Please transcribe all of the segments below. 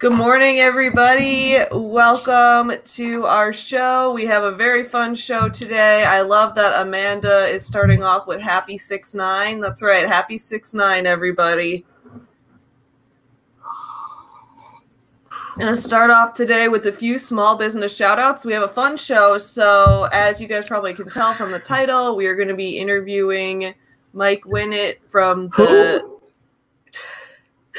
Good morning, everybody. Welcome to our show. We have a very fun show today. I love that Amanda is starting off with Happy 6 9. That's right, Happy 6 9, everybody. Going to start off today with a few small business shout outs. We have a fun show. So, as you guys probably can tell from the title, we are going to be interviewing Mike Winnet from the.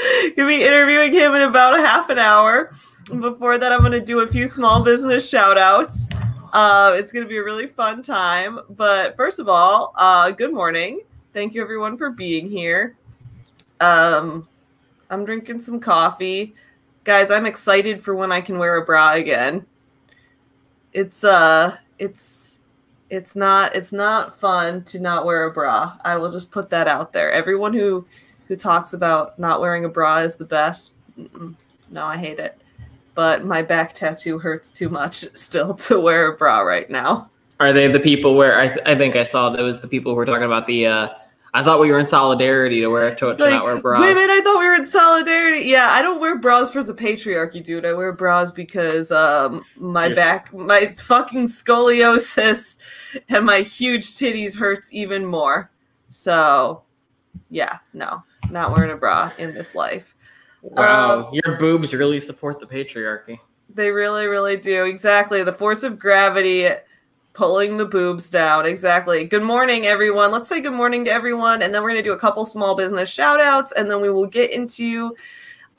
Gonna be interviewing him in about a half an hour. Before that, I'm gonna do a few small business shout outs. Uh, it's gonna be a really fun time. But first of all, uh, good morning. Thank you everyone for being here. Um, I'm drinking some coffee. Guys, I'm excited for when I can wear a bra again. It's uh it's it's not it's not fun to not wear a bra. I will just put that out there. Everyone who who talks about not wearing a bra is the best. Mm-mm. No, I hate it. But my back tattoo hurts too much still to wear a bra right now. Are they the people where I, th- I think I saw those the people who were talking about the uh I thought we were in solidarity to wear to, It's to like, not wear bras. Wait a minute, I thought we were in solidarity. Yeah, I don't wear bras for the patriarchy, dude. I wear bras because um my You're- back, my fucking scoliosis and my huge titties hurts even more. So, yeah, no, not wearing a bra in this life. Wow, Um, your boobs really support the patriarchy. They really, really do. Exactly. The force of gravity pulling the boobs down. Exactly. Good morning, everyone. Let's say good morning to everyone. And then we're going to do a couple small business shout outs. And then we will get into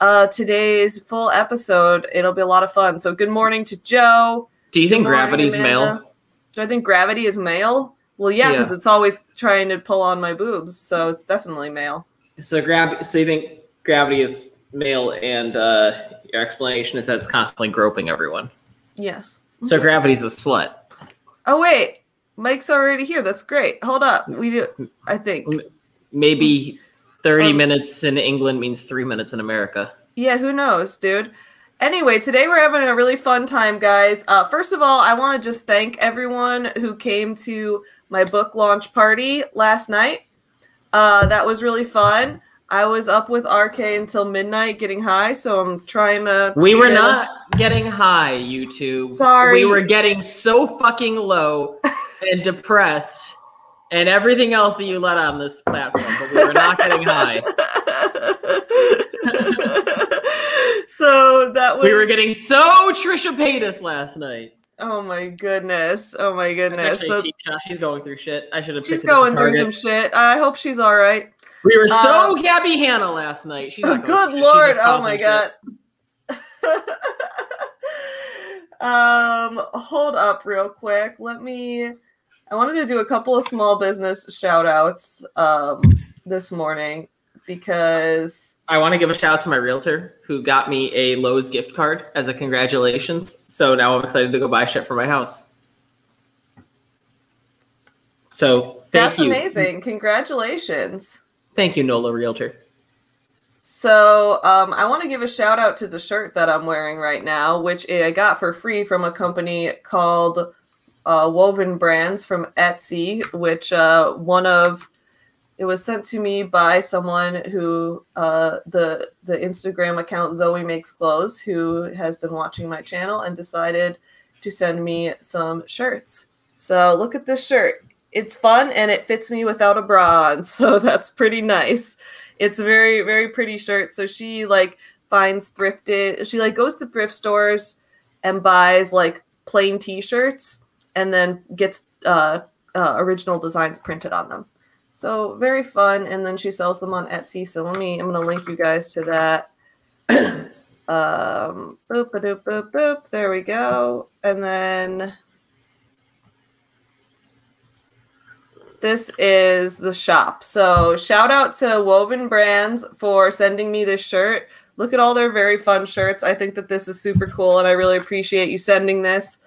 uh, today's full episode. It'll be a lot of fun. So, good morning to Joe. Do you Good think morning, gravity's Amanda. male? Do I think gravity is male? Well, yeah, Yeah. because it's always trying to pull on my boobs. So, it's definitely male. So grab. so you think gravity is male and uh your explanation is that it's constantly groping everyone. Yes. So gravity's a slut. Oh, wait. Mike's already here. That's great. Hold up. We do, I think. Maybe 30 Um, minutes in England means 3 minutes in America. Yeah, who knows, dude? Anyway, today we're having a really fun time, guys. Uh, first of all, I want to just thank everyone who came to my book launch party last night. Uh, that was really fun. I was up with RK until midnight getting high, so I'm trying to. We were not getting high, YouTube. Sorry. We were getting so fucking low and depressed and everything else that you let on this platform, but we were not getting high. so that was. We were getting so Trisha Paytas last night. Oh my goodness! Oh my goodness! So a cheap shot. She's going through shit. I should have. she's picked it up at going through some shit. I hope she's all right. We were so Uh, Gabby Hanna last night. She's going Good lord! Oh my god. um, hold up real quick. Let me. I wanted to do a couple of small business shout outs um, this morning because I want to give a shout out to my realtor who got me a Lowe's gift card as a congratulations. So now I'm excited to go buy shit for my house. So thank you. that's you, amazing. Congratulations. thank you, Nola Realtor. So um, I want to give a shout out to the shirt that I'm wearing right now, which I got for free from a company called uh, Woven Brands from Etsy, which uh, one of it was sent to me by someone who uh, the the Instagram account Zoe Makes Clothes, who has been watching my channel and decided to send me some shirts. So look at this shirt. It's fun and it fits me without a bra on, so that's pretty nice it's a very very pretty shirt so she like finds thrifted she like goes to thrift stores and buys like plain t-shirts and then gets uh, uh original designs printed on them so very fun and then she sells them on etsy so let me i'm gonna link you guys to that um boop boop boop boop there we go and then this is the shop. So shout out to Woven Brands for sending me this shirt. Look at all their very fun shirts. I think that this is super cool, and I really appreciate you sending this.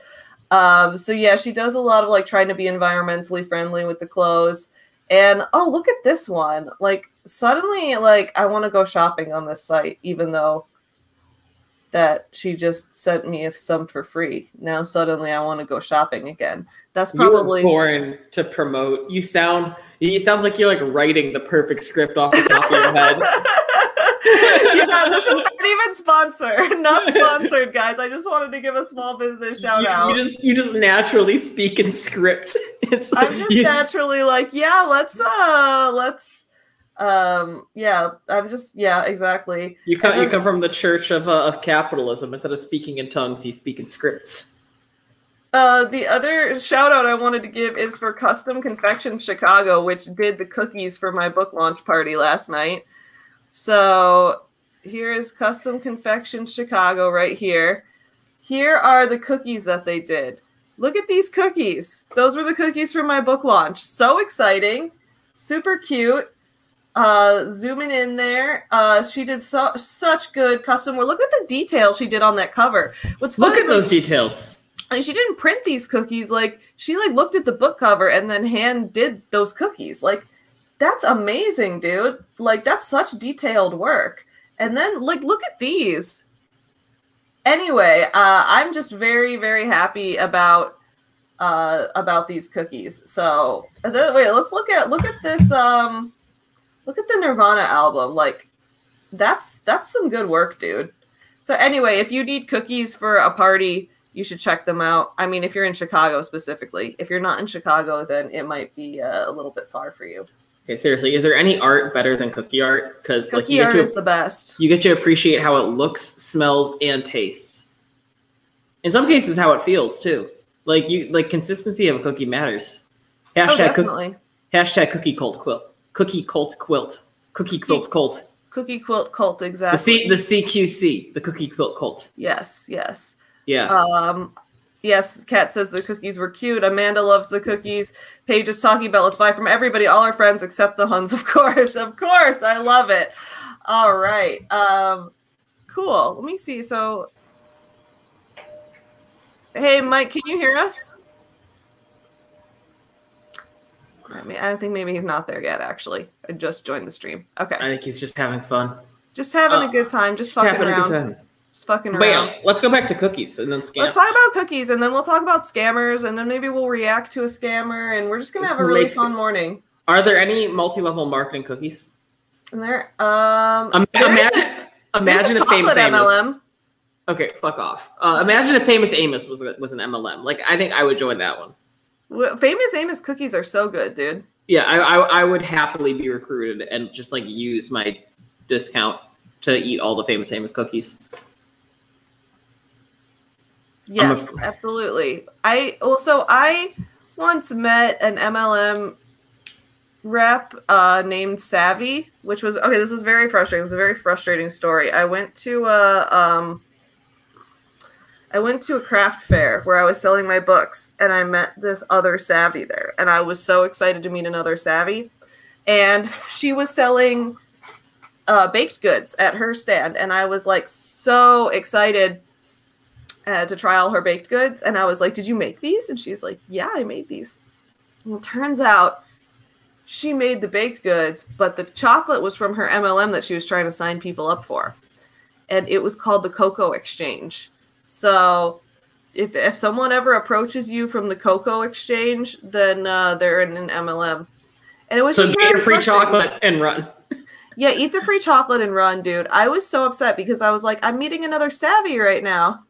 Um, so yeah, she does a lot of like trying to be environmentally friendly with the clothes. And oh, look at this one! Like suddenly, like I want to go shopping on this site, even though that she just sent me some for free. Now suddenly I want to go shopping again. That's probably you were born to promote. You sound. It sounds like you're like writing the perfect script off the top of your head. yeah, this is not even sponsored. Not sponsored, guys. I just wanted to give a small business shout you, out. you just you just naturally speak in script. It's like I'm just you- naturally like, yeah, let's uh let's um yeah, I'm just yeah, exactly. You come, And you come from the church of, uh, of capitalism. Instead of speaking in tongues, you speak in scripts. Uh, the other shout out I wanted to give is for Custom Confection Chicago, which did the cookies for my book launch party last night. So here is Custom Confection Chicago right here. Here are the cookies that they did. Look at these cookies. Those were the cookies for my book launch. So exciting, super cute. Uh, zooming in there, uh, she did so such good custom work. Look at the detail she did on that cover. What's Look at like, those details. and she didn't print these cookies like she like looked at the book cover and then hand did those cookies like that's amazing dude. Like that's such detailed work. And then like look at these. Anyway uh i'm just very very happy about uh about these cookies. So then wait let's look at look at this um look at the nirvana album. Like that's that's some good work dude. So anyway if you need cookies for a party you should check them out. I mean, if you're in Chicago specifically, if you're not in Chicago, then it might be uh, a little bit far for you. Okay, seriously, is there any art better than cookie art? Because like Cookie you get art to is the best. you get to appreciate how it looks, smells, and tastes. In some cases, how it feels too. Like you, like consistency of a cookie matters. Oh, Hashtag cook, definitely. hashtag cookie cult quilt. Cookie cult quilt. Cookie quilt cult. Cookie quilt cult, The exactly. C, the CQC, the cookie quilt cult. yes, yes. Yeah. Um, yes, Kat says the cookies were cute. Amanda loves the cookies. Paige is talking about let's buy from everybody, all our friends except the Huns, of course. Of course, I love it. All right. Um, cool. Let me see. So, hey, Mike, can you hear us? I mean, I think maybe he's not there yet. Actually, I just joined the stream. Okay, I think he's just having fun. just having uh, a good time, just, fucking having around, a good time. Just fucking around. yeah, let's go back to cookies and then scam. Let's talk about cookies, and then we'll talk about scammers, and then maybe we'll react to a scammer, and we're just gonna have a really makes fun it? morning. Are there any multi-level marketing cookies? And there, um, Um, a- imagine, imagine a famous Amos. MLM. Okay, fuck off. Uh, imagine if famous Amos was was an MLM. Like, I think I would join that one. w- famous Amos cookies are so good, dude. Yeah, I, I I would happily be recruited and just like use my discount to eat all the famous Amos cookies. Yes, f- absolutely. I also I once met an MLM rep uh, named Savvy, which was okay. This was very frustrating. This is a very frustrating story. I went to a um, I went to a craft fair where I was selling my books, and I met this other Savvy there, and I was so excited to meet another Savvy, and she was selling uh, baked goods at her stand, and I was like so excited uh, to try all her baked goods. And I was like, Did you make these? And she's like, Yeah, I made these. Well, turns out she made the baked goods, but the chocolate was from her MLM that she was trying to sign people up for. And it was called the Cocoa Exchange. So if, if someone ever approaches you from the Cocoa Exchange, then uh, they're in an MLM. And it was So just get your free chocolate and run. Yeah, eat the free chocolate and run, dude. I was so upset because I was like, I'm meeting another savvy right now.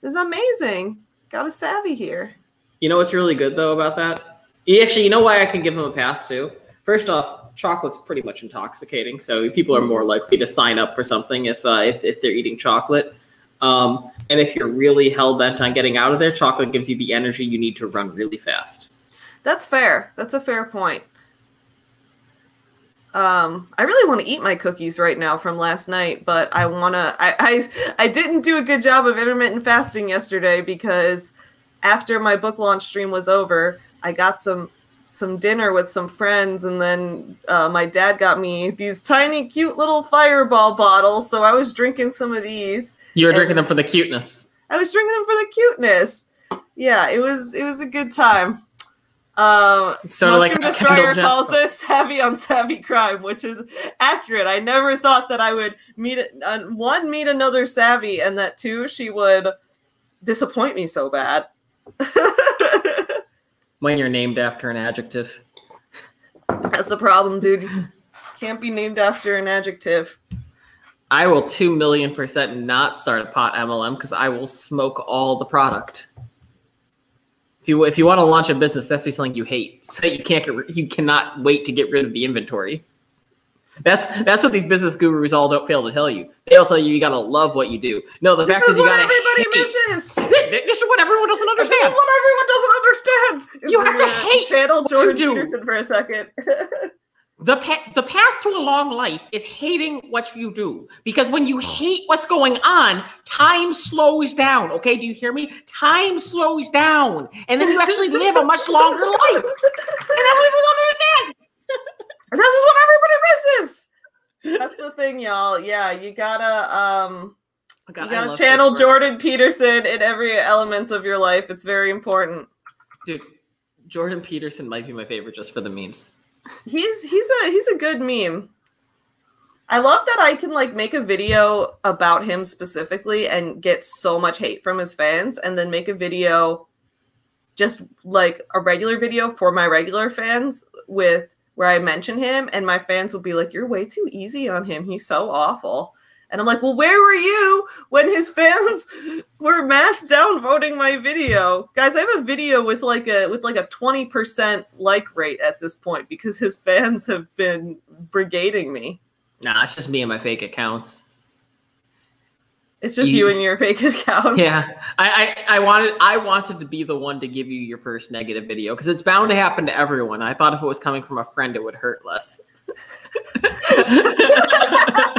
This is amazing. Got a savvy here. You know what's really good though about that? You Actually, you know why I can give him a pass too. First off, chocolate's pretty much intoxicating, so people are more likely to sign up for something if uh, if, if they're eating chocolate. Um, and if you're really hell bent on getting out of there, chocolate gives you the energy you need to run really fast. That's fair. That's a fair point. Um, I really want to eat my cookies right now from last night, but I wanna. I, I I didn't do a good job of intermittent fasting yesterday because after my book launch stream was over, I got some some dinner with some friends, and then uh, my dad got me these tiny, cute little Fireball bottles. So I was drinking some of these. You were drinking them for the cuteness. I was drinking them for the cuteness. Yeah, it was it was a good time. Um, Sort of like Destroyer calls this savvy on savvy crime, which is accurate. I never thought that I would meet uh, one meet another savvy, and that two she would disappoint me so bad. when you're named after an adjective. That's the problem, dude. Can't be named after an adjective. I will two million percent not start a pot MLM because I will smoke all the product. If you if you want to launch a business, that's be something you hate. So you can't get you cannot wait to get rid of the inventory. That's that's what these business gurus all don't fail to tell you. They'll tell you you gotta love what you do. No, the This fact is is you gotta everybody hate. misses. This is what everyone doesn't understand. This is what everyone doesn't understand. You have to hate channel what you Jordan do. Peterson for a second. The pa- the path to a long life is hating what you do because when you hate what's going on, time slows down. Okay, do you hear me? Time slows down, and then you actually live a much longer life. And that's what people don't understand. And this is what everybody misses. That's the thing, y'all. Yeah, you gotta um Oh God, you I gotta channel. Jordan Peterson in every element of your life. It's very important. Dude, Jordan Peterson might be my favorite just for the memes. He's he's a he's a good meme. I love that I can like make a video about him specifically and get so much hate from his fans and then make a video just like a regular video for my regular fans with where I mention him and my fans will be like you're way too easy on him. He's so awful. And I'm like, "Well, where were you when his fans were mass downvoting my video?" Guys, I have a video with like a with like a 20% like rate at this point because his fans have been brigading me. Nah, it's just me and my fake accounts. It's just You- you and your fake accounts. Yeah, I, I I wanted I wanted to be the one to give you your first negative video because it's bound to happen to everyone. I thought if it was coming from a friend, it would hurt less.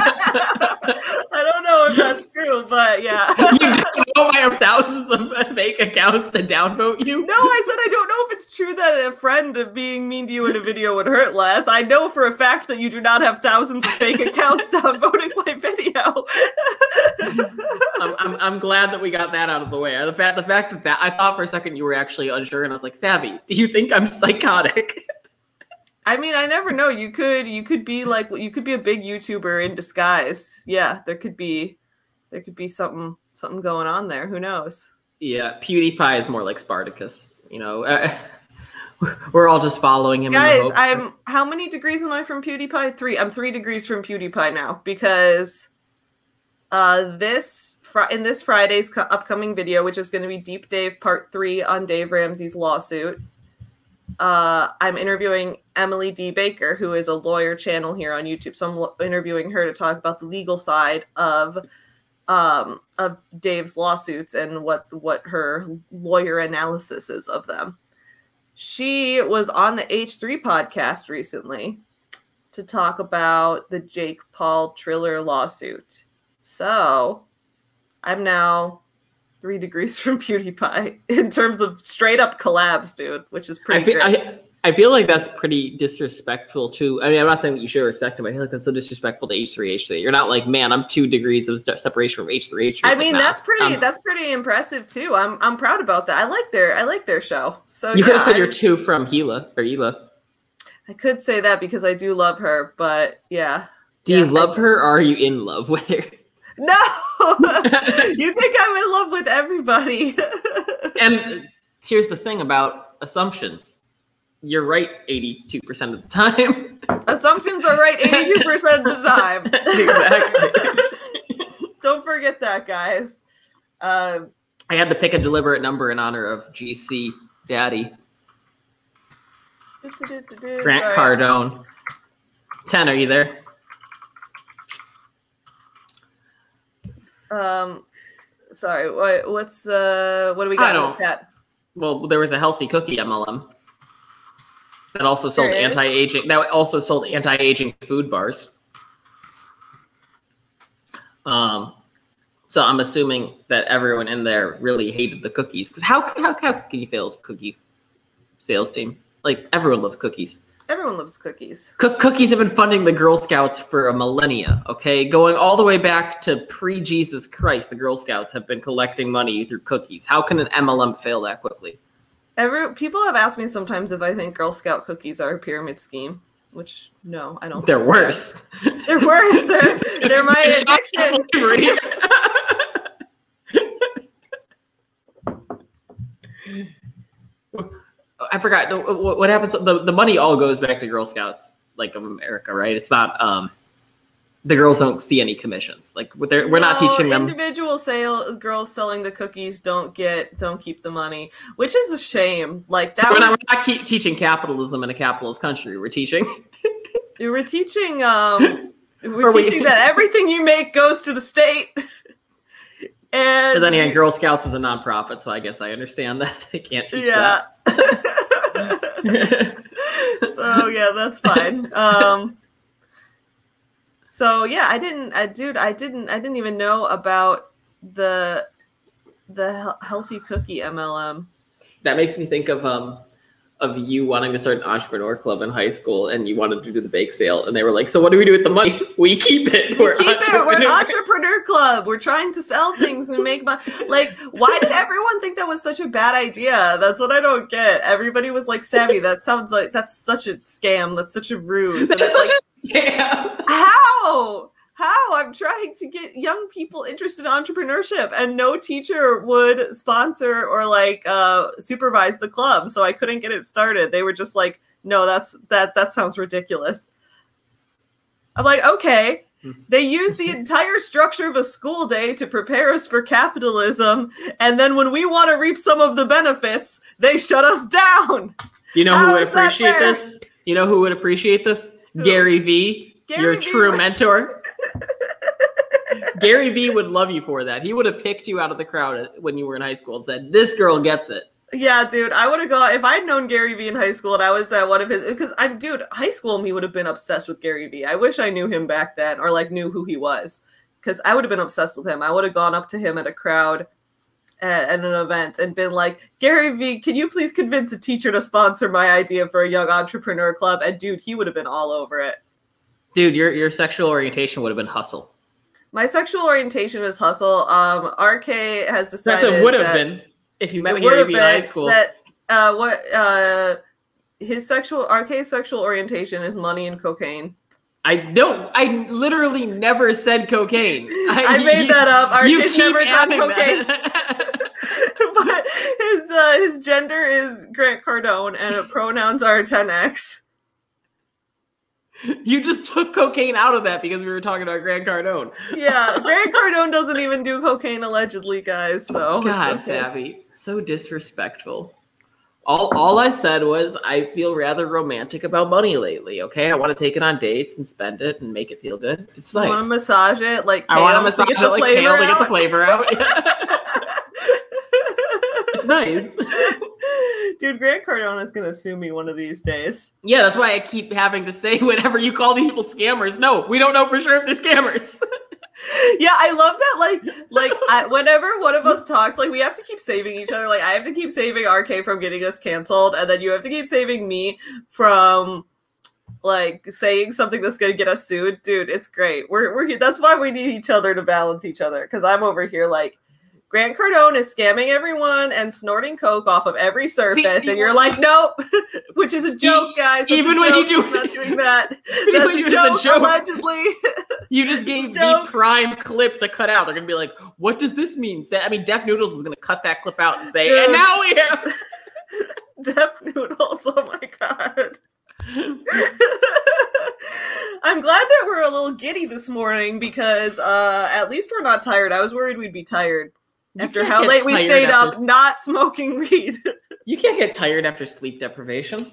I don't know if that's true, but yeah. you don't know I have thousands of fake accounts to downvote you. No, I said I don't know if it's true that a friend of being mean to you in a video would hurt less. I know for a fact that you do not have thousands of fake accounts downvoting my video. I'm, I'm, I'm glad that we got that out of the way. The fact the fact that, that I thought for a second you were actually unsure, and I was like, Savvy, do you think I'm psychotic? I mean, I never know. You could you could be like you could be a big YouTuber in disguise. Yeah, there could be there could be something something going on there. Who knows? yeah, PewDiePie is more like Spartacus. You know, uh, we're all just following him. Guys, I'm how many degrees am I from PewDiePie? Three. I'm three degrees from PewDiePie now because uh this fr- in this Friday's co- upcoming video, which is going to be Deep Dave Part Three on Dave Ramsey's lawsuit. Uh, I'm interviewing Emily D. Baker, who is a lawyer channel here on YouTube. So I'm lo- interviewing her to talk about the legal side of um, of Dave's lawsuits and what what her lawyer analysis is of them. She was on the H3 podcast recently to talk about the Jake Paul Triller lawsuit. So I'm now three degrees from PewDiePie in terms of straight up collabs, dude, which is I pretty feel, great. I, I feel like that's pretty disrespectful too. I mean, I'm not saying that you should respect him. I feel like that's so disrespectful to H3 H3. You're not like, man, I'm two degrees of separation from H3 H3. It's I like, mean, nah, that's pretty. I'm- that's pretty impressive too. I'm I'm proud about that. I like their I like their show. So you could have said you're two from Gila or Gila. I could say that because I do love her, but yeah. Do Yeah, you love her or are you in love with her? No, you think I'm in love with everybody? and here's the thing about assumptions. You're right 82% of the time. Assumptions are right 82% of the time. Exactly. Don't forget that, guys. Um, I had to pick a deliberate number in honor of GC Daddy, Grant sorry. Cardone. 10, are you there? Um, sorry. What's uh? What do we got the don't-? Well, there was a healthy cookie MLM that also sold anti-aging. That also sold anti-aging food bars. Um, so I'm assuming that everyone in there really hated the cookies. Because how how how can you fail cookie sales team? Like everyone loves cookies. Everyone loves cookies. Cook cookies have been funding the Girl Scouts for a millennia. Okay, going all the way back to pre-Jesus Christ, the Girl Scouts have been collecting money through cookies. How can an MLM fail that quickly? Every people have asked me sometimes if I think Girl Scout cookies are a pyramid scheme. Which no, I don't. They're worse. They're worse. They're they're my addiction. slavery. I forgot what what happens. The, the money all goes back to Girl Scouts, like of America, right? It's not. um the girls don't see any commissions. Like they're, we're not teaching them. Individual sale girls selling the cookies don't get don't keep the money, which is a shame. Like So that. we're would- not, we're not keep teaching capitalism in a capitalist country. We're teaching. we're teaching. Um, we're Or we- teaching that everything you make goes to the state. and But then again, Girl Scouts is a nonprofit, so I guess I understand that they can't teach yeah. that. so yeah, that's fine. Um, so yeah, I didn't, I dude, I didn't, I didn't even know about the the healthy cookie MLM. that makes me think of um of you wanting to start an entrepreneur club in high school and you wanted to do the bake sale and they were like so what do we do with the money we keep it We keep it. We're an entrepreneur club. We're trying to sell things and make money. Like, why did everyone think that was such a bad idea? That's what I don't get. Everybody was like, "Savvy, that sounds like that's such a scam. That's such a ruse." And That's it's like, such a- yeah. how? How? I'm trying to get young people interested in entrepreneurship, and no teacher would sponsor or like uh, supervise the club, so I couldn't get it started. They were just like, "No, that's that that sounds ridiculous." I'm like, okay. They use the entire structure of a school day to prepare us for capitalism, and then when we want to reap some of the benefits, they shut us down. you know How who would appreciate this you know who would appreciate this Who? gary V. Gary your Vee true mentor gary vee would love you for that he would have picked you out of the crowd when you were in high school and said this girl gets it Yeah, dude, I would have gone if I'd known Gary Vee in high school and I was at one of his because I'm dude, high school me would have been obsessed with Gary Vee. I wish I knew him back then or like knew who he was because I would have been obsessed with him. I would have gone up to him at a crowd at, at an event and been like, Gary Vee, can you please convince a teacher to sponsor my idea for a young entrepreneur club? And dude, he would have been all over it. Dude your your sexual orientation would have been hustle My sexual orientation is hustle. Um, RK has that's decided it would have been if you met it gary would've in high school That uh, what uh, his sexual RK's sexual orientation is money and cocaine. I don't. I literally never said cocaine. I, made that up. you RK's keep never done adding cocaine, that. but his uh, his gender is Grant Cardone and pronouns are 10x. You just took cocaine out of that because we were talking about Grant Cardone. Yeah, Grant Cardone doesn't even do cocaine allegedly, guys. So God, okay. Savvy, so disrespectful. All, all I said was I feel rather romantic about money lately. Okay, I want to take it on dates and spend it and make it feel good. It's nice. I want to massage it like I want to massage it like kale to get the flavor out. it's nice. Dude, Grant Cardone is gonna sue me one of these days. Yeah, that's why I keep having to say whenever you call these people scammers, no, we don't know for sure if they're scammers. Yeah, I love that. Like, like I, whenever one of us talks, like we have to keep saving each other. Like I have to keep saving RK from getting us canceled, and then you have to keep saving me from like saying something that's gonna get us sued. Dude, it's great. We're we're that's why we need each other to balance each other. Because I'm over here like. Grant Cardone is scamming everyone and snorting coke off of every surface, See, and you're like, nope, which is a joke, guys. That's even when you joke. do- He's not doing that. Even That's when a you do the joke, joke. allegedly. You just gave Joke. prime clip to cut out. They're gonna be like, "What does this mean?" Sa- I mean, Def Noodles is gonna cut that clip out and say, Dude. "And now we have." Def Noodles. Oh my god. I'm glad that we're a little giddy this morning because uh at least we're not tired. I was worried we'd be tired You after how late we stayed up s- not smoking weed. You can't get tired after sleep deprivation.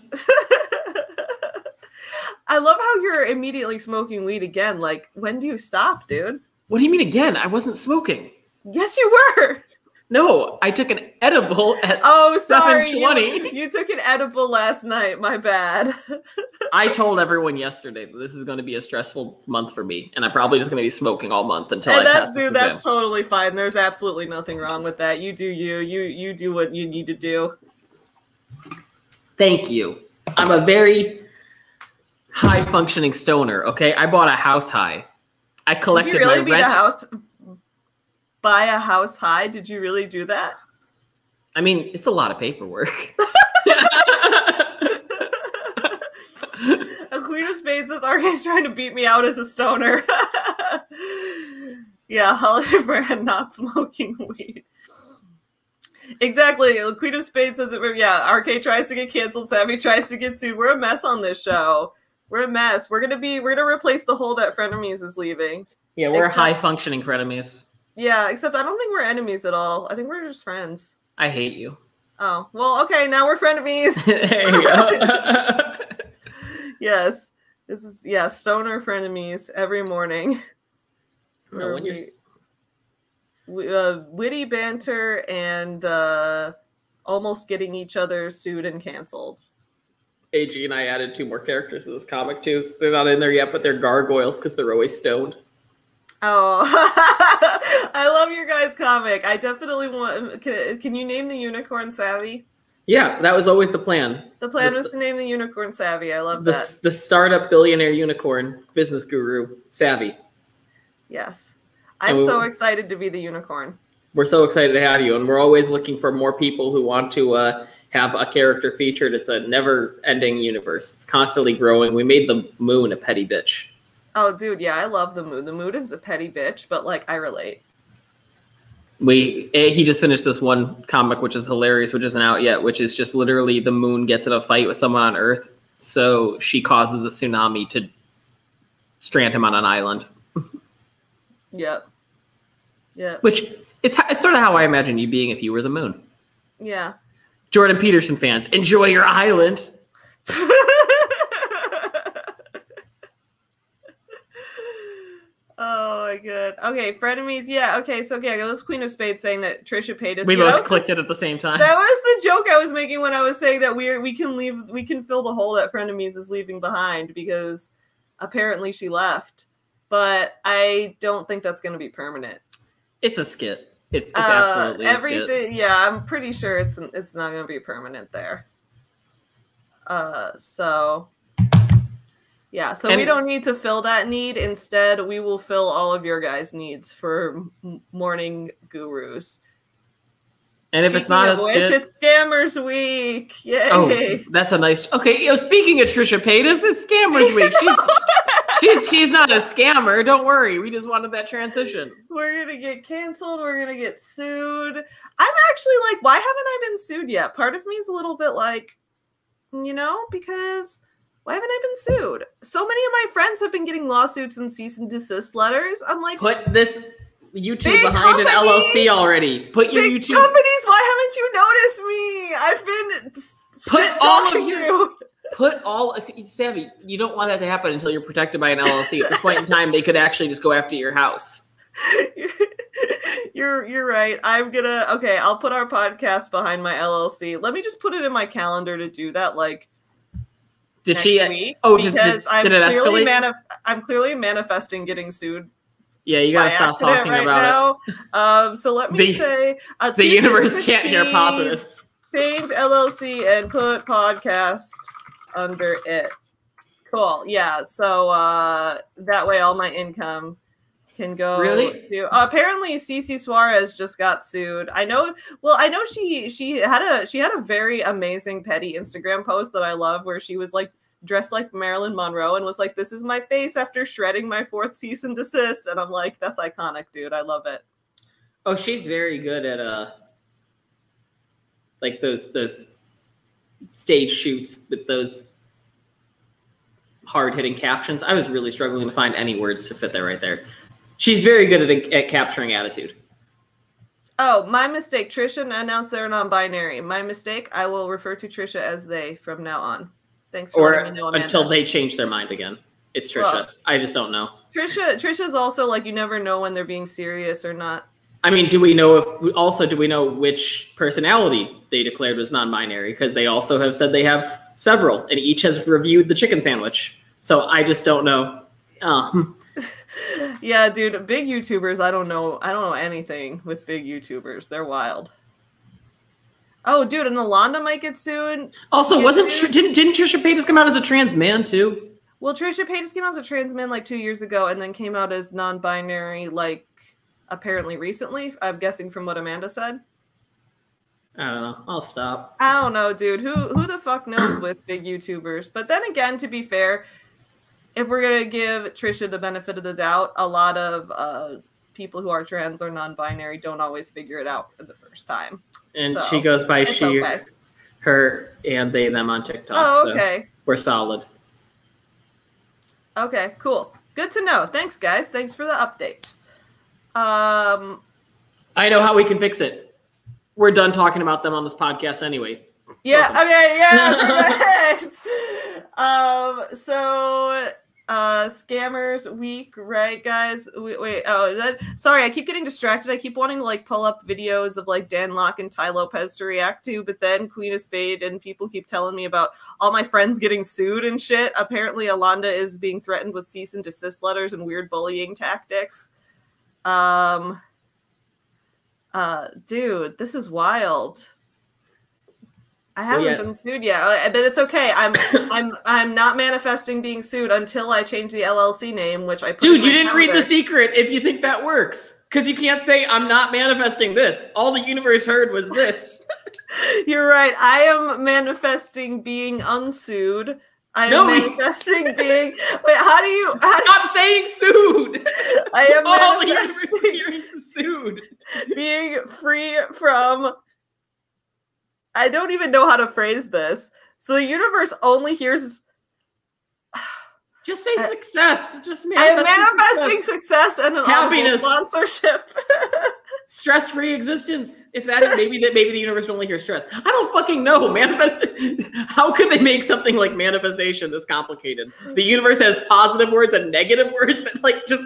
I love how you're immediately smoking weed again. Like, when do you stop, dude? What do you mean again? I wasn't smoking. Yes, you were. No, I took an edible at Oh, sorry. seven You, you took an edible last night. My bad. I told everyone yesterday that this is going to be a stressful month for me, and I'm probably just going to be smoking all month until and I that's pass dude, that's exam. totally fine. There's absolutely nothing wrong with that. You do you. You you do what you need to do. Thank you. I'm a very high functioning stoner. Okay, I bought a house high. I Did collected you really my beat rent. a house? Buy a house high? Did you really do that? I mean, it's a lot of paperwork. a queen of spades says RK's trying to beat me out as a stoner. yeah, holiday brand not smoking weed. Exactly. Queen of Spades says it. Yeah, RK tries to get canceled. Savvy tries to get sued. We're a mess on this show. We're a mess. We're gonna be. We're gonna replace the hole that frenemies is leaving. Yeah, we're Except- high functioning frenemies. Yeah, except I don't think we're enemies at all. I think we're just friends. I hate you. Oh well, okay. Now we're frenemies. there you go. yes, this is yeah. Stoner frenemies every morning. No, Where when you're- we- we- uh, witty banter and uh, almost getting each other sued and canceled. AG and I added two more characters to this comic too. They're not in there yet, but they're gargoyles because they're always stoned. Oh, I love your guys' comic. I definitely want. Can, can you name the unicorn Savvy? Yeah, that was always the plan. The plan This- was to name the unicorn Savvy. I love The, that. the startup billionaire unicorn business guru, Savvy. Yes, I'm And we- so excited to be the unicorn. We're so excited to have you, and we're always looking for more people who want to uh, have a character featured. It's a never-ending universe. It's constantly growing. We made the moon a petty bitch. Oh, dude, yeah, I love the mood. The mood is a petty bitch, but like I relate. We eh, he just finished this one comic, which is hilarious, which isn't out yet, which is just literally the moon gets in a fight with someone on Earth, so she causes a tsunami to strand him on an island. Yep. Yep. Which it's it's sort of how I imagine you being if you were the moon. Yeah. Jordan Peterson fans, enjoy your island. oh my god. Okay, frenemies. Yeah. Okay. So yeah, it was Queen of Spades saying that Trisha Paytas. We yeah, both the- clicked it at the same time. That was the joke I was making when I was saying that we're we can leave we can fill the hole that frenemies is leaving behind because apparently she left. But I don't think that's going to be permanent. It's a skit. It's, it's Uh, absolutely a skit. everything. Yeah, I'm pretty sure it's it's not going to be permanent there. Uh, so yeah, so we don't need to fill that need. Instead, we will fill all of your guys' needs for morning gurus. And if it's not a which, skit, it's Scammers Week. Oh, Yay! oh, that's a nice. Okay, yo, speaking of Trisha Paytas, it's Scammers Week. She's she's she's not a scammer. Don't worry. We just wanted that transition. We're gonna get canceled. We're gonna get sued. I'm actually like, why haven't I been sued yet? Part of me is a little bit like, you know, because why haven't I been sued? So many of my friends have been getting lawsuits and cease and desist letters. I'm like, Put this YouTube behind an! LLC already. Put your YouTube. companies, why haven't you noticed me? I've been Put all of your- you. Put all Savvy. You don't want that to happen until you're protected by an LLC. At this point in time, they could actually just go after your house. you're you're right. I'm gonna okay. I'll put our podcast behind my LLC. Let me just put it in my calendar to do that. Like Did she? week oh, did- because did- I'm clearly manif- I'm clearly manifesting getting sued Yeah, you gotta stop talking right about it. Um, so let me The- say uh, The universe can't hear positives. Change LLC and put podcast under it. Cool. Yeah. So uh, that way, all my income can go Really? to. Uh, apparently, Cece Suarez just got sued. I know. Well, I know she she had a she had a very amazing petty Instagram post that I love, where she was like dressed like Marilyn Monroe and was like, "This is my face after shredding my fourth cease and desist," and I'm like, "That's iconic, dude. I love it." Oh, she's very good at uh, like those those stage shoots with those hard hitting captions. I was really struggling to find any words to fit there right there. She's very good at, at capturing attitude. Oh, my mistake. Trisha announced they're non-binary. My mistake. I will refer to Trisha as they from now on. Thanks for Or letting me know, Amanda. until they change their mind again. It's Trisha. Well- I just don't know. Trisha. Trisha's also like you never know when they're being serious or not. I mean, do we know if also do we know which personality they declared was non-binary? Because they also have said they have several, and each has reviewed the chicken sandwich. So I just don't know. Um, yeah, dude. Big YouTubers. I don't know. I don't know anything with big YouTubers. They're wild. Oh, dude, and Alonda might get sued. also, Yes, wasn't. Tr- didn't didn't Trisha Paytas come out as a trans man too? Well, Trisha Paytas came out as a trans man like two years ago, and then came out as non-binary like apparently recently. I'm guessing from what Amanda said. I don't know. I'll stop. I don't know, dude. Who who the fuck knows with big YouTubers? But then again, to be fair, if we're gonna give Trisha the benefit of the doubt, a lot of uh, people who are trans or non-binary don't always figure it out the first time. And So, she goes by she, okay. her, and they them on TikTok. Oh, so okay. we're solid. Okay, cool. Good to know. Thanks, guys. Thanks for the updates. Um, I know how we can fix it. We're done talking about them on this podcast anyway. yeah. Welcome. Okay. Yeah. um. So, uh, scammers week, right, guys? Wait. wait oh, that. Sorry, I keep getting distracted. I keep wanting to like pull up videos of like Dan Lok and Tai Lopez to react to, but then Queen of Spade and people keep telling me about all my friends getting sued and shit. Apparently, Alonda is being threatened with cease and desist letters and weird bullying tactics. Um. Uh, dude, this is wild. I haven't yeah. been sued yet, uh, but it's okay. I'm I'm I'm not manifesting being sued until I change the LLC name, which I put in Dude, you didn't read the secret if you think that works. Because you can't say, I'm not manifesting this. All the universe heard was this. You're right. I am manifesting being unsued. I am No, we- manifesting being. Wait, how do you? How do, Stop saying sued. I am All the universe is sued. being free from. I don't even know how to phrase this. So the universe only hears. Just say I- success. It's Just manifesting manifesting success. success, and an Happiness. Sponsorship. stress-free existence. If that maybe that maybe the universe only hears stress. I don't fucking know. Manifest. How could they make something like manifestation this complicated? The universe has positive words and negative words that like just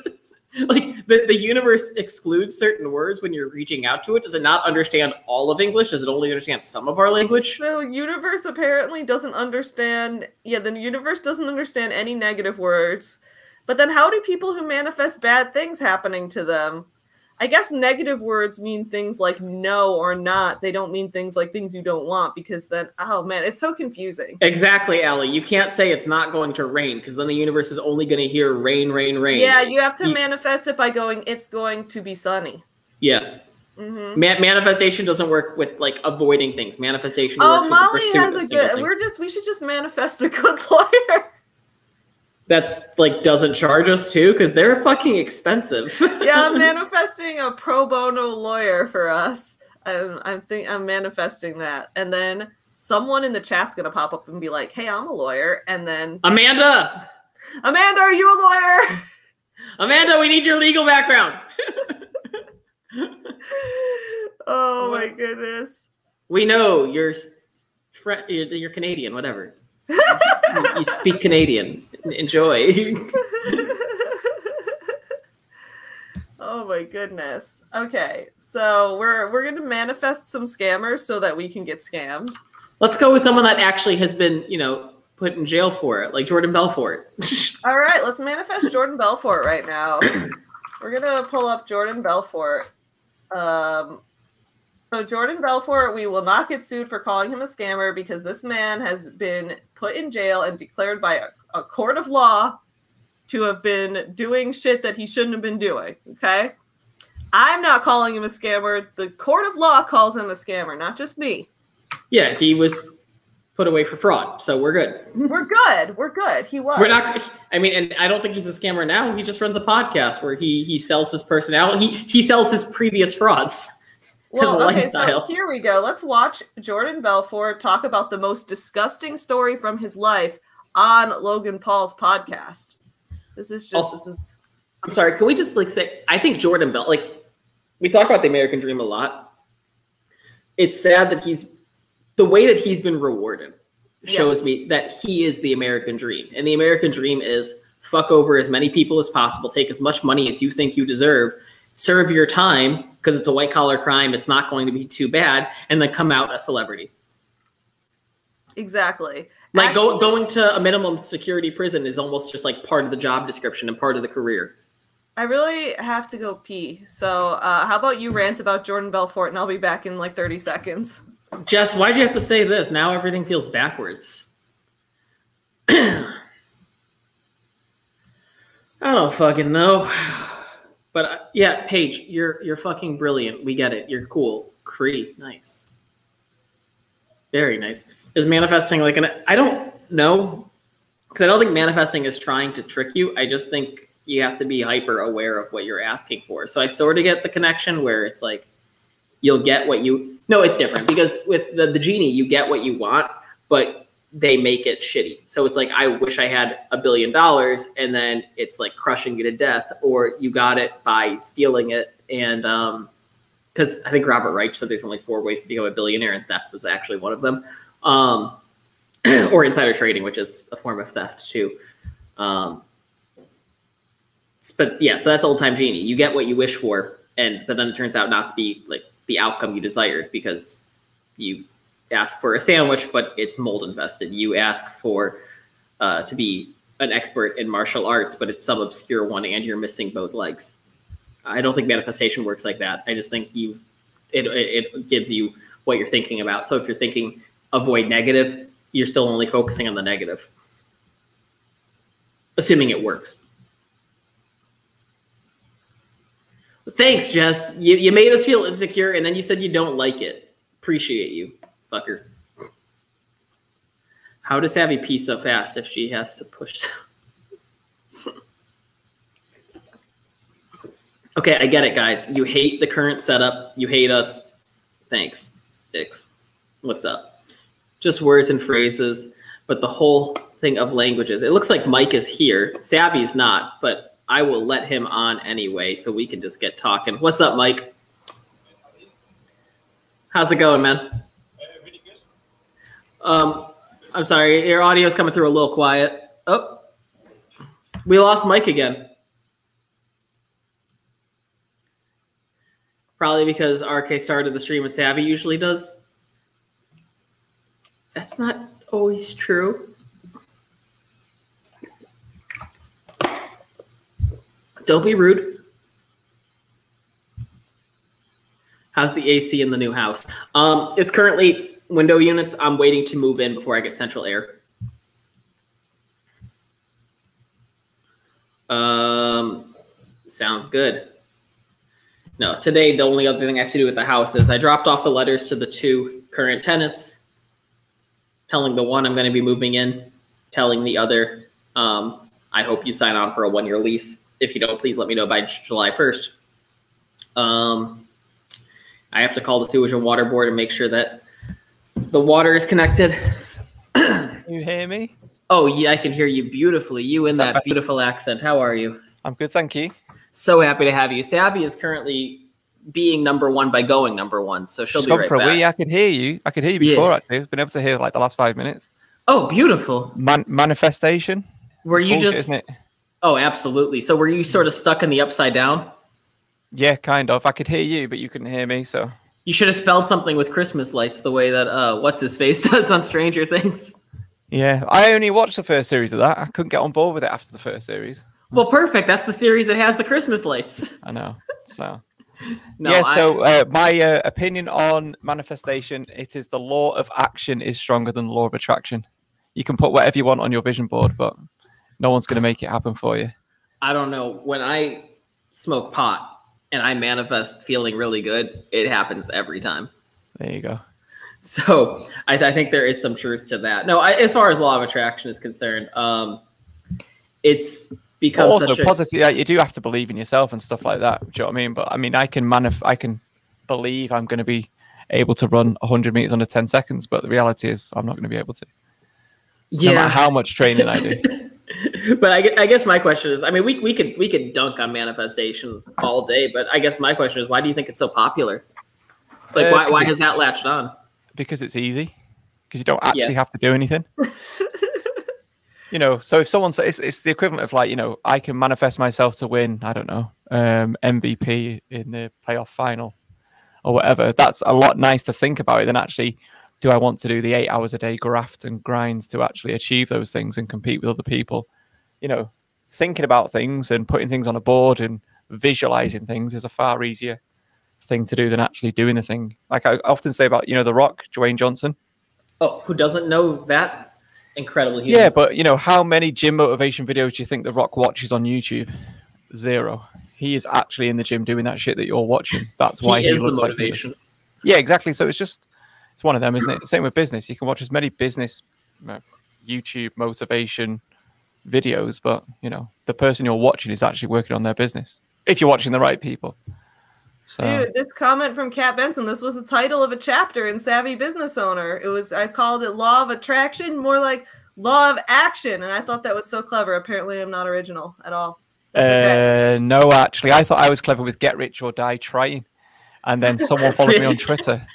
like the, the universe excludes certain words when you're reaching out to it. Does it not understand all of English? Does it only understand some of our language? The universe apparently doesn't understand. Yeah, the universe doesn't understand any negative words. But then, how do people who manifest bad things happening to them? I guess negative words mean things like no or not. They don't mean things like things you don't want because then, oh man, it's so confusing. Exactly, Allie. You can't say it's not going to rain because then the universe is only going to hear rain, rain, rain. Yeah, you have to Ye- manifest it by going, it's going to be sunny. Yes. hmm Ma- manifestation doesn't work with like avoiding things. Manifestation Oh, works with Molly the pursuit has a good. We're just. We should just manifest a good lawyer. That's like doesn't charge us too because they're fucking expensive. yeah, I'm manifesting a pro bono lawyer for us. I'm, I'm think I'm manifesting that, and then someone in the chat's gonna pop up and be like, "Hey, I'm a lawyer," and then Amanda, Amanda, are you a lawyer? Amanda, we need your legal background. oh my goodness. we know you're fr- you're, you're Canadian, whatever. You, speak Canadian. Enjoy. oh my goodness. Okay, so we're we're gonna manifest some scammers so that we can get scammed. Let's go with someone that actually has been, you know, put in jail for it, like Jordan Belfort. All right, let's manifest Jordan Belfort right now. We're gonna pull up Jordan Belfort. Um, so Jordan Belfort, we will not get sued for calling him a scammer because this man has been put in jail and declared by a, a court of law to have been doing shit that he shouldn't have been doing. Okay, I'm not calling him a scammer. The court of law calls him a scammer, not just me. yeah, he was put away for fraud, so we're good. We're good. We're good. He was. We're not. I mean, and I don't think he's a scammer now. He just runs a podcast where he he sells his personality. He he sells his previous frauds. Well, okay, lifestyle. so here we go. Let's watch Jordan Belfort talk about the most disgusting story from his life on Logan Paul's podcast. This is just Also- this is I'm sorry. Can we just like say? I think Jordan Bell. Like we talk about the American Dream a lot. It's sad that he's the way that he's been rewarded shows Yes. me that he is the American Dream, and the American Dream is fuck over as many people as possible, take as much money as you think you deserve, serve your time because it's a white collar crime. It's not going to be too bad, and then come out a celebrity. exactly Like go, going to a minimum security prison is almost just like part of the job description and part of the career. I really have to go pee. So uh, how about you rant about Jordan Belfort and I'll be back in like 30 seconds. Jess, why'd you have to say this? Now everything feels backwards. I don't fucking know. But uh, yeah, Paige, you're you're fucking brilliant. We get it. You're cool. Cree, nice. Very nice. Is manifesting like an I don't know because I don't think manifesting is trying to trick you. I just think you have to be hyper aware of what you're asking for. So I sort of get the connection where it's like you'll get what you no, it's different because with the, the genie, you get what you want, but they make it shitty. So it's like I wish I had a billion dollars, and then it's like crushing you to death, or you got it by stealing it, and um, because I think Robert Reich said there's only four ways to become a billionaire, and theft was actually one of them, um, or insider trading, which is a form of theft too. Um, but yeah, so that's old time genie. You get what you wish for, and but then it turns out not to be like the outcome you desired because you ask for a sandwich, but it's mold invested. You ask for uh, to be an expert in martial arts, but it's some obscure one, and you're missing both legs. I don't think manifestation works like that. I just think you it, it, gives you what you're thinking about. So if you're thinking avoid negative, you're still only focusing on the negative, assuming it works. Thanks, Jess. You, you made us feel insecure, and then you said you don't like it. Appreciate you, fucker. How does Abby pee so fast if she has to push? okay, I get it, guys. You hate the current setup. You hate us. Thanks, dicks. What's up? Just words and phrases, but the whole thing of languages. It looks like Mike is here. Savvy's not, but I will let him on anyway, so we can just get talking. What's up, Mike? How's it going, man? Um, I'm sorry, your audio is coming through a little quiet. Oh, we lost Mike again. Probably because RK started the stream as Savvy usually does. That's not always true. Don't be rude. How's the AC in the new house? Um, it's currently window units. I'm waiting to move in before I get central air. Um, sounds good. No, today the only other thing I have to do with the house is I dropped off the letters to the two current tenants, telling the one I'm going to be moving in, telling the other, um, I hope you sign on for a one year lease if you don't, please let me know by July 1st. Um, I have to call the sewage and water board and make sure that the water is connected. you hear me? Oh, yeah, I can hear you beautifully. You in that, that beautiful accent. How are you? I'm good, thank you. So happy to have you. Savvy is currently being number one by going number one, so she'll She's be right for back. A wee. I could hear you. I could hear you before. Yeah. Actually, I've been able to hear like the last five minutes. Oh, beautiful. Man- manifestation. Were you Bullshit, just? Isn't it? Oh, absolutely. So were you sort of stuck in the upside down? Yeah, kind of. I could hear you, but you couldn't hear me. So you should have spelled something with Christmas lights the way that uh, what's his face does on Stranger Things. Yeah, I only watched the first series of that. I couldn't get on board with it after the first series. Well, perfect. That's the series that has the Christmas lights. I know. So. no, yeah, so uh, my uh, opinion on manifestation, it is the law of action is stronger than the law of attraction. You can put whatever you want on your vision board, but no one's going to make it happen for you. I don't know. When I smoke pot and I manifest feeling really good, it happens every time. There you go. So I, th- I think there is some truth to that. No, I, as far as law of attraction is concerned, um, it's because also a- positive. Yeah, you do have to believe in yourself and stuff like that. Do you know what I mean? But I mean, I can manif- I can believe I'm going to be able to run 100 meters under 10 seconds, but the reality is I'm not going to be able to. Yeah. No matter how much training I do. but I, I, guess my question is, I mean, we, we could we could dunk on manifestation all day, but I guess my question is, why do you think it's so popular? Like, uh, why why has that latched on? Because it's easy. Because you don't actually yeah. have to do anything. you know, so if someone says it's, it's the equivalent of like, you know, I can manifest myself to win, I don't know, um, MVP in the playoff final or whatever. That's a lot nice to think about it than actually do I want to do the eight hours a day graft and grinds to actually achieve those things and compete with other people? You know, thinking about things and putting things on a board and visualizing things is a far easier thing to do than actually doing the thing. Like I often say about, you know, The Rock, Dwayne Johnson. Oh, who doesn't know that incredible human? Yeah, but you know, how many gym motivation videos do you think The Rock watches on YouTube? Zero. He is actually in the gym doing that shit that you're watching. That's why he, he looks like motivation. Yeah, exactly. So it's just it's one of them, isn't it? Same with business. You can watch as many business YouTube motivation videos, but you know the person you're watching is actually working on their business. If you're watching the right people. So Dude, this comment from Kat Benson. This was the title of a chapter in Savvy Business Owner. It was I called it Law of Attraction, more like Law of Action, and I thought that was so clever. Apparently, I'm not original at all. Okay. uh, no, actually, I thought I was clever with get rich or die trying, and then someone followed me on Twitter.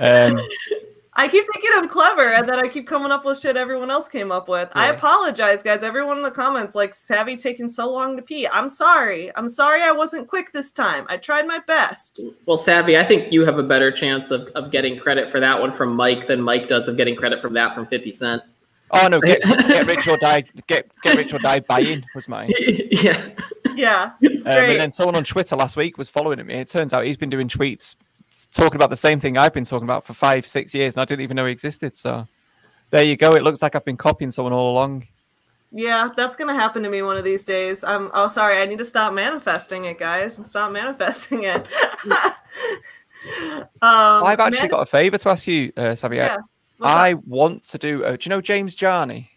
Um, I keep thinking I'm clever, and then I keep coming up with shit everyone else came up with. I apologize, guys. Everyone in the comments, like Savvy taking so long to pee. I'm sorry. I'm sorry I wasn't quick this time. I tried my best. Well, Savvy, I think you have a better chance of, of getting credit for that one from Mike than Mike does of getting credit from that from 50 Cent. oh no, get, get rich or die. Get get rich or die buying was mine. yeah. Yeah. Um, and then someone on Twitter last week was following me. It turns out he's been doing tweets talking about the same thing I've been talking about for five, six years, and I didn't even know he existed. So there you go. It looks like I've been copying someone all along. Yeah, that's gonna happen to me one of these days. I'm oh sorry, I need to stop manifesting it, guys, and stop manifesting it. um, Well, I've actually mani- got a favour to ask you, uh, Xavier. Yeah? I want to do. Uh, do you know James Jani?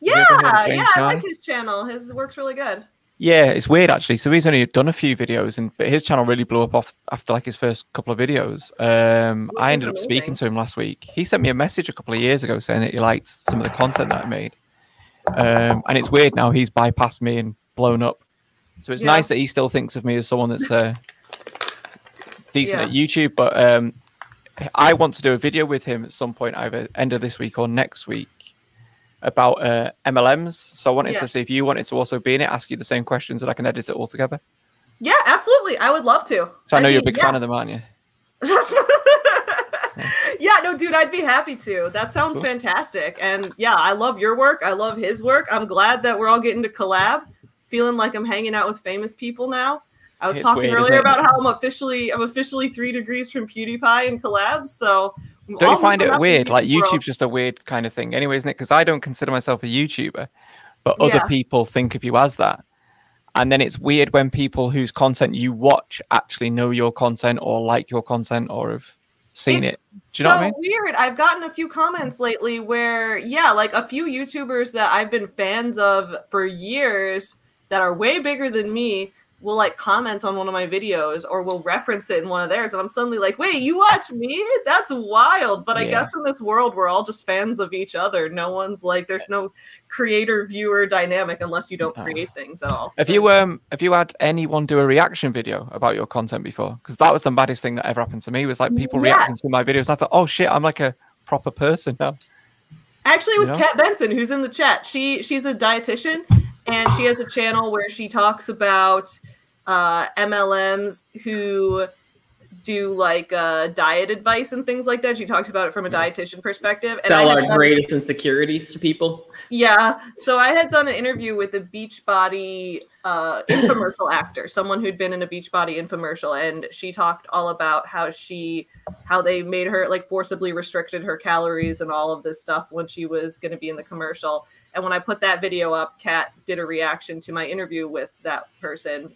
yeah, you ever James yeah, I like his channel. His work's really good. Yeah, it's weird actually. So he's only done a few videos, and but his channel really blew up off after like his first couple of videos. Um, Which I ended up speaking to him last week. He sent me a message a couple of years ago saying that he liked some of the content that I made. Um, and it's weird now he's bypassed me and blown up. So it's Yeah. nice that he still thinks of me as someone that's uh, decent Yeah. at YouTube. But um, I want to do a video with him at some point, either end of this week or next week, about uh, MLMs. So I wanted Yeah. to see if you wanted to also be in it, ask you the same questions, and I can edit it all together. Yeah, absolutely. I would love to. So I know I'd you're a big fan of them, aren't you? yeah, no, dude, I'd be happy to. That sounds Cool. fantastic. And yeah, I love your work. I love his work. I'm glad that we're all getting to collab. Feeling like I'm hanging out with famous people now. I was It's talking weird, earlier about how I'm officially I'm officially three degrees from PewDiePie and collabs. So Don't you find it weird? Like world. YouTube's just a weird kind of thing, anyway, isn't it? Because I don't consider myself a YouTuber, but other Yeah. people think of you as that. And then it's weird when people whose content you watch actually know your content or like your content or have seen it's it. Do you know so what I mean? weird. I've gotten a few comments lately where, yeah, like a few YouTubers that I've been fans of for years that are way bigger than me will like comment on one of my videos or will reference it in one of theirs, and I'm suddenly like, wait, you watch me? That's wild. But I Yeah. guess in this world, we're all just fans of each other. No one's like, there's no creator viewer dynamic unless you don't create things at all. Have you um have you had anyone do a reaction video about your content before? Because that was the baddest thing that ever happened to me was like people reacting to my videos. I thought, oh shit, I'm like a proper person now. Actually, it was You know? Kat Benson who's in the chat. She she's a dietitian and she has a channel where she talks about uh, MLMs who do like uh, diet advice and things like that. She talks about it from a dietitian perspective. Sell our done- greatest insecurities to people. yeah. So I had done an interview with a Beachbody uh, infomercial actor, someone who'd been in a Beachbody infomercial, and she talked all about how she, how they made her like forcibly restricted her calories and all of this stuff when she was going to be in the commercial. And when I put that video up, Kat did a reaction to my interview with that person.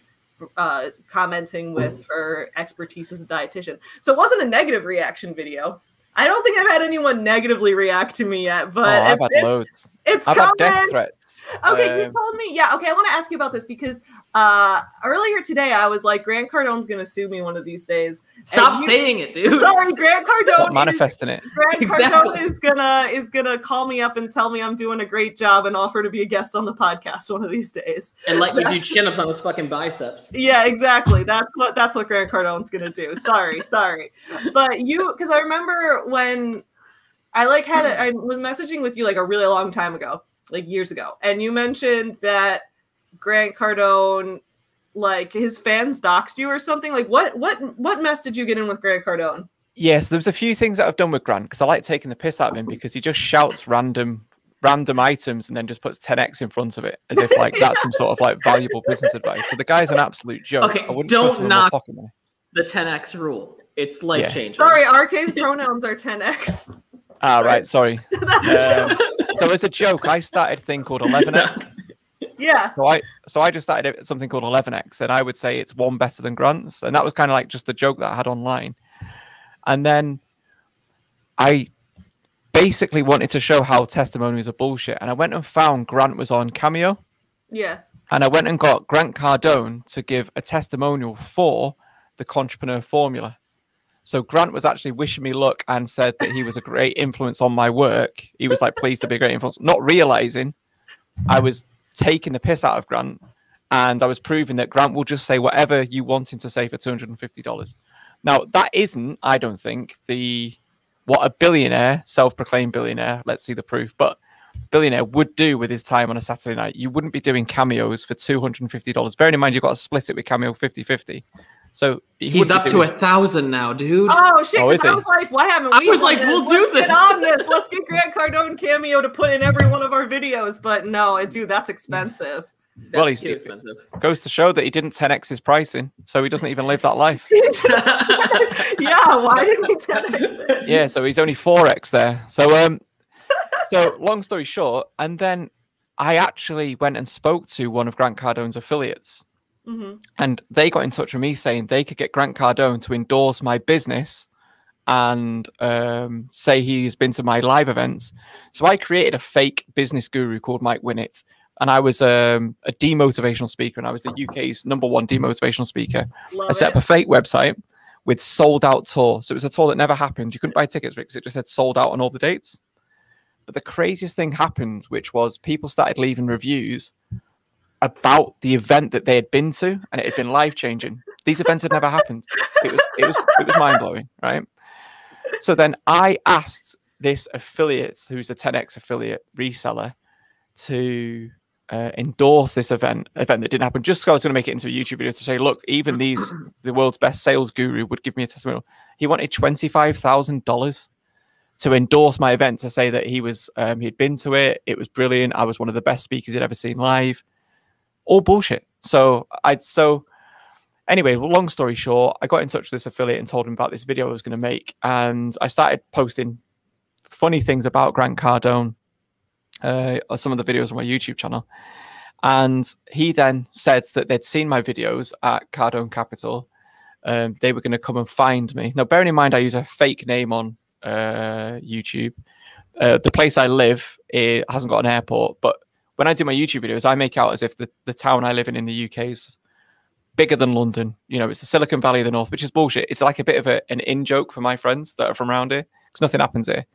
Uh, commenting with her expertise as a dietitian, so it wasn't a negative reaction video. I don't think I've had anyone negatively react to me yet, oh, but had it's, loads. It's I've had coming. death threats. Okay, you Um, told me. Yeah, okay, I want to ask you about this because uh earlier today I was like Grant Cardone's going to sue me one of these days. Stop you- saying it, dude. Sorry, Grant Stop Cardone. is- manifesting it. Grant Exactly. Cardone is gonna is gonna call me up and tell me I'm doing a great job and offer to be a guest on the podcast one of these days. And let you do chin ups on his fucking biceps. Yeah, exactly. That's what that's what Grant Cardone's gonna do. Sorry, sorry. But you because I remember when I like had a, hmm. I was messaging with you like a really long time ago, like years ago, and you mentioned that Grant Cardone like his fans doxed you or something. Like what what what mess did you get in with Grant Cardone? Yes, there's a few things that I've done with Grant because I like taking the piss out of him oh. because he just shouts random random items and then just puts 10x in front of it as if like that's some sort of like valuable business advice. So the guy's an absolute joke. Okay, I wouldn't don't trust him with my knock- The 10x rule. It's life changing. Sorry, RK's pronouns are 10x. Ah, Sorry. right, sorry. That's a Um, joke. so as a joke, I started a thing called 11x. Yeah. So I so I just started a- something called 11x, and I would say it's one better than Grant's, and that was kind of like just a joke that I had online. And then I basically wanted to show how testimonials are bullshit, and I went and found Grant was on Cameo, Yeah. and I went and got Grant Cardone to give a testimonial for the entrepreneur formula. So Grant was actually wishing me luck and said that he was a great influence on my work. He was like pleased to be a great influence, not realizing I was taking the piss out of Grant and I was proving that Grant will just say whatever you want him to say for two hundred and fifty dollars. Now that isn't, I don't think, the what a billionaire, self-proclaimed billionaire, let's see the proof, but billionaire would do with his time on a Saturday night. You wouldn't be doing cameos for two hundred and fifty dollars. Bearing in mind you've got to split it with cameo 50-50. So he he's up doing... to a thousand now, dude. Oh shit! Oh, I was like, why haven't we? I was like, this? we'll Let's do this. Get on this. Let's get Grant Cardone cameo to put in every one of our videos. But no, dude, that's expensive. That's well, he's too expensive. Goes to show that he didn't 10x his pricing, so he doesn't even live that life. yeah, why didn't he 10x it? Yeah, so he's only 4x there. So um, so long story short, and then I actually went and spoke to one of Grant Cardone's affiliates Mm-hmm. And they got in touch with me saying they could get Grant Cardone to endorse my business and um, say he's been to my live events. So I created a fake business guru called Mike Winnet. And I was um, a demotivational speaker, and I was the UK's number one demotivational speaker. Love I set it. up a fake website with sold out tour. So it was a tour that never happened. You couldn't buy tickets because it just said sold out on all the dates. But the craziest thing happened, which was people started leaving reviews about the event that they had been to, and it had been life changing. These events had never happened. It was it was it was mind blowing, right? So then I asked this affiliate, who's a 10x affiliate reseller, to uh, endorse this event event that didn't happen. Just so I was going to make it into a YouTube video to say, look, even these the world's best sales guru would give me a testimonial. He wanted twenty five thousand dollars to endorse my event to say that he was um, he'd been to it. It was brilliant. I was one of the best speakers he'd ever seen live all bullshit. So I'd so anyway, long story short, I got in touch with this affiliate and told him about this video I was going to make, and I started posting funny things about Grant Cardone, uh, or some of the videos on my YouTube channel. And he then said that they'd seen my videos at Cardone Capital. Um, they were going to come and find me. Now, bearing in mind, I use a fake name on uh, YouTube. Uh, the place I live it hasn't got an airport, but when I do my YouTube videos, I make out as if the, the town I live in in the UK is bigger than London. You know, it's the Silicon Valley of the North, which is bullshit. It's like a bit of a, an in joke for my friends that are from around here because nothing happens here.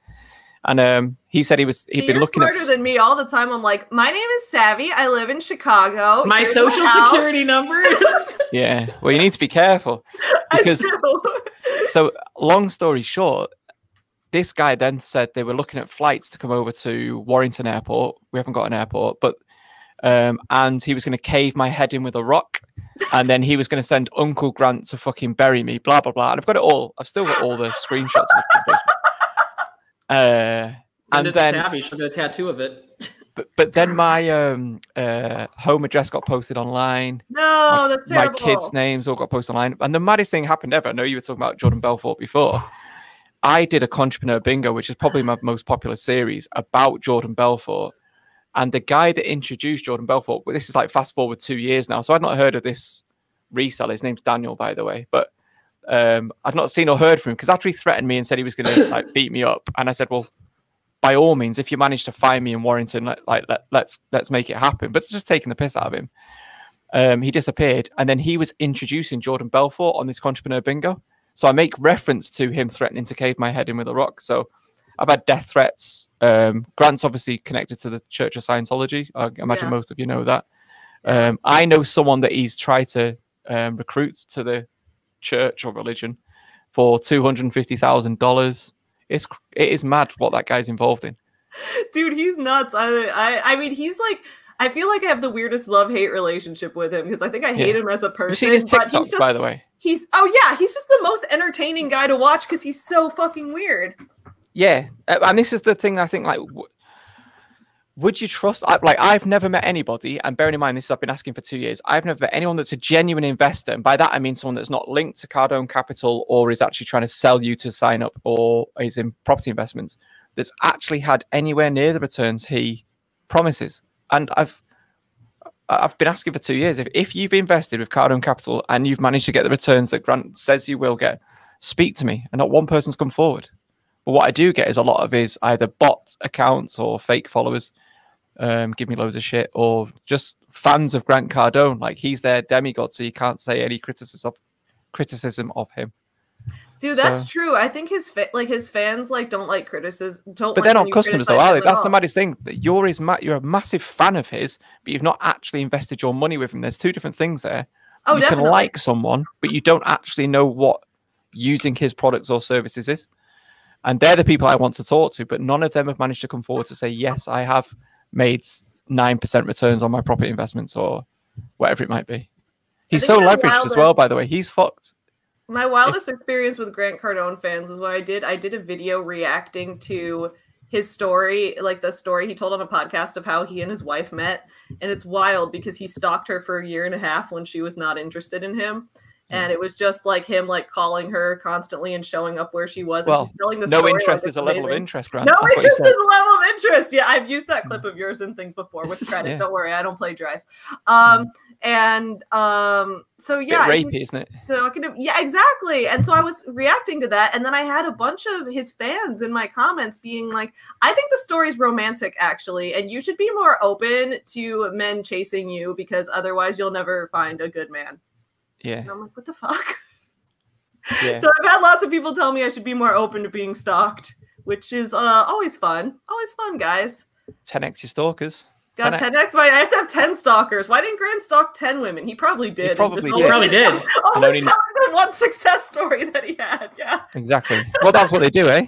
And um, he said he was he had been looking smarter at... than me all the time. I'm like, my name is Savvy. I live in Chicago. My Here's social my security number is. yeah. Well, you need to be careful because. so, long story short, this guy then said they were looking at flights to come over to Warrington Airport. We haven't got an airport, but um, and he was going to cave my head in with a rock, and then he was going to send Uncle Grant to fucking bury me. Blah blah blah. And I've got it all. I've still got all the screenshots of this Uh, and then Tabby, she'll get a tattoo of it. But but then my um uh home address got posted online. No, my, that's terrible. My kids' names all got posted online. And the maddest thing happened ever. I know you were talking about Jordan Belfort before. I did a Entrepreneur Bingo, which is probably my most popular series about Jordan Belfort. And the guy that introduced Jordan Belfort, well, this is like fast forward two years now. So I'd not heard of this reseller. His name's Daniel, by the way. But um, I'd not seen or heard from him because after he threatened me and said he was going to like beat me up, and I said, well, by all means, if you manage to find me in Warrington, let, like let, let's, let's make it happen. But it's just taking the piss out of him. Um, he disappeared, and then he was introducing Jordan Belfort on this Entrepreneur Bingo. So I make reference to him threatening to cave my head in with a rock. So I've had death threats. Um, Grant's obviously connected to the Church of Scientology. I imagine yeah. most of you know that. Um, I know someone that he's tried to um, recruit to the church or religion for two hundred fifty thousand dollars. It's it is mad what that guy's involved in. Dude, he's nuts. I I I mean, he's like I feel like I have the weirdest love hate relationship with him because I think I hate yeah. him as a person. You've seen his TikToks, just, by the way. He's oh yeah, he's just the most entertaining guy to watch because he's so fucking weird. Yeah, and this is the thing I think like. W- would you trust like I've never met anybody, and bearing in mind this I've been asking for two years, I've never met anyone that's a genuine investor, and by that I mean someone that's not linked to Cardone Capital or is actually trying to sell you to sign up or is in property investments that's actually had anywhere near the returns he promises and I've I've been asking for two years if, if you've invested with Cardone Capital and you've managed to get the returns that Grant says you will get, speak to me. And not one person's come forward. But what I do get is a lot of his either bot accounts or fake followers um, give me loads of shit, or just fans of Grant Cardone. Like he's their demigod, so you can't say any criticism of criticism of him. Dude, that's so, true. I think his fa- like his fans like don't like criticism. Don't. But like they're not customers, though, are they? That's the maddest thing. That you're his, ma- you're a massive fan of his, but you've not actually invested your money with him. There's two different things there. Oh, you definitely. can like someone, but you don't actually know what using his products or services is. And they're the people I want to talk to, but none of them have managed to come forward to say, yes, I have made 9% returns on my property investments or whatever it might be. He's so leveraged as well, by the way. He's fucked. My wildest if, experience with Grant Cardone fans is what I did. I did a video reacting to his story, like the story he told on a podcast of how he and his wife met. And it's wild because he stalked her for a year and a half when she was not interested in him and it was just like him like calling her constantly and showing up where she was. Well, telling the no interest like is a level of interest, Grant. No That's interest is a level of interest. Yeah, I've used that clip of yours and things before with credit. yeah. Don't worry, I don't plagiarize. Um, and um, so yeah, rapey, isn't it? Talking to yeah, exactly. And so I was reacting to that, and then I had a bunch of his fans in my comments being like, "I think the story's romantic, actually, and you should be more open to men chasing you because otherwise you'll never find a good man." Yeah. And I'm like, what the fuck? Yeah. So I've had lots of people tell me I should be more open to being stalked, which is uh, always fun. Always fun, guys. 10x your stalkers. Got 10x. 10x. Why I have to have 10 stalkers? Why didn't Grant stalk 10 women? He probably did. He probably did. Probably did. Only tell the one success story that he had. Yeah. Exactly. Well, that's what they do, eh?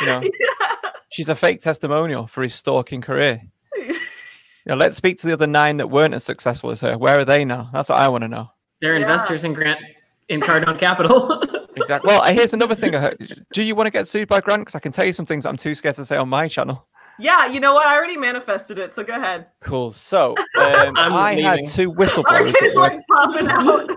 You know, yeah. she's a fake testimonial for his stalking career. you know, let's speak to the other nine that weren't as successful as her. Where are they now? That's what I want to know. They're yeah. investors in Grant in Cardone Capital. exactly. Well, here's another thing. I heard. Do you want to get sued by Grant? Because I can tell you some things I'm too scared to say on my channel. Yeah, you know what? I already manifested it, so go ahead. Cool. So um, I leaving. had two whistleblowers. like popping out.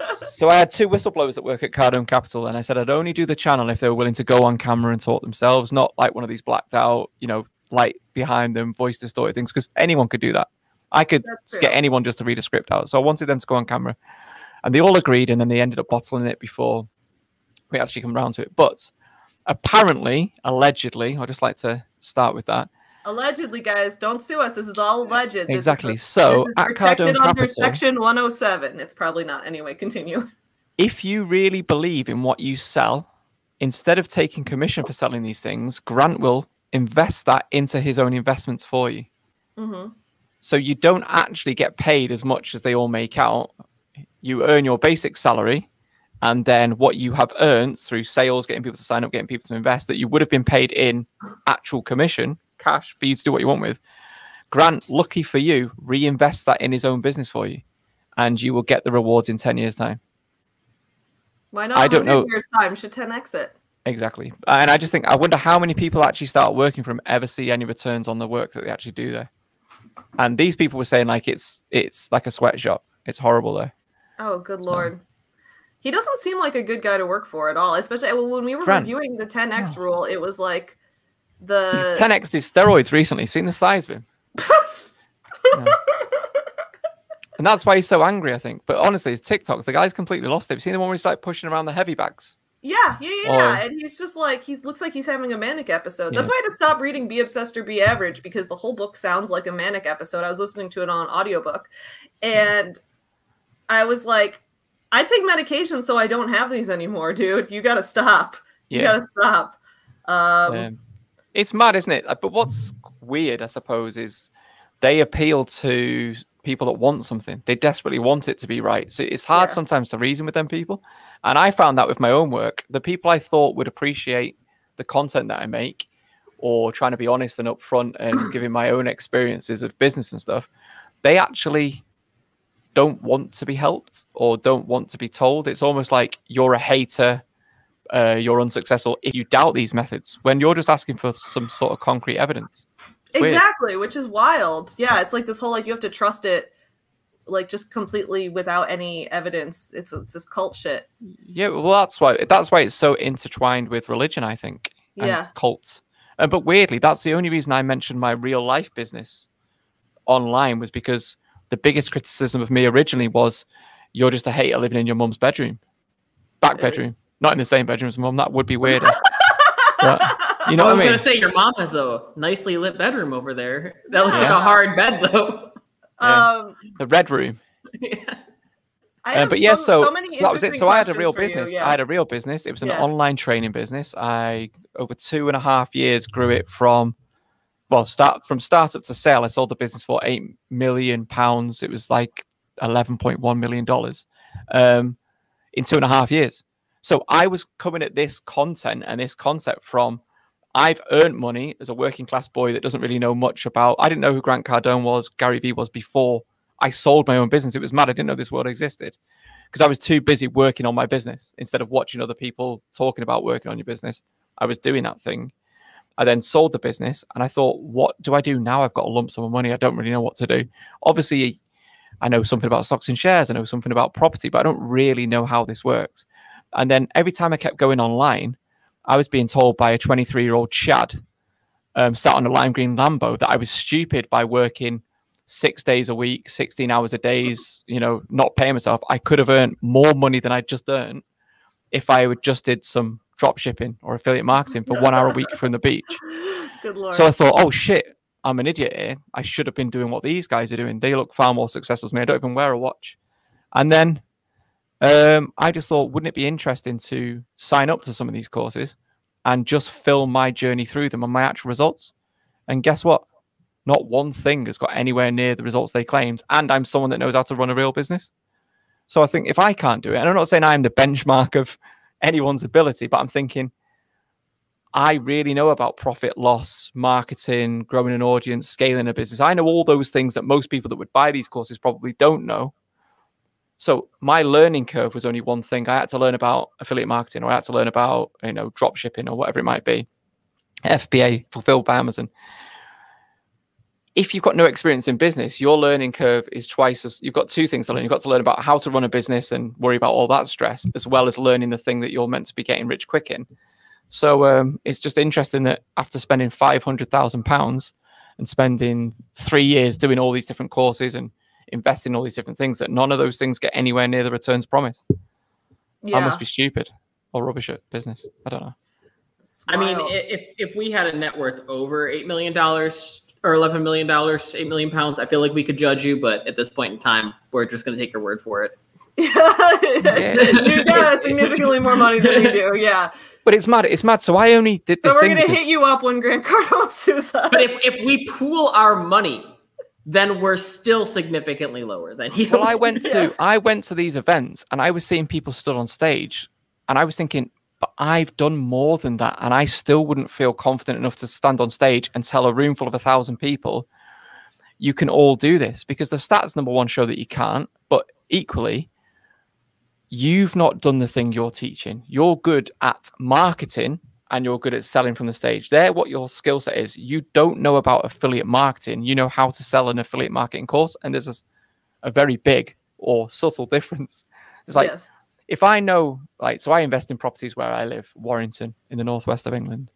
so I had two whistleblowers that work at Cardone Capital, and I said I'd only do the channel if they were willing to go on camera and talk themselves, not like one of these blacked out, you know, light behind them, voice distorted things, because anyone could do that. I could get anyone just to read a script out. So I wanted them to go on camera. And they all agreed, and then they ended up bottling it before we actually come around to it. But apparently, allegedly, I'd just like to start with that. Allegedly, guys, don't sue us. This is all alleged. Exactly. so at Cardone Capital, Section 107. It's probably not. Anyway, continue. If you really believe in what you sell, instead of taking commission for selling these things, Grant will invest that into his own investments for you. Mm-hmm. So you don't actually get paid as much as they all make out. You earn your basic salary, and then what you have earned through sales, getting people to sign up, getting people to invest, that you would have been paid in actual commission, cash for you to do what you want with. Grant, lucky for you, reinvest that in his own business for you, and you will get the rewards in 10 years' time. Why not? I don't know. Years' time should 10 exit. Exactly. And I just think, I wonder how many people actually start working from ever see any returns on the work that they actually do there. And these people were saying like it's it's like a sweatshop. It's horrible there. Oh, good lord. He doesn't seem like a good guy to work for at all. Especially when we were Grant. reviewing the 10x oh. rule, it was like the 10x did steroids recently. Seen the size of him. yeah. And that's why he's so angry, I think. But honestly, his TikToks, the guy's completely lost it. Have you seen the one where he's like pushing around the heavy bags? Yeah, yeah, yeah. Or, and he's just like he looks like he's having a manic episode. That's yeah. why I had to stop reading Be Obsessed or Be Average because the whole book sounds like a manic episode. I was listening to it on audiobook and I was like, I take medication so I don't have these anymore, dude. You gotta stop. You gotta stop. Um, um, it's mad, isn't it? But what's weird, I suppose, is they appeal to people that want something. They desperately want it to be right. So it's hard yeah. sometimes to reason with them people. And I found that with my own work, the people I thought would appreciate the content that I make or trying to be honest and upfront and giving my own experiences of business and stuff, they actually don't want to be helped or don't want to be told. It's almost like you're a hater, uh, you're unsuccessful if you doubt these methods when you're just asking for some sort of concrete evidence. Exactly, which is wild. Yeah, it's like this whole like you have to trust it like just completely without any evidence. It's it's this cult shit. Yeah, well that's why that's why it's so intertwined with religion, I think. Yeah. Cults. And but weirdly, that's the only reason I mentioned my real life business online was because the biggest criticism of me originally was you're just a hater living in your mum's bedroom. Back bedroom. Not in the same bedroom as mum. That would be weirder. but, you know I was I mean? gonna say your mom has a nicely lit bedroom over there. That looks yeah. like a hard bed though. Yeah. Um, the red room. Yeah. Uh, but yes, yeah, so, so, so that was it. So I had a real business. You, yeah. I had a real business. It was an yeah. online training business. I over two and a half years grew it from well, start from startup to sale. I sold the business for eight million pounds. It was like eleven point one million dollars um, in two and a half years. So I was coming at this content and this concept from I've earned money as a working class boy that doesn't really know much about. I didn't know who Grant Cardone was, Gary Vee was before I sold my own business. It was mad. I didn't know this world existed because I was too busy working on my business instead of watching other people talking about working on your business. I was doing that thing. I then sold the business and I thought, what do I do now? I've got a lump sum of money. I don't really know what to do. Obviously, I know something about stocks and shares. I know something about property, but I don't really know how this works. And then every time I kept going online, I was being told by a 23 year old Chad um, sat on a lime green Lambo that I was stupid by working six days a week, 16 hours a days, you know, not paying myself. I could have earned more money than I just earned if I would just did some drop shipping or affiliate marketing for one hour a week from the beach. Good lord. So I thought, oh shit, I'm an idiot here. I should have been doing what these guys are doing. They look far more successful than me. I don't even wear a watch. And then um, I just thought, wouldn't it be interesting to sign up to some of these courses and just film my journey through them and my actual results? And guess what? Not one thing has got anywhere near the results they claimed. And I'm someone that knows how to run a real business. So I think if I can't do it, and I'm not saying I'm the benchmark of anyone's ability, but I'm thinking I really know about profit, loss, marketing, growing an audience, scaling a business. I know all those things that most people that would buy these courses probably don't know. So my learning curve was only one thing. I had to learn about affiliate marketing, or I had to learn about you know drop shipping, or whatever it might be. FBA fulfilled by Amazon. If you've got no experience in business, your learning curve is twice as you've got two things to learn. You've got to learn about how to run a business and worry about all that stress, as well as learning the thing that you're meant to be getting rich quick in. So um, it's just interesting that after spending five hundred thousand pounds and spending three years doing all these different courses and invest in all these different things that none of those things get anywhere near the returns promised. Yeah. I must be stupid or rubbish at business. I don't know. I mean, if if we had a net worth over eight million dollars or eleven million dollars, eight million pounds, I feel like we could judge you. But at this point in time, we're just going to take your word for it. yeah. you got significantly more money than we do. Yeah. But it's mad. It's mad. So I only did this. So we're gonna because... hit you up when Grant Cardone sues us. But if, if we pool our money then we're still significantly lower than you. Well, I went to yes. I went to these events and I was seeing people stood on stage, and I was thinking, but I've done more than that, and I still wouldn't feel confident enough to stand on stage and tell a room full of a thousand people, you can all do this because the stats number one show that you can't, but equally. You've not done the thing you're teaching. You're good at marketing and you're good at selling from the stage. There, what your skill set is. You don't know about affiliate marketing. You know how to sell an affiliate marketing course, and there's a, a very big or subtle difference. It's like yes. if I know, like, so I invest in properties where I live, Warrington, in the northwest of England.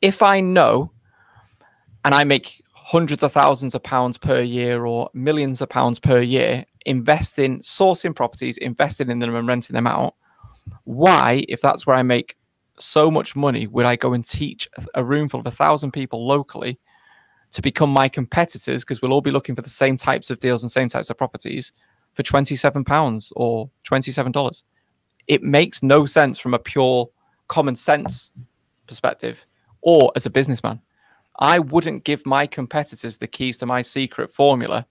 If I know, and I make hundreds of thousands of pounds per year or millions of pounds per year investing, sourcing properties, investing in them and renting them out. Why, if that's where I make so much money would I go and teach a room full of a thousand people locally to become my competitors because we'll all be looking for the same types of deals and same types of properties for £27 or $27? It makes no sense from a pure common sense perspective or as a businessman. I wouldn't give my competitors the keys to my secret formula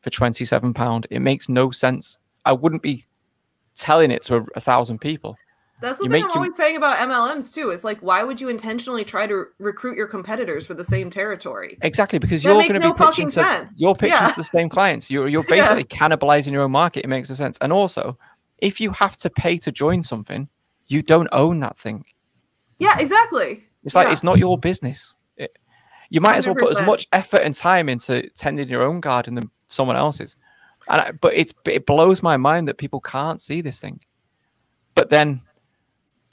for £27. It makes no sense. I wouldn't be telling it to a, a thousand people. That's the you thing I'm always saying about MLMs too. It's like, why would you intentionally try to recruit your competitors for the same territory? Exactly, because that you're going to no be pitching to, you're pitching yeah. to the same clients. You're you're basically yeah. cannibalizing your own market. It makes no sense. And also, if you have to pay to join something, you don't own that thing. Yeah, exactly. It's like yeah. it's not your business. It, you might 100%. as well put as much effort and time into tending your own garden than someone else's. And I, but it's it blows my mind that people can't see this thing. But then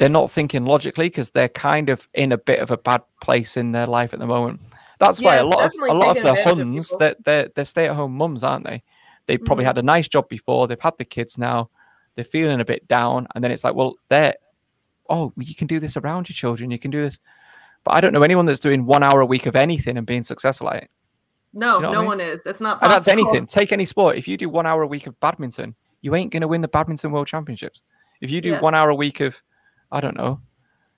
they're not thinking logically because they're kind of in a bit of a bad place in their life at the moment. That's yeah, why a lot of a lot of the huns they're, they're, they're stay at home mums, aren't they? They probably mm-hmm. had a nice job before. They've had the kids now. They're feeling a bit down, and then it's like, well, they're oh, you can do this around your children. You can do this, but I don't know anyone that's doing one hour a week of anything and being successful at it. No, you know no I mean? one is. It's not And possible. that's anything. Take any sport. If you do one hour a week of badminton, you ain't going to win the badminton world championships. If you do Yeah. one hour a week of, I don't know,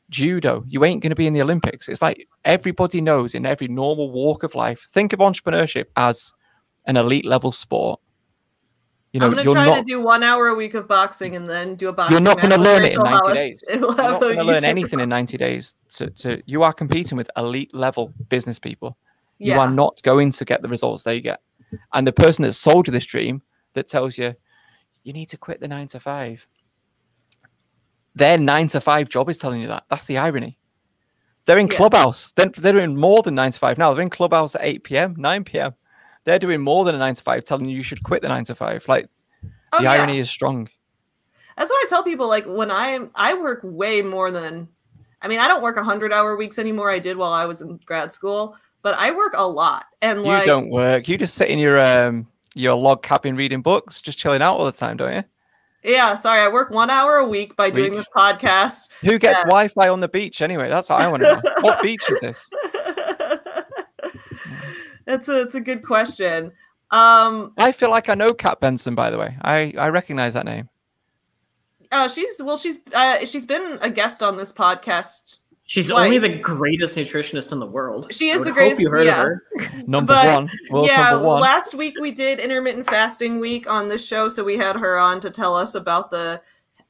judo, you ain't going to be in the Olympics. It's like everybody knows in every normal walk of life. Think of entrepreneurship as an elite level sport. You know, I'm gonna try not to do one hour a week of boxing and then do a boxing. You're not gonna learn it in 90 Hollis. days. You're not going to learn anything in 90 days. To, to you are competing with elite level business people. Yeah. You are not going to get the results they get. And the person that sold you this dream that tells you you need to quit the nine to five, their nine to five job is telling you that. That's the irony. They're in Yeah. clubhouse. They're, they're doing more than nine to five now. They're in clubhouse at 8 p.m., 9 p.m. They're doing more than a nine to five, telling you you should quit the nine to five. Like Oh, the yeah. irony is strong. That's what I tell people. Like when I'm, I work way more than. I mean, I don't work hundred hour weeks anymore. I did while I was in grad school, but I work a lot. And You like, don't work. You just sit in your um your log cabin reading books, just chilling out all the time, don't you? Yeah, sorry, I work one hour a week by doing Week. this podcast. Who gets Yeah. Wi-Fi on the beach anyway? That's what I want to know. what beach is this? That's a, it's a good question. Um, I feel like I know Kat Benson, by the way. I I recognize that name. uh, she's well, she's uh, she's been a guest on this podcast. She's Twice. only the greatest nutritionist in the world. She I is would the hope greatest- You heard yeah. of her? Number But, one. World's yeah, number one. last week we did intermittent fasting week on this show, so we had her on to tell us about the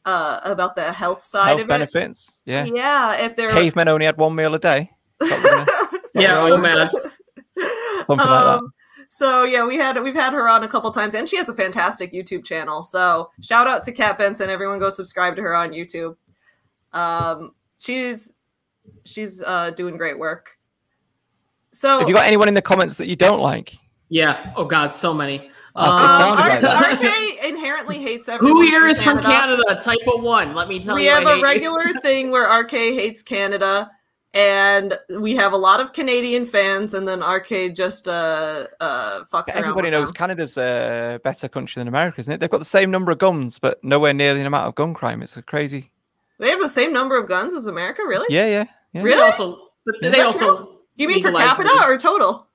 uh about the health side Health of benefits. Yeah. it. Yeah, if there Cavemen only had one meal a day. Is that what we're gonna- Yeah, what oh man. Something like that. Um, So yeah, we had we've had her on a couple times, and she has a fantastic YouTube channel. So shout out to Kat Benson. Everyone go subscribe to her on YouTube. Um, she's she's uh, doing great work. So Have you got anyone in the comments that you don't like? Yeah. Oh God, so many. Oh, um, like. RK inherently hates everyone. Who here is from Canada. Canada? Type of one. Let me tell we you. We have I a hate you. regular thing where RK hates Canada, and we have a lot of Canadian fans, and then RK just uh uh fucks around. Everybody knows them. Canada's a better country than America, isn't it? They've got the same number of guns, but nowhere near the amount of gun crime. It's a crazy. They have the same number of guns as America. Really? Yeah, yeah, yeah. Really? They also, but Is they that also. Do you mean per capita weed. or total?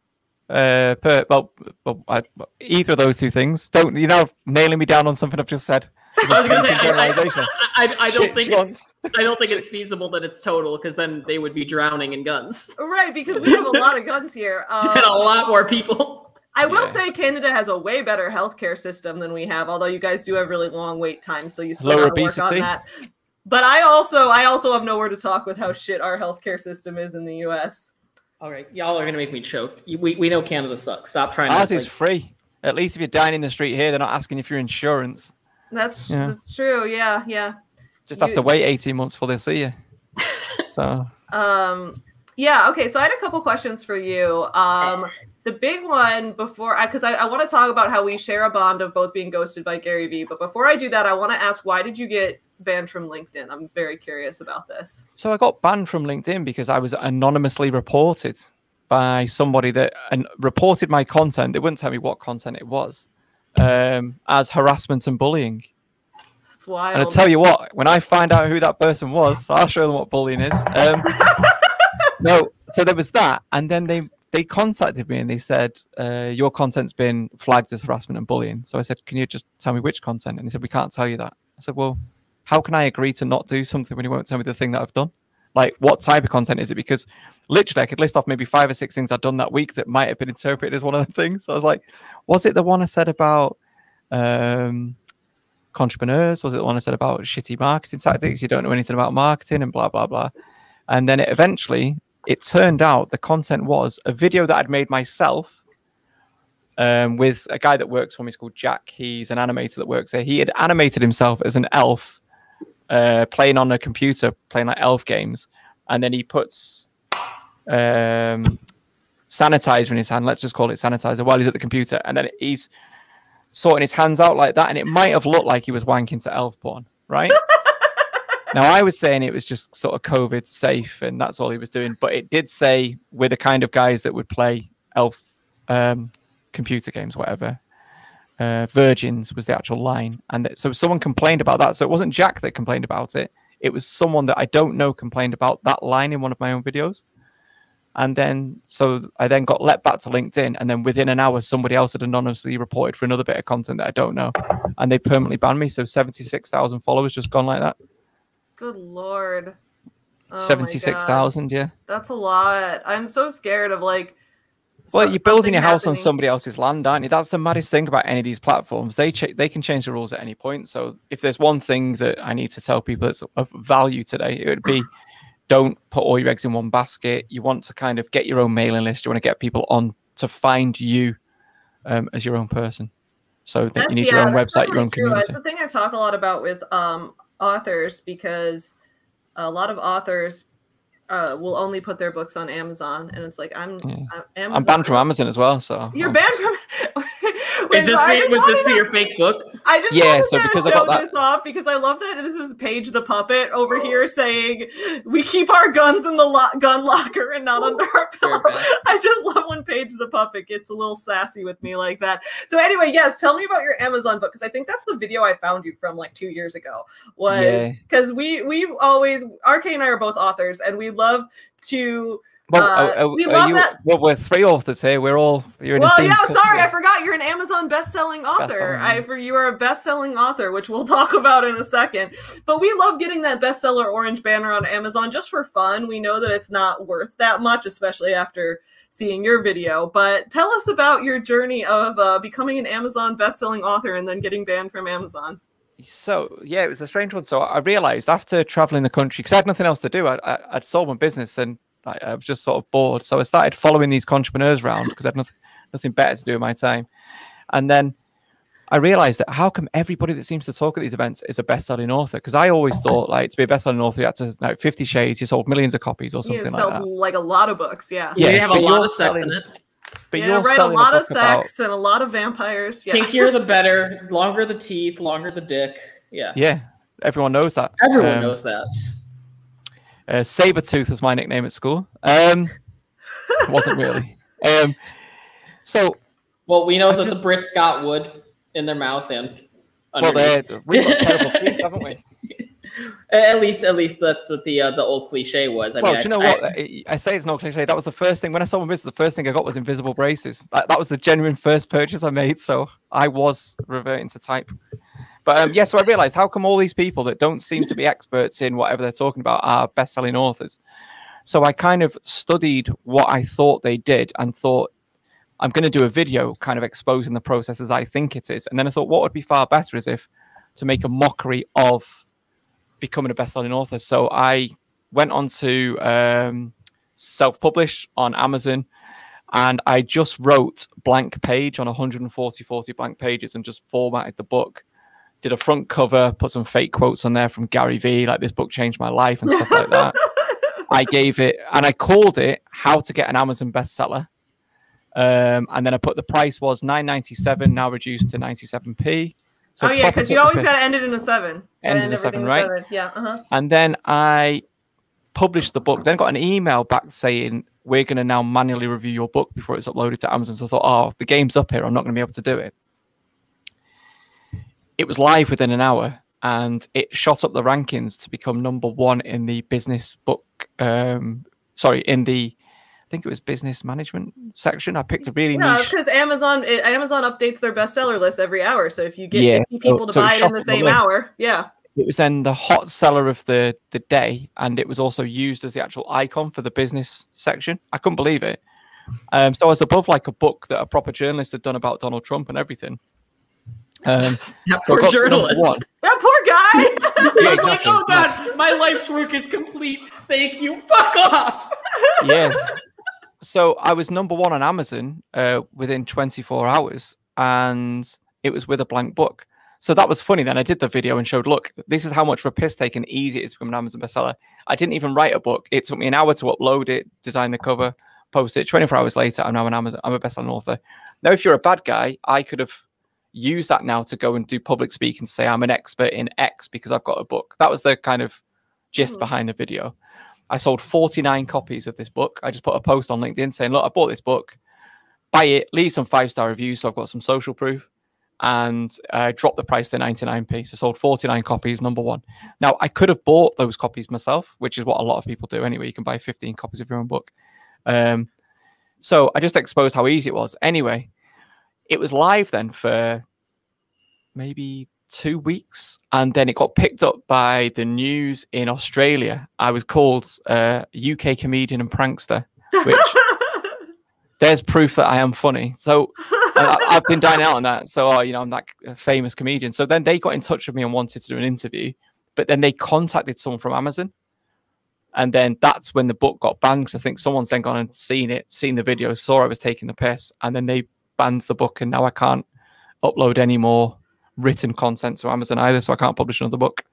Uh, per, well, well I, either of those two things. Don't you know nailing me down on something I've just said? It's a I was gonna say, I, I, generalization. I, I don't Shit think once. it's, I don't think it's feasible that it's total because then they would be drowning in guns Right, because we have a lot of guns here. Um, and a lot more people. I will Yeah. say Canada has a way better healthcare system than we have, although you guys do have really long wait times, so you still Lower gotta work on obesity. that. But I also I also have nowhere to talk with how shit our healthcare system is in the US. All right, y'all are gonna make me choke. We, we know Canada sucks. Stop trying. Ours to is free. At least if you're dying in the street here, they're not asking if your insurance. That's, Yeah. that's true, yeah, yeah. Just have to wait 18 months before they see you. So Um, yeah. Okay. So I had a couple questions for you. Um, the big one before I, because I, I want to talk about how we share a bond of both being ghosted by Gary Vee. But before I do that, I want to ask, why did you get banned from LinkedIn? I'm very curious about this. So I got banned from LinkedIn because I was anonymously reported by somebody that and reported my content. They wouldn't tell me what content it was um, as harassment and bullying. That's wild. And I tell you what, when I find out who that person was, I'll show them what bullying is. Um, no, so there was that, and then they they contacted me and they said uh, your content's been flagged as harassment and bullying. So I said, can you just tell me which content? And he said, we can't tell you that. I said, well, how can I agree to not do something when you won't tell me the thing that I've done? Like, what type of content is it? Because literally, I could list off maybe five or six things I'd done that week that might have been interpreted as one of the things. So I was like, was it the one I said about um, entrepreneurs? Was it the one I said about shitty marketing tactics? You don't know anything about marketing and blah blah blah. And then it eventually, it turned out the content was a video that I'd made myself um, with a guy that works for me. He's called Jack. He's an animator that works there. He had animated himself as an elf uh, playing on a computer, playing like elf games, and then he puts um, sanitizer in his hand. Let's just call it sanitizer while he's at the computer, and then he's sorting his hands out like that, and it might have looked like he was wanking to elf porn, right? now I was saying it was just sort of COVID safe, and that's all he was doing, but it did say we're the kind of guys that would play elf um, computer games, whatever. Uh, virgins was the actual line, and that, so someone complained about that. So it wasn't Jack that complained about it; it was someone that I don't know complained about that line in one of my own videos. And then, so I then got let back to LinkedIn, and then within an hour, somebody else had anonymously reported for another bit of content that I don't know, and they permanently banned me. So seventy six thousand followers just gone like that. Good lord. Oh Seventy-six thousand, yeah. That's a lot. I'm so scared of like. Well, you're building your house happening. on somebody else's land, aren't you? That's the maddest thing about any of these platforms. They ch- they can change the rules at any point. So if there's one thing that I need to tell people that's of value today, it would be don't put all your eggs in one basket. You want to kind of get your own mailing list. You want to get people on to find you um, as your own person. So that you need yeah, your own website, your own community. That's the thing I talk a lot about with um, authors because a lot of authors uh, will only put their books on Amazon, and it's like I'm yeah. I'm, I'm banned from Amazon as well. So you're banned from. Is this for, was this for your fake book? I just yeah. So because I got that this off because I love that this is Paige the puppet over oh. here saying we keep our guns in the lo- gun locker and not under our pillow. I just love when Paige the puppet gets a little sassy with me like that. So anyway, yes, tell me about your Amazon book because I think that's the video I found you from like two years ago. Was because yeah. we we always RK and I are both authors and we love to well, uh, uh, we love you, that. Well, we're three authors here. We're all. You're well, yeah. Sorry, I forgot. You're an Amazon best-selling author. Best-selling. I for you are a best-selling author, which we'll talk about in a second. But we love getting that bestseller orange banner on Amazon just for fun. We know that it's not worth that much, especially after seeing your video. But tell us about your journey of uh, becoming an Amazon best-selling author and then getting banned from Amazon. So yeah, it was a strange one. So I realized after traveling the country, because I had nothing else to do, I, I, I'd sold my business and I, I was just sort of bored. So I started following these entrepreneurs around because I had nothing, nothing better to do with my time. And then I realized that how come everybody that seems to talk at these events is a best-selling author? Because I always thought like to be a best-selling author, you had to like Fifty Shades, you sold millions of copies or something like that. Like a lot of books, yeah. Yeah, you have a lot of sex selling, in it. But yeah, you're right. A lot a of sex about... and a lot of vampires. Yeah. Pinkier the better. Longer the teeth, longer the dick. Yeah. Yeah. Everyone knows that. Everyone um, knows that. Uh, Sabretooth was my nickname at school. Um, wasn't really. Um, so, well, we know I that just, the Brits got wood in their mouth and. Well, we've got terrible teeth, haven't we? At least, at least that's what the uh, the old cliche was. I well, mean, do you know I, what? I, I, say it's not cliche. That was the first thing when I saw my business. The first thing I got was invisible braces. That, that was the genuine first purchase I made. So I was reverting to type. But um, yeah, so I realized how come all these people that don't seem to be experts in whatever they're talking about are best-selling authors. So I kind of studied what I thought they did and thought I'm going to do a video kind of exposing the process as I think it is. And then I thought what would be far better is if to make a mockery of becoming a best-selling author. So I went on to um, self-publish on Amazon and I just wrote blank page on 140 40 blank pages and just formatted the book did a front cover, put some fake quotes on there from Gary Vee, like this book changed my life and stuff like that. I gave it, and I called it "How to Get an Amazon Bestseller." Um, and then I put the price was nine ninety seven, now reduced to ninety seven p. So oh yeah, because you always got to end it in a seven. End in a seven, right? Seven. Yeah. Uh-huh. And then I published the book. Then got an email back saying we're going to now manually review your book before it's uploaded to Amazon. So I thought, oh, the game's up here. I'm not going to be able to do it it was live within an hour and it shot up the rankings to become number one in the business book. Um, sorry, in the think it was business management section. I picked a really yeah, because Amazon it, Amazon updates their bestseller list every hour. So if you get yeah. people to so buy it in the same the hour, yeah. It was then the hot seller of the the day, and it was also used as the actual icon for the business section. I couldn't believe it. Um, so I was above like a book that a proper journalist had done about Donald Trump and everything. Um, that poor so journalist. That poor guy. yeah, exactly. like, oh god, my life's work is complete. Thank you. Fuck off. yeah. So I was number one on Amazon uh, within 24 hours, and it was with a blank book. So that was funny. Then I did the video and showed, look, this is how much of a piss take and easy it is to become an Amazon bestseller. I didn't even write a book. It took me an hour to upload it, design the cover, post it. 24 hours later, I'm now an Amazon. I'm a bestselling author. Now, if you're a bad guy, I could have use that now to go and do public speaking say I'm an expert in X because I've got a book. That was the kind of gist mm. behind the video. I sold 49 copies of this book. I just put a post on LinkedIn saying, look, I bought this book. Buy it, leave some five star reviews so I've got some social proof and uh, drop the price to 99p. So sold 49 copies, number one. Now I could have bought those copies myself, which is what a lot of people do anyway. You can buy 15 copies of your own book. Um, so I just exposed how easy it was. Anyway, it was live then for maybe two weeks, and then it got picked up by the news in Australia. I was called uh, UK comedian and prankster, which there's proof that I am funny. So I, have been dining out on that. So oh, you know, I'm that famous comedian. So then they got in touch with me and wanted to do an interview, but then they contacted someone from Amazon. And then that's when the book got banned. I think someone's then gone and seen it, seen the video, saw I was taking the piss, and then they banned the book. And now I can't upload any more written content to Amazon either, so I can't publish another book.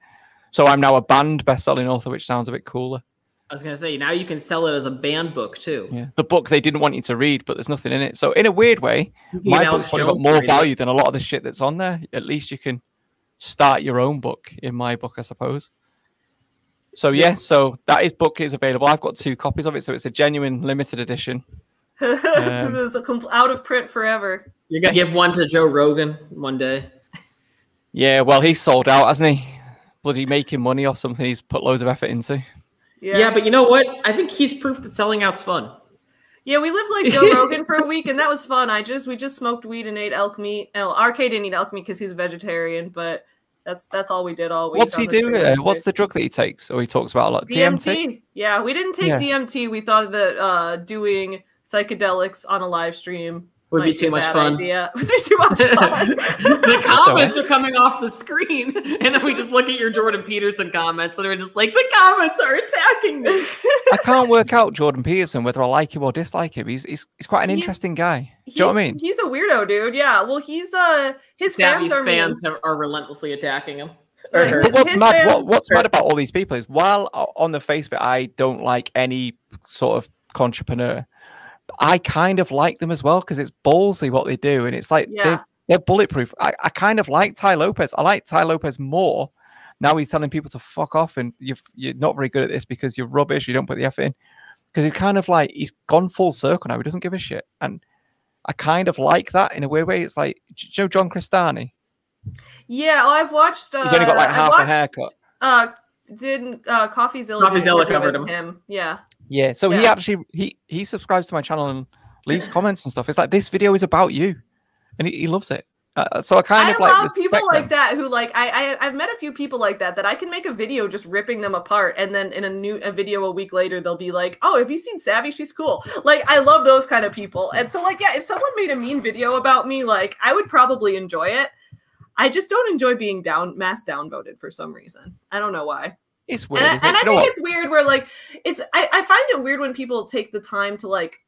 So I'm now a banned best-selling author, which sounds a bit cooler. I was gonna say now you can sell it as a banned book too. Yeah, the book they didn't want you to read, but there's nothing in it. So in a weird way, my book's probably got more value than a lot of the shit that's on there. At least you can start your own book in my book, I suppose. So yeah, so that is book is available. I've got two copies of it, so it's a genuine limited edition. um, this is a compl- out of print forever. You're gonna give one to Joe Rogan one day. Yeah, well, he's sold out, hasn't he? Bloody making money off something he's put loads of effort into. Yeah. yeah, but you know what? I think he's proof that selling out's fun. Yeah, we lived like Joe Rogan for a week, and that was fun. I just we just smoked weed and ate elk meat. Well, RK didn't eat elk meat because he's a vegetarian, but that's that's all we did all week. What's he do? Uh, what's the drug that he takes? Or he talks about a lot. DMT. DMT? Yeah, we didn't take yeah. DMT. We thought that uh, doing psychedelics on a live stream would be too much fun. Idea. Would be too much fun. the comments are coming off the screen, and then we just look at your Jordan Peterson comments, and we're just like, the comments are attacking me. I can't work out Jordan Peterson whether I like him or dislike him. He's he's, he's quite an he's, interesting guy. Do you know what I mean? He's a weirdo, dude. Yeah. Well, he's uh his fans are fans are, are relentlessly attacking him. But what's his mad? What, what's mad about all these people is while on the face of it, I don't like any sort of entrepreneur I kind of like them as well because it's ballsy what they do, and it's like yeah. they're, they're, bulletproof. I, I kind of like Tai Lopez. I like Tai Lopez more. Now he's telling people to fuck off, and you're you're not very good at this because you're rubbish. You don't put the effort in. Because he's kind of like he's gone full circle now. He doesn't give a shit, and I kind of like that in a weird way. It's like you know John Crestani. Yeah, well, I've watched. Uh, he's only got like half watched, a haircut. Uh, did uh, CoffeeZilla? CoffeeZilla covered him. him. Yeah. Yeah. So yeah. he actually he he subscribes to my channel and leaves comments and stuff. It's like this video is about you, and he, he loves it. Uh, so I kind I of like people them. like that who like I, I, I have met a few people like that that I can make a video just ripping them apart and then in a new a video a week later they'll be like oh have you seen Savvy she's cool like I love those kind of people and so like yeah if someone made a mean video about me like I would probably enjoy it I just don't enjoy being down mass downvoted for some reason I don't know why it's weird. And, I, and I think it's weird where like it's I, I find it weird when people take the time to like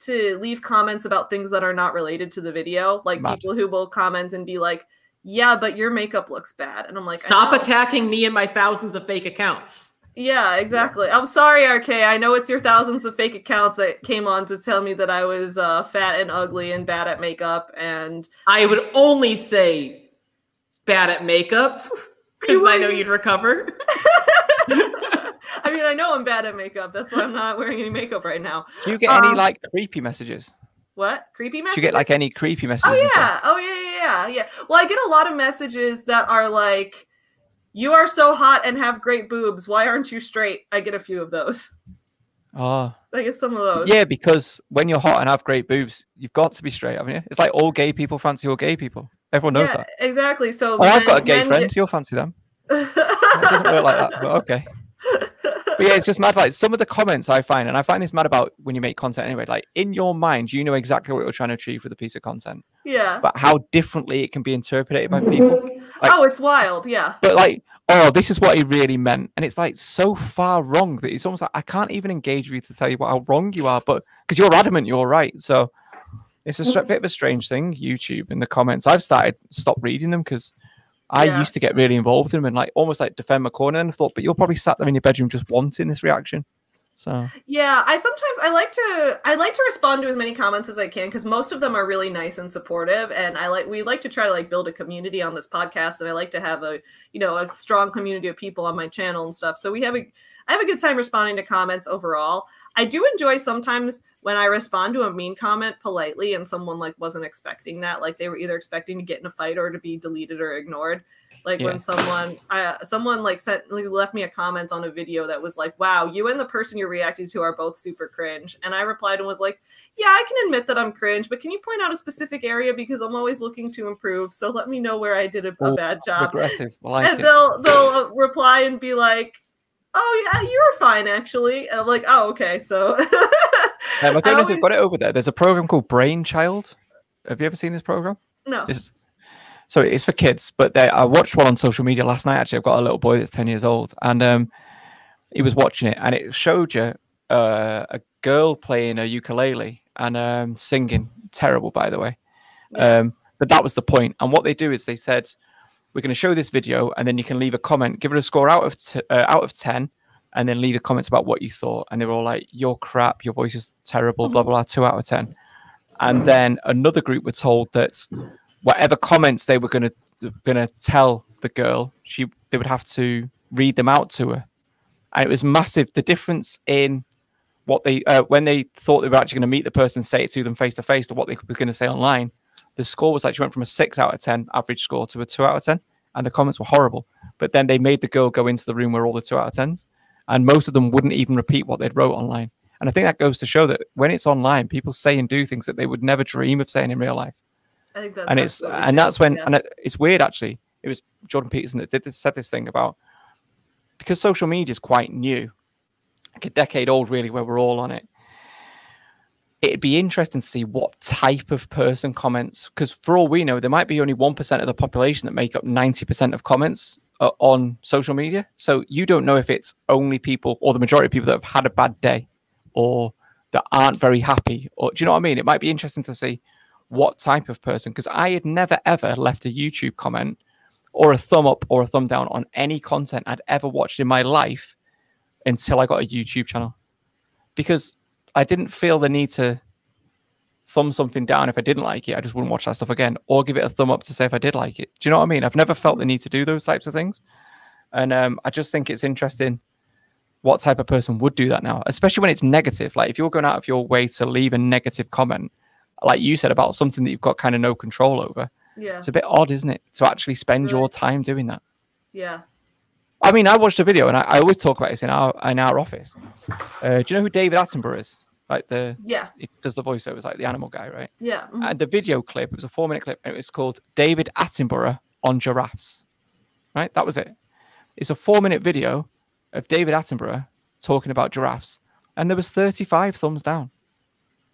to leave comments about things that are not related to the video. Like Mad. people who will comment and be like, Yeah, but your makeup looks bad. And I'm like, Stop attacking me and my thousands of fake accounts. Yeah, exactly. I'm sorry, RK. I know it's your thousands of fake accounts that came on to tell me that I was uh, fat and ugly and bad at makeup. And I would only say bad at makeup. Because I know you'd recover. I mean, I know I'm bad at makeup. That's why I'm not wearing any makeup right now. Do you get um, any like creepy messages? What creepy messages? Do you get like any creepy messages? Oh yeah, oh yeah, yeah, yeah, yeah. Well, I get a lot of messages that are like, "You are so hot and have great boobs. Why aren't you straight?" I get a few of those. Oh, I get some of those. Yeah, because when you're hot and have great boobs, you've got to be straight, haven't you? It's like all gay people fancy all gay people. Everyone knows yeah, that. Exactly. So oh, I've got a gay friend. Get... You'll fancy them. it doesn't work like that, but okay. But yeah, it's just mad. Like some of the comments I find, and I find this mad about when you make content anyway. Like in your mind, you know exactly what you're trying to achieve with a piece of content. Yeah. But how differently it can be interpreted by people. Like, oh, it's wild. Yeah. But like, oh, this is what he really meant, and it's like so far wrong that it's almost like I can't even engage with you to tell you how wrong you are, but because you're adamant you're right. So it's a bit of a strange thing. YouTube in the comments, I've started stop reading them because I yeah. used to get really involved in them and like almost like defend my corner. And I thought, but you're probably sat there in your bedroom just wanting this reaction. So yeah, I sometimes I like to I like to respond to as many comments as I can because most of them are really nice and supportive, and I like we like to try to like build a community on this podcast, and I like to have a you know a strong community of people on my channel and stuff. So we have a I have a good time responding to comments overall. I do enjoy sometimes when I respond to a mean comment politely and someone like wasn't expecting that, like they were either expecting to get in a fight or to be deleted or ignored. Like yeah. when someone, I someone like sent like, left me a comment on a video that was like, "Wow, you and the person you're reacting to are both super cringe." And I replied and was like, "Yeah, I can admit that I'm cringe, but can you point out a specific area because I'm always looking to improve. So let me know where I did a, a bad job." Aggressive, like and it. they'll they'll uh, reply and be like, "Oh yeah, you were fine actually." And I'm like, "Oh okay." So um, I don't I know always... if they've got it over there. There's a program called Brainchild. Have you ever seen this program? No. It's, so it's for kids, but they, I watched one on social media last night. Actually, I've got a little boy that's ten years old, and um, he was watching it, and it showed you uh, a girl playing a ukulele and um, singing. Terrible, by the way. Yeah. Um, but that was the point. And what they do is they said, "We're going to show this video, and then you can leave a comment, give it a score out of t- uh, out of ten, and then leave a comments about what you thought." And they were all like, "You're crap. Your voice is terrible." Blah blah blah. Two out of ten. And then another group were told that whatever comments they were going to going to tell the girl, she they would have to read them out to her, and it was massive. The difference in what they uh, when they thought they were actually going to meet the person, say it to them face to face, to what they were going to say online. The score was actually went from a six out of ten average score to a two out of ten, and the comments were horrible. But then they made the girl go into the room where all the two out of tens, and most of them wouldn't even repeat what they'd wrote online. And I think that goes to show that when it's online, people say and do things that they would never dream of saying in real life. I think that's and it's and that's when yeah. and it, it's weird actually. It was Jordan Peterson that did this, said this thing about because social media is quite new, like a decade old really, where we're all on it. It'd be interesting to see what type of person comments, because for all we know, there might be only one percent of the population that make up ninety percent of comments uh, on social media. So you don't know if it's only people or the majority of people that have had a bad day, or that aren't very happy, or do you know what I mean? It might be interesting to see what type of person because I had never ever left a YouTube comment or a thumb up or a thumb down on any content I'd ever watched in my life until I got a YouTube channel because I didn't feel the need to thumb something down if I didn't like it. I just wouldn't watch that stuff again or give it a thumb up to say if I did like it. Do you know what I mean? I've never felt the need to do those types of things. And um, I just think it's interesting what type of person would do that now, especially when it's negative. Like if you're going out of your way to leave a negative comment, like you said about something that you've got kind of no control over. Yeah. It's a bit odd, isn't it, to actually spend really? your time doing that? Yeah. I mean, I watched a video, and I, I always talk about this in our in our office. Uh, do you know who David Attenborough is? Like the yeah, he does the voiceovers, like the animal guy, right? Yeah. Mm-hmm. And the video clip, it was a four minute clip, and it was called David Attenborough on giraffes. Right, that was it. It's a four minute video of David Attenborough talking about giraffes, and there was thirty five thumbs down.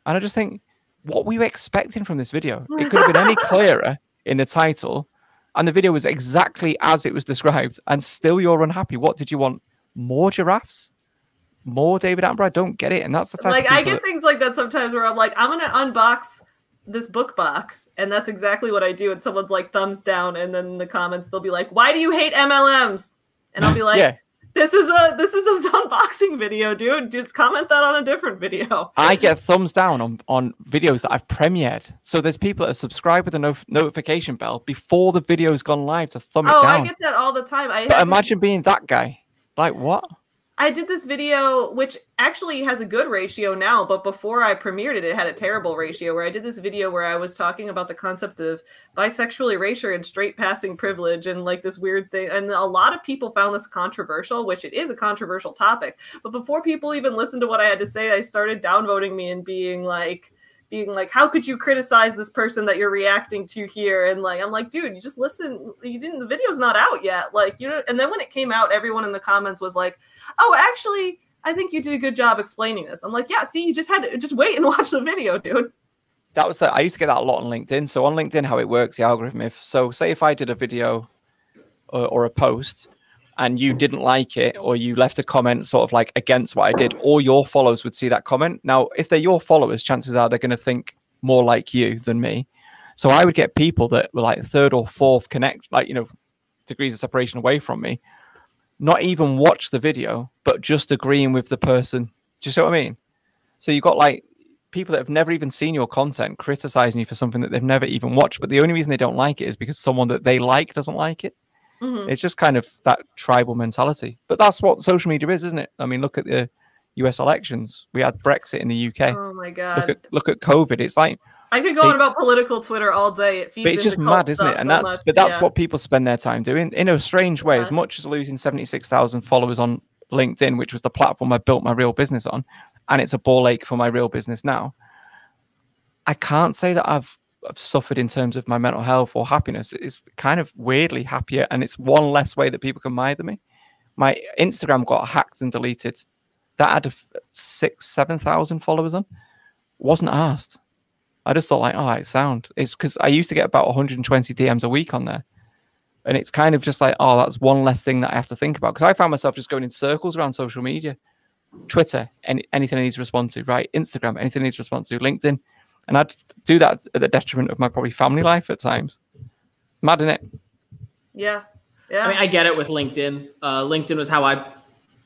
And I just think what were you expecting from this video? It could have been any clearer in the title, and the video was exactly as it was described, and still you're unhappy. What did you want? More giraffes? More David Attenborough? I don't get it. And that's the type like I get that... things like that sometimes where I'm like, I'm gonna unbox this book box, and that's exactly what I do. And someone's like thumbs down, and then in the comments they'll be like, Why do you hate MLMs? And I'll be like, yeah this is a this is an unboxing video, dude. Just comment that on a different video. I get thumbs down on on videos that I've premiered. So there's people that are subscribed with a no- notification bell before the video's gone live to thumb oh, it down. Oh, I get that all the time. I imagine being that guy. Like what? I did this video, which actually has a good ratio now, but before I premiered it, it had a terrible ratio. Where I did this video where I was talking about the concept of bisexual erasure and straight passing privilege and like this weird thing. And a lot of people found this controversial, which it is a controversial topic. But before people even listened to what I had to say, I started downvoting me and being like, being like, how could you criticize this person that you're reacting to here? And like, I'm like, dude, you just listen. You didn't. The video's not out yet. Like, you know. And then when it came out, everyone in the comments was like, oh, actually, I think you did a good job explaining this. I'm like, yeah. See, you just had to just wait and watch the video, dude. That was the, I used to get that a lot on LinkedIn. So on LinkedIn, how it works, the algorithm. If so, say if I did a video or, or a post and you didn't like it or you left a comment sort of like against what I did, all your followers would see that comment. Now, if they're your followers, chances are they're going to think more like you than me. So I would get people that were like third or fourth connect, like, you know, degrees of separation away from me, not even watch the video, but just agreeing with the person. Do you see what I mean? So you've got like people that have never even seen your content criticizing you for something that they've never even watched, but the only reason they don't like it is because someone that they like doesn't like it. Mm-hmm. It's just kind of that tribal mentality. But that's what social media is, isn't it? I mean, look at the US elections. We had Brexit in the UK. Oh my god. Look at look at COVID. It's like I could go they, on about political Twitter all day. It but it's just mad, isn't it? And so that's much. but that's yeah. what people spend their time doing in a strange way. Yeah. As much as losing seventy six thousand followers on LinkedIn, which was the platform I built my real business on, and it's a ball ache for my real business now. I can't say that I've, I've suffered in terms of my mental health or happiness. It's kind of weirdly happier, and it's one less way that people can mither me. My Instagram got hacked and deleted. That had six, seven thousand followers on. Wasn't asked. I just thought like, oh, it's sound. It's because I used to get about 120 DMs a week on there, and it's kind of just like, oh, that's one less thing that I have to think about. Because I found myself just going in circles around social media, Twitter, any, anything I need to respond to, right? Instagram, anything I need to respond to, LinkedIn, and I'd do that at the detriment of my probably family life at times. Mad in it. Yeah, yeah. I mean, I get it with LinkedIn. Uh, LinkedIn was how I,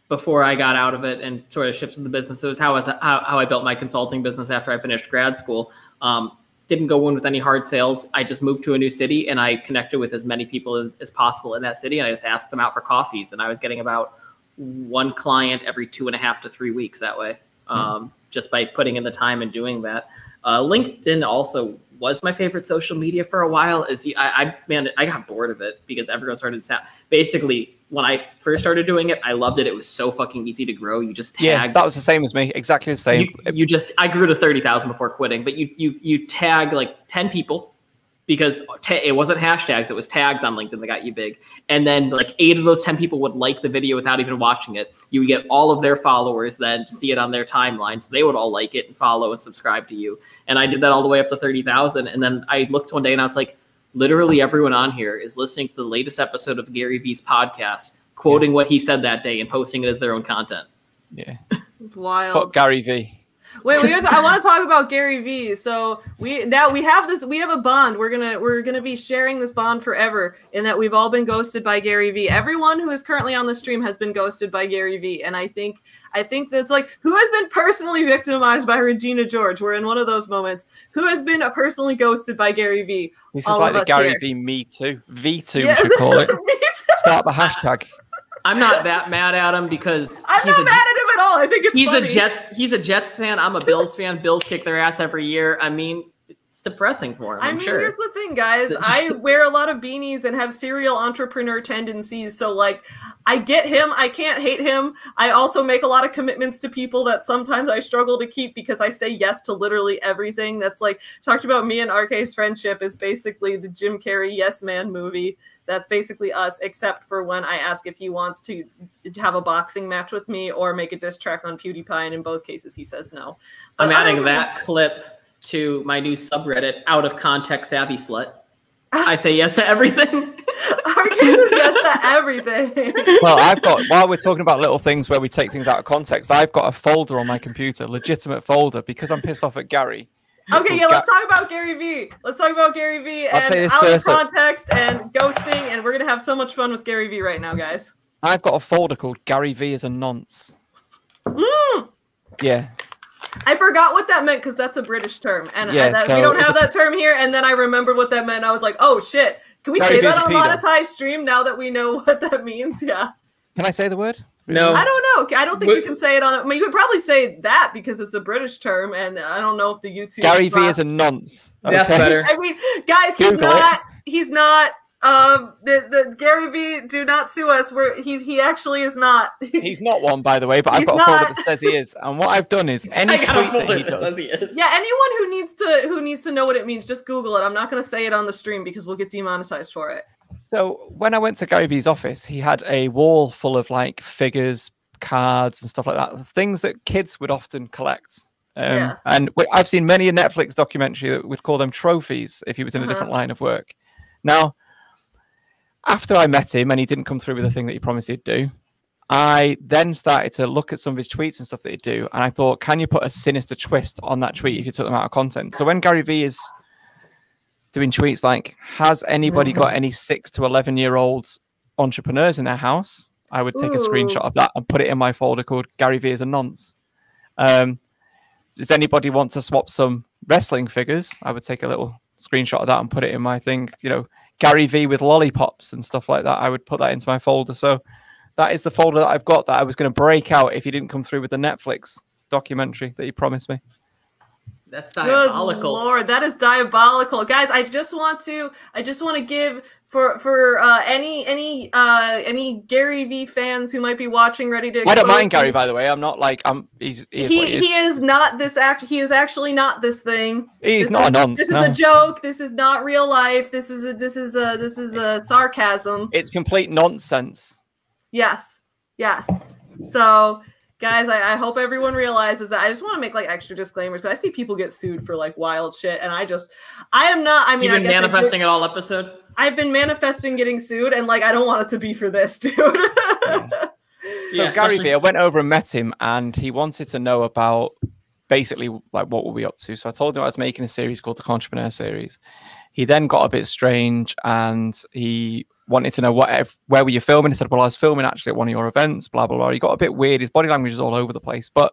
before I got out of it and sort of shifted the business. It was how I, was, how, how I built my consulting business after I finished grad school. Um, didn't go in with any hard sales. I just moved to a new city and I connected with as many people as, as possible in that city. And I just asked them out for coffees. And I was getting about one client every two and a half to three weeks that way, hmm. um, mm. just by putting in the time and doing that. Uh, LinkedIn also was my favorite social media for a while. Is he, I, I man, I got bored of it because everyone started sound. Basically, when I first started doing it, I loved it. It was so fucking easy to grow. You just tag. Yeah, that was the same as me. Exactly the same. You, you just I grew to thirty thousand before quitting, but you you you tag like ten people because it wasn't hashtags, it was tags on LinkedIn that got you big. And then like eight of those 10 people would like the video without even watching it. You would get all of their followers then to see it on their timeline. So they would all like it and follow and subscribe to you. And I did that all the way up to 30,000. And then I looked one day and I was like, literally everyone on here is listening to the latest episode of Gary Vee's podcast, quoting yeah. what he said that day and posting it as their own content. Yeah. Wild. Fuck Gary Vee. Wait, we to, I want to talk about Gary Vee. So we now we have this. We have a bond. We're gonna we're gonna be sharing this bond forever. In that we've all been ghosted by Gary Vee. Everyone who is currently on the stream has been ghosted by Gary Vee. And I think I think that's like who has been personally victimized by Regina George. We're in one of those moments. Who has been personally ghosted by Gary Vee? This is like the Gary Vee Me Too. V two yeah. we should call it. Start the hashtag. I'm not that mad at him because I'm not a, mad at him at all. I think it's he's funny. a Jets he's a Jets fan. I'm a Bills fan. Bills kick their ass every year. I mean, it's depressing for him. I'm I mean, sure. here's the thing, guys. I wear a lot of beanies and have serial entrepreneur tendencies. So, like, I get him. I can't hate him. I also make a lot of commitments to people that sometimes I struggle to keep because I say yes to literally everything. That's like talked about me and RK's friendship is basically the Jim Carrey Yes Man movie. That's basically us, except for when I ask if he wants to have a boxing match with me or make a diss track on PewDiePie, and in both cases he says no. But I'm adding that clip to my new subreddit, out of context savvy slut. I say yes to everything. Are you yes to everything. Well, I've got while we're talking about little things where we take things out of context, I've got a folder on my computer, legitimate folder, because I'm pissed off at Gary Okay, yeah, let's talk about Gary Vee. Let's talk about Gary Vee and out of context and ghosting, and we're gonna have so much fun with Gary Vee right now, guys. I've got a folder called Gary Vee is a nonce. Mm. Yeah. I forgot what that meant because that's a British term, and, yeah, and that, so we don't have a... that term here. And then I remembered what that meant. I was like, "Oh shit! Can we Gary say V's that on monetized stream now that we know what that means?" Yeah. Can I say the word? No, I don't know. I don't think but, you can say it on. I mean, you could probably say that because it's a British term, and I don't know if the YouTube. Gary Vee is a nonce. Okay. That's better. I mean, guys, he's Google not. It. He's not. Um, the, the Gary Vee, do not sue us. We're he's he actually is not. he's not one, by the way, but I've got not. a folder that says he is. And what I've done is any tweet that he does. He yeah, anyone who needs to who needs to know what it means, just Google it. I'm not going to say it on the stream because we'll get demonetized for it. So when I went to Gary Vee's office, he had a wall full of like figures, cards, and stuff like that. Things that kids would often collect. Um, yeah. And I've seen many a Netflix documentary that would call them trophies if he was in a uh-huh. different line of work. Now, after I met him and he didn't come through with the thing that he promised he'd do, I then started to look at some of his tweets and stuff that he'd do. And I thought, can you put a sinister twist on that tweet if you took them out of content? So when Gary Vee is doing tweets like, has anybody got any six to 11 year old entrepreneurs in their house? I would take Ooh. a screenshot of that and put it in my folder called Gary Vee is a nonce. Um, does anybody want to swap some wrestling figures? I would take a little screenshot of that and put it in my thing. You know, Gary Vee with lollipops and stuff like that. I would put that into my folder. So that is the folder that I've got that I was going to break out if he didn't come through with the Netflix documentary that he promised me. That's diabolical. Good Lord, that is diabolical, guys. I just want to, I just want to give for for uh, any any uh, any Gary Vee fans who might be watching, ready to. I don't mind Gary, by the way. I'm not like I'm. He's he he, he, is. he is not this act. He is actually not this thing. He's this not a nonce. This no. is a joke. This is not real life. This is a this is a this is a sarcasm. It's complete nonsense. Yes. Yes. So guys I, I, hope everyone realizes that i just want to make like extra disclaimers because i see people get sued for like wild shit and i just i am not i mean You've been I manifesting it all episode? I've been manifesting getting sued and like i don't want it to be for this dude. Yeah. so yeah, gary vee i went over and met him and he wanted to know about basically like what were we up to. So i told him i was making a series called the entrepreneur series. He then got a bit strange and he wanted to know what where were you filming? He said, "Well, I was filming actually at one of your events." Blah blah blah. He got a bit weird. His body language is all over the place. But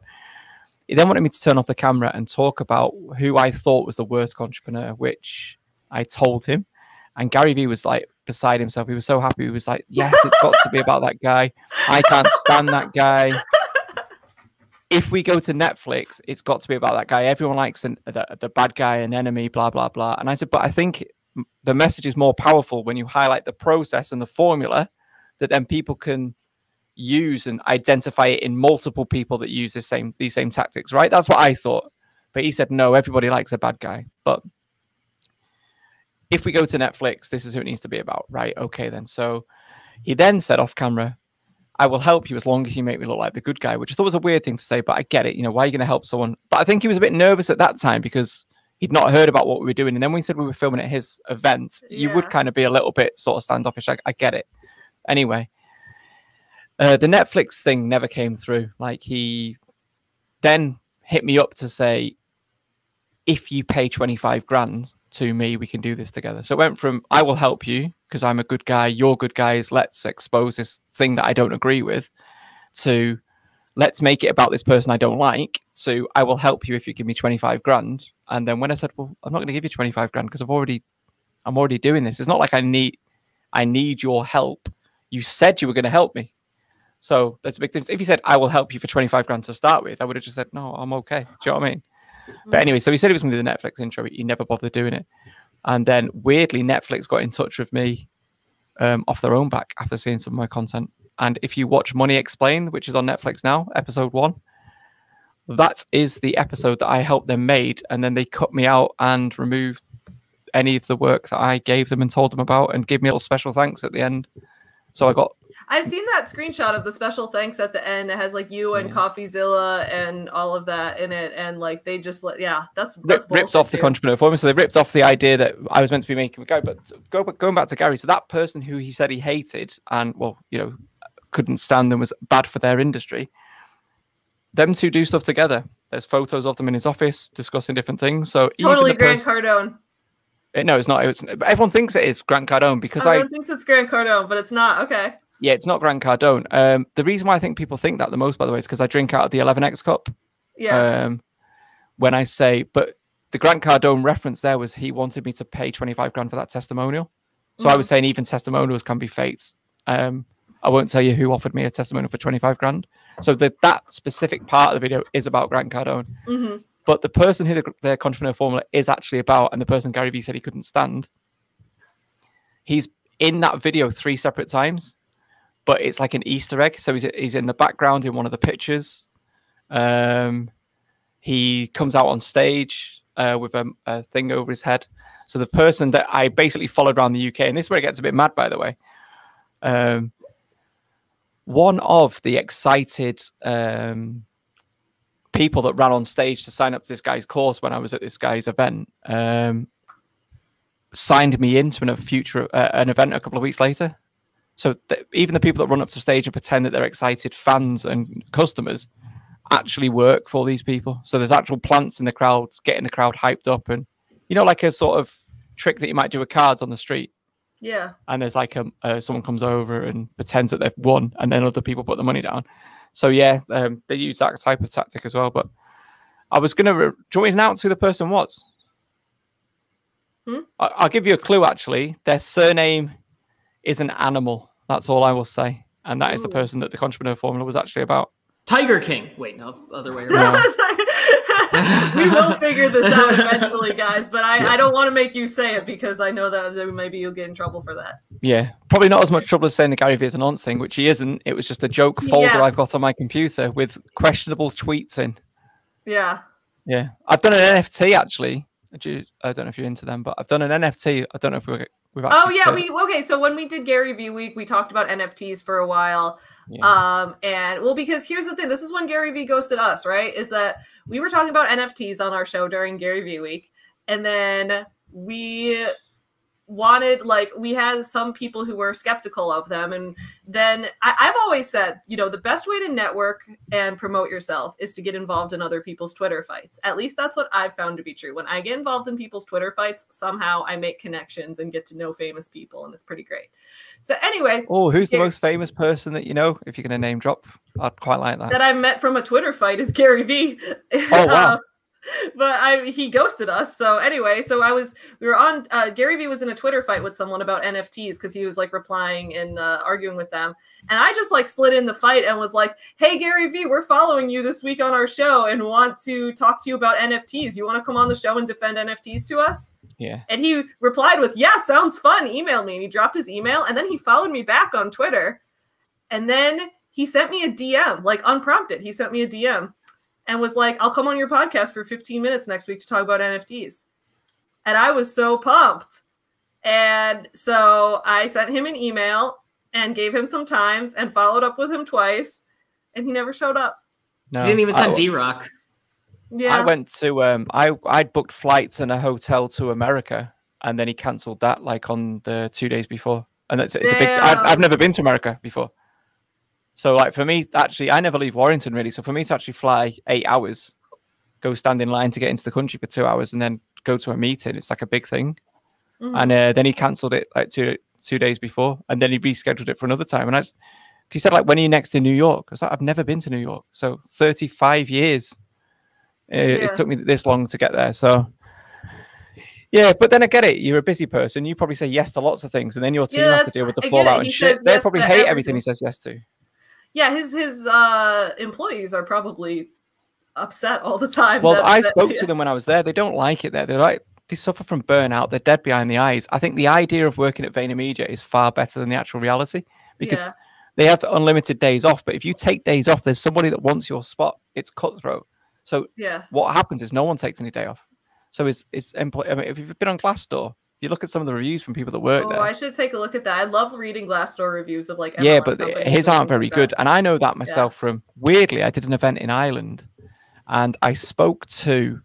he then wanted me to turn off the camera and talk about who I thought was the worst entrepreneur, which I told him. And Gary Vee was like beside himself. He was so happy. He was like, "Yes, it's got to be about that guy. I can't stand that guy." If we go to Netflix, it's got to be about that guy. Everyone likes the, the, the bad guy, an enemy, blah blah blah. And I said, but I think the message is more powerful when you highlight the process and the formula that then people can use and identify it in multiple people that use the same these same tactics right? That's what i thought. But he said no everybody likes a bad guy. But if we go to netflix this is who it needs to be about right? Okay then. So he then said off camera i will help you as long as you make me look like the good guy which i thought was a weird thing to say but i get it. You know why are you going to help someone? But i think he was a bit nervous at that time because he'd not heard about what we were doing. And then when he said we were filming at his event, yeah. you would kind of be a little bit sort of standoffish. I, I get it. Anyway, uh, the Netflix thing never came through. Like he then hit me up to say, if you pay 25 grand to me, we can do this together. So it went from I will help you because I'm a good guy, you're good guys, let's expose this thing that I don't agree with, to let's make it about this person I don't like. So I will help you if you give me 25 grand. And then when I said, well, I'm not going to give you 25 grand because I've already, I'm already doing this. It's not like I need, I need your help. You said you were going to help me. So that's a big difference. If you said, I will help you for 25 grand to start with, I would have just said, no, I'm okay. Do you know what I mean? Mm-hmm. But anyway, so he said he was going to do the Netflix intro. He never bothered doing it. And then weirdly, Netflix got in touch with me um, off their own back after seeing some of my content. And if you watch Money Explained, which is on Netflix now, episode one, that is the episode that I helped them made. And then they cut me out and removed any of the work that I gave them and told them about and gave me a little special thanks at the end. So I got I've seen that screenshot of the special thanks at the end. It has like you and yeah. CoffeeZilla and all of that in it, and like they just let yeah, that's, that's ripped, ripped off too. the entrepreneur formula. So they ripped off the idea that I was meant to be making a guy. But go going back to Gary, so that person who he said he hated and well, you know, couldn't stand them was bad for their industry. Them two do stuff together. There's photos of them in his office discussing different things. So it's totally Grant person, Cardone. It, no, it's not. It's, everyone thinks it is Grant Cardone because everyone I thinks it's Grant Cardone, but it's not. Okay. Yeah, it's not Grant Cardone. Um, the reason why I think people think that the most, by the way, is because I drink out of the 11x cup. Yeah. Um, when I say, but the Grant Cardone reference there was he wanted me to pay 25 grand for that testimonial. So mm. I was mm. saying even testimonials can be fakes. Um, I won't tell you who offered me a testimonial for 25 grand. So the, that specific part of the video is about Grant Cardone. Mm-hmm. But the person who the, the entrepreneur formula is actually about, and the person Gary Vee said he couldn't stand, he's in that video three separate times, but it's like an Easter egg. So he's, he's in the background in one of the pictures. Um, he comes out on stage uh, with a, a thing over his head. So the person that I basically followed around the UK, and this is where it gets a bit mad, by the way. Um, one of the excited um, people that ran on stage to sign up to this guy's course when I was at this guy's event um, signed me into a future uh, an event a couple of weeks later. So th- even the people that run up to stage and pretend that they're excited fans and customers actually work for these people. So there's actual plants in the crowd, getting the crowd hyped up, and you know, like a sort of trick that you might do with cards on the street. Yeah. And there's like a uh, someone comes over and pretends that they've won, and then other people put the money down. So yeah, um, they use that type of tactic as well. But I was gonna. Re- do you want me to announce who the person was? Hmm? I- will give you a clue. Actually, their surname is an animal. That's all I will say, and that Ooh. is the person that the entrepreneur formula was actually about. Tiger King. Wait, no, other way around. we will figure this out eventually, guys. But I, yeah. I don't want to make you say it because I know that maybe you'll get in trouble for that. Yeah, probably not as much trouble as saying that Gary Vee is a nonce thing, which he isn't. It was just a joke folder yeah. I've got on my computer with questionable tweets in. Yeah. Yeah, I've done an NFT actually. I don't know if you're into them, but I've done an NFT. I don't know if we're oh yeah, we okay. So when we did Gary Vee Week, we talked about NFTs for a while. Yeah. Um, and well, because here's the thing: this is when Gary Vee ghosted us, right? Is that we were talking about NFTs on our show during Gary Vee Week, and then we wanted like we had some people who were skeptical of them. And then I, have always said you know the best way to network and promote yourself is to get involved in other people's twitter fights. At least that's what i've found to be true. When i get involved in people's twitter fights somehow i make connections and get to know famous people and it's pretty great. So anyway oh who's the most famous person that you know if you're going to name drop? I'd quite like that. That i met from a twitter fight is gary vee. Oh wow but I he ghosted us. So anyway, so I was we were on uh, Gary Vee was in a Twitter fight with someone about NFTs because he was like replying and uh, arguing with them, and I just like slid in the fight and was like, "Hey Gary Vee, we're following you this week on our show and want to talk to you about NFTs. You want to come on the show and defend NFTs to us?" Yeah. And he replied with, "Yeah, sounds fun. Email me." And he dropped his email, and then he followed me back on Twitter, and then he sent me a DM like unprompted. He sent me a DM and was like, I'll come on your podcast for 15 minutes next week to talk about NFTs. And I was so pumped. And so I sent him an email and gave him some times and followed up with him twice, and he never showed up. No, he didn't even send D Rock. Yeah. I went to um I I'd booked flights and a hotel to America and then he cancelled that like on the two days before. And it's, it's a big I, I've never been to America before. So like for me, actually, I never leave Warrington really. So for me to actually fly eight hours, go stand in line to get into the country for two hours, and then go to a meeting, it's like a big thing. Mm-hmm. And uh, then he cancelled it like two two days before, and then he rescheduled it for another time. And I, just, he said like, when are you next in New York? I was like, I've never been to New York, so thirty five years. Uh, yeah. It's took me this long to get there. So yeah, but then I get it. You're a busy person. You probably say yes to lots of things, and then your team yeah, has to deal with the fallout and shit. They yes probably hate everything. everything he says yes to yeah, his his uh, employees are probably upset all the time. Well, that, I that, spoke yeah. to them when I was there. They don't like it there. They're like they suffer from burnout. They're dead behind the eyes. I think the idea of working at VaynerMedia is far better than the actual reality because yeah. they have unlimited days off. But if you take days off, there's somebody that wants your spot. It's cutthroat. So yeah, what happens is no one takes any day off. So it's it's employee. I mean, if you've been on Glassdoor, you look at some of the reviews from people that work oh, there. I should take a look at that. I love reading Glassdoor reviews of like MLM yeah, but his aren't very good, and I know that myself yeah. from weirdly. I did an event in Ireland, and I spoke to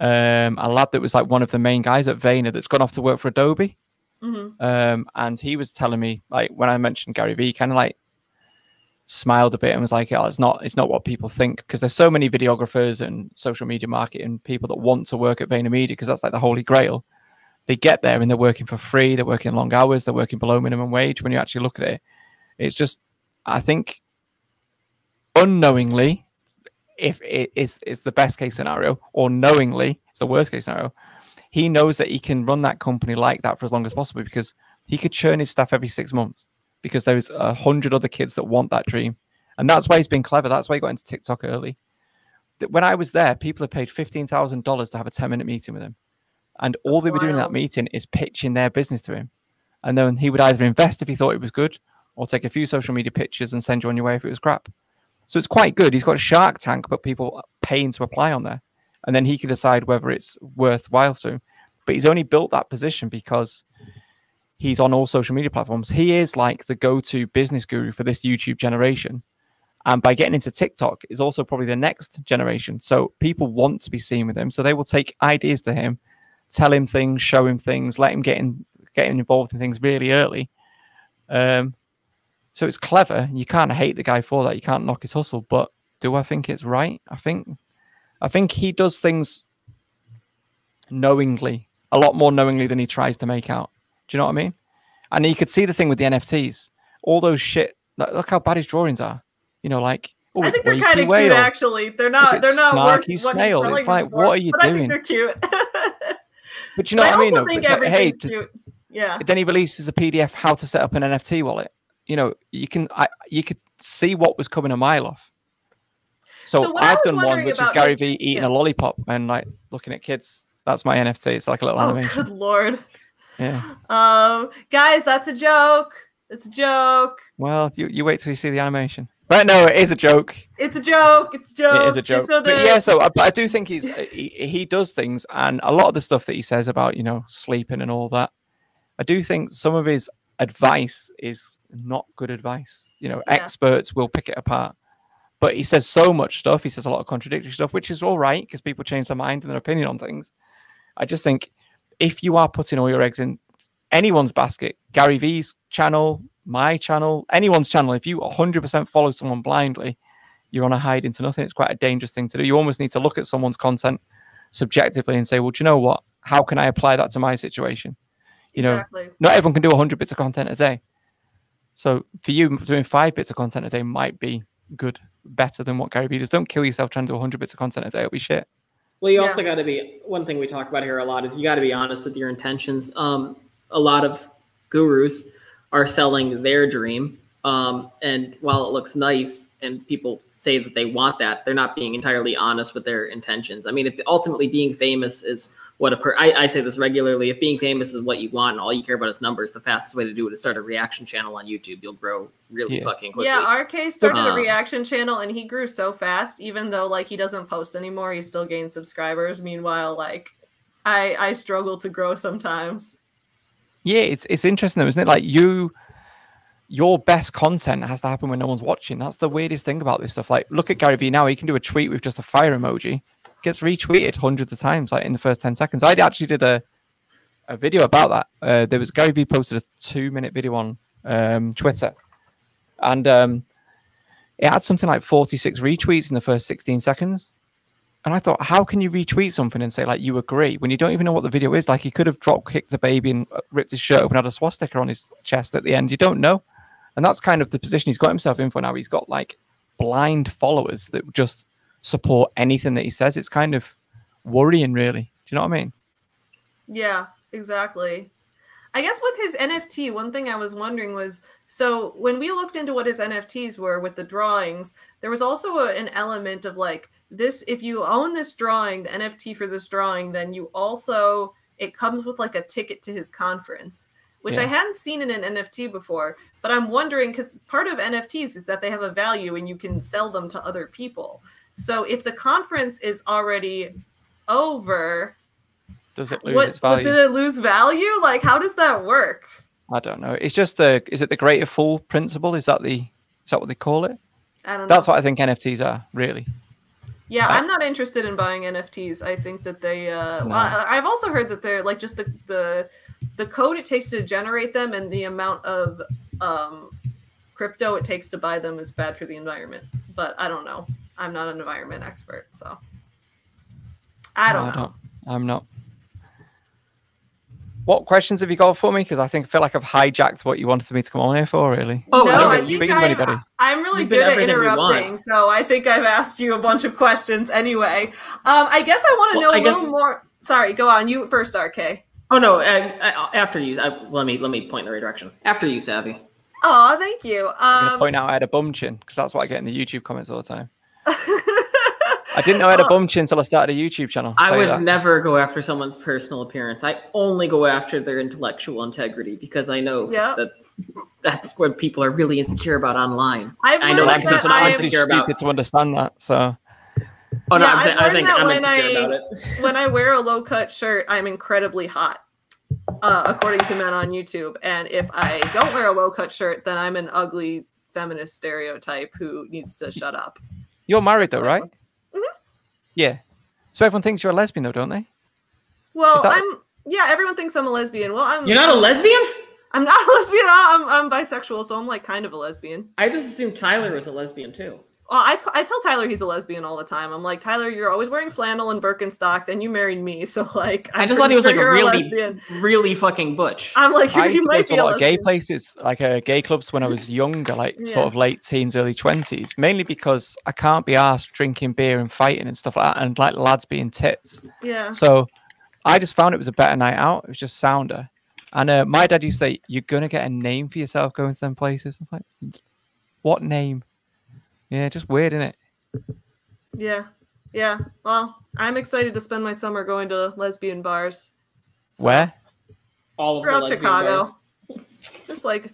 um, a lad that was like one of the main guys at Vayner that's gone off to work for Adobe, mm-hmm. um, and he was telling me like when I mentioned Gary Vee, kind of like smiled a bit and was like, "Oh, it's not, it's not what people think." Because there's so many videographers and social media marketing people that want to work at VaynerMedia because that's like the holy grail they get there and they're working for free, they're working long hours, they're working below minimum wage. When you actually look at it, it's just, I think, unknowingly, if it is is the best case scenario, or knowingly, it's the worst case scenario, he knows that he can run that company like that for as long as possible because he could churn his staff every six months because there's a hundred other kids that want that dream. And that's why he's been clever. That's why he got into TikTok early. When I was there, people had paid fifteen thousand dollars to have a ten minute meeting with him. And all they were doing in that meeting is pitching their business to him. And then he would either invest if he thought it was good or take a few social media pictures and send you on your way if it was crap. So it's quite good. He's got a Shark Tank, but people paying to apply on there. And then he can decide whether it's worthwhile to. But he's only built that position because he's on all social media platforms. He is like the go to business guru for this YouTube generation. And by getting into TikTok is also probably the next generation. So people want to be seen with him. So they will take ideas to him tell him things, show him things, let him get in, getting involved in things really early. Um, so it's clever. You can't hate the guy for that. You can't knock his hustle. But do I think it's right? I think, I think he does things knowingly, a lot more knowingly than he tries to make out. Do you know what I mean? And you could see the thing with the NFTs. All those shit. Look how bad his drawings are. You know, like oh, I think they're kind of cute. Actually, they're not. They're not snarky snail. It's like, what are you doing? I think they're cute. But you know what I mean? Though? Like, hey, just, yeah. Then he releases a PDF how to set up an NFT wallet. You know, you can I, you could see what was coming a mile off. So, So I've done one which is Gary it- Vee eating yeah. a lollipop and like looking at kids. That's my NFT. It's like a little Oh, animation. good lord. Yeah. Um, guys, that's a joke. It's a joke. Well, you, you wait till you see the animation. But no, it is a joke. It's a joke. It's a joke. It is a joke. So that- yeah, so I, but I do think he's uh, he, he does things, and a lot of the stuff that he says about you know sleeping and all that, I do think some of his advice is not good advice. You know, Yeah. experts will pick it apart. But he says so much stuff. He says a lot of contradictory stuff, which is all right because people change their mind and their opinion on things. I just think if you are putting all your eggs in anyone's basket, Gary Vee's channel, my channel, anyone's channel, if you 100% follow someone blindly, you're on a hide into nothing. It's quite a dangerous thing to do. You almost need to look at someone's content subjectively and say, well, do you know what? How can I apply that to my situation? You know, exactly. not everyone can do 100 bits of content a day. So for you, doing five bits of content a day might be good, better than what Gary Vee does. Don't kill yourself trying to do 100 bits of content a day. It'll be shit. Well, you Yeah. also got to be one thing we talk about here a lot is you got to be honest with your intentions. Um, a lot of gurus are selling their dream, um, and while it looks nice and people say that they want that, they're not being entirely honest with their intentions. I mean, if ultimately being famous is what a per I, I say this regularly, if being famous is what you want and all you care about is numbers, the fastest way to do it is start a reaction channel on YouTube. You'll grow really Yeah. fucking quickly. Yeah, RK started a Uh, reaction channel and he grew so fast, even though like he doesn't post anymore, he still gains subscribers. Meanwhile, like I I struggle to grow sometimes. Yeah, it's it's interesting though, isn't it? Like you, your best content has to happen when no one's watching. That's the weirdest thing about this stuff. Like, look at Gary Vee now; he can do a tweet with just a fire emoji, gets retweeted hundreds of times, like in the first ten seconds. I actually did a a video about that. Uh, there was Gary Vee posted a two minute video on um, Twitter, and um, it had something like forty six retweets in the first sixteen seconds. And I thought, how can you retweet something and say like you agree when you don't even know what the video is? Like he could have drop kicked a baby and uh, ripped his shirt open, had a swastika on his chest at the end. You don't know, and that's kind of the position he's got himself in for now. He's got like blind followers that just support anything that he says. It's kind of worrying, really. Do you know what I mean? Yeah, exactly. I guess with his NFT, one thing I was wondering was so when we looked into what his NFTs were with the drawings, there was also a, an element of like this if you own this drawing, the NFT for this drawing, then you also it comes with like a ticket to his conference, which I hadn't seen in an NFT before. But I'm wondering because part of NFTs is that they have a value and you can sell them to other people. So if the conference is already over, Does it lose what, its what value? did it lose value? Like, how does that work? I don't know. It's just the is it the greater fool principle? Is that the is that what they call it? I don't know. That's what I think NFTs are really. yeah, I- I'm not interested in buying NFTs. I think that they. Uh, No. well, I- I've also heard that they're like just the the the code it takes to generate them and the amount of um, crypto it takes to buy them is bad for the environment. But I don't know. I'm not an environment expert, so I don't No, know. I'm not. What questions have you got for me? Because I think I feel like I've hijacked what you wanted me to come on here for. Really? Oh, no, I don't I get think speaking to I, anybody. I'm really You've good at everything we want. interrupting, so I think I've asked you a bunch of questions anyway. Um, I guess I want to Well, know I a little more. Sorry, go on. You first, RK. Oh no! I, I, after you, I, let me let me point in the right direction. After you, Savvy. Oh, thank you. I'm gonna Um, point out I had a bum chin because that's what I get in the YouTube comments all the time. I didn't know I had a bum chin until I started a YouTube channel. I Tell you would that. never go after someone's personal appearance. I only go after their intellectual integrity because I know Yeah. that that's what people are really insecure about online. I've I know learned that I'm that because too, I'm I'm I too am, insecure about- to understand that. So Oh no, Yeah, I'm, I've saying, I was saying I'm when insecure I- about it. when I wear a low cut shirt, I'm incredibly hot, uh, according to men on YouTube. And if I don't wear a low cut shirt, then I'm an ugly feminist stereotype who needs to shut up. you're married though, right? Yeah. So everyone thinks you're a lesbian though, don't they? Well, that- I'm. Yeah, everyone thinks I'm a lesbian. Well, I'm. You're not a I'm- lesbian? I'm not a lesbian. I'm, I'm bisexual, so I'm like kind of a lesbian. I just assumed Tyler was a lesbian too. Well, I, t- I tell Tyler he's a lesbian all the time. I'm like, Tyler, you're always wearing flannel and Birkenstocks, and you married me, so like, i I'm just thought he was pretty like a really, lesbian. really fucking butch. I'm like, I you used to go to a lot of gay places, like uh, gay clubs when I was younger, like Yeah. sort of late teens, early twenties. Mainly because I can't be asked drinking beer and fighting and stuff like that, and like lads being tits. Yeah. So I just found it was a better night out. It was just sounder. And uh, my dad used to say, "You're gonna get a name for yourself going to them places." I was like, "What name?" Yeah, just weird, isn't it? Yeah, yeah. Well, I'm excited to spend my summer going to lesbian bars. So, Where? All throughout Chicago. Bars. Just like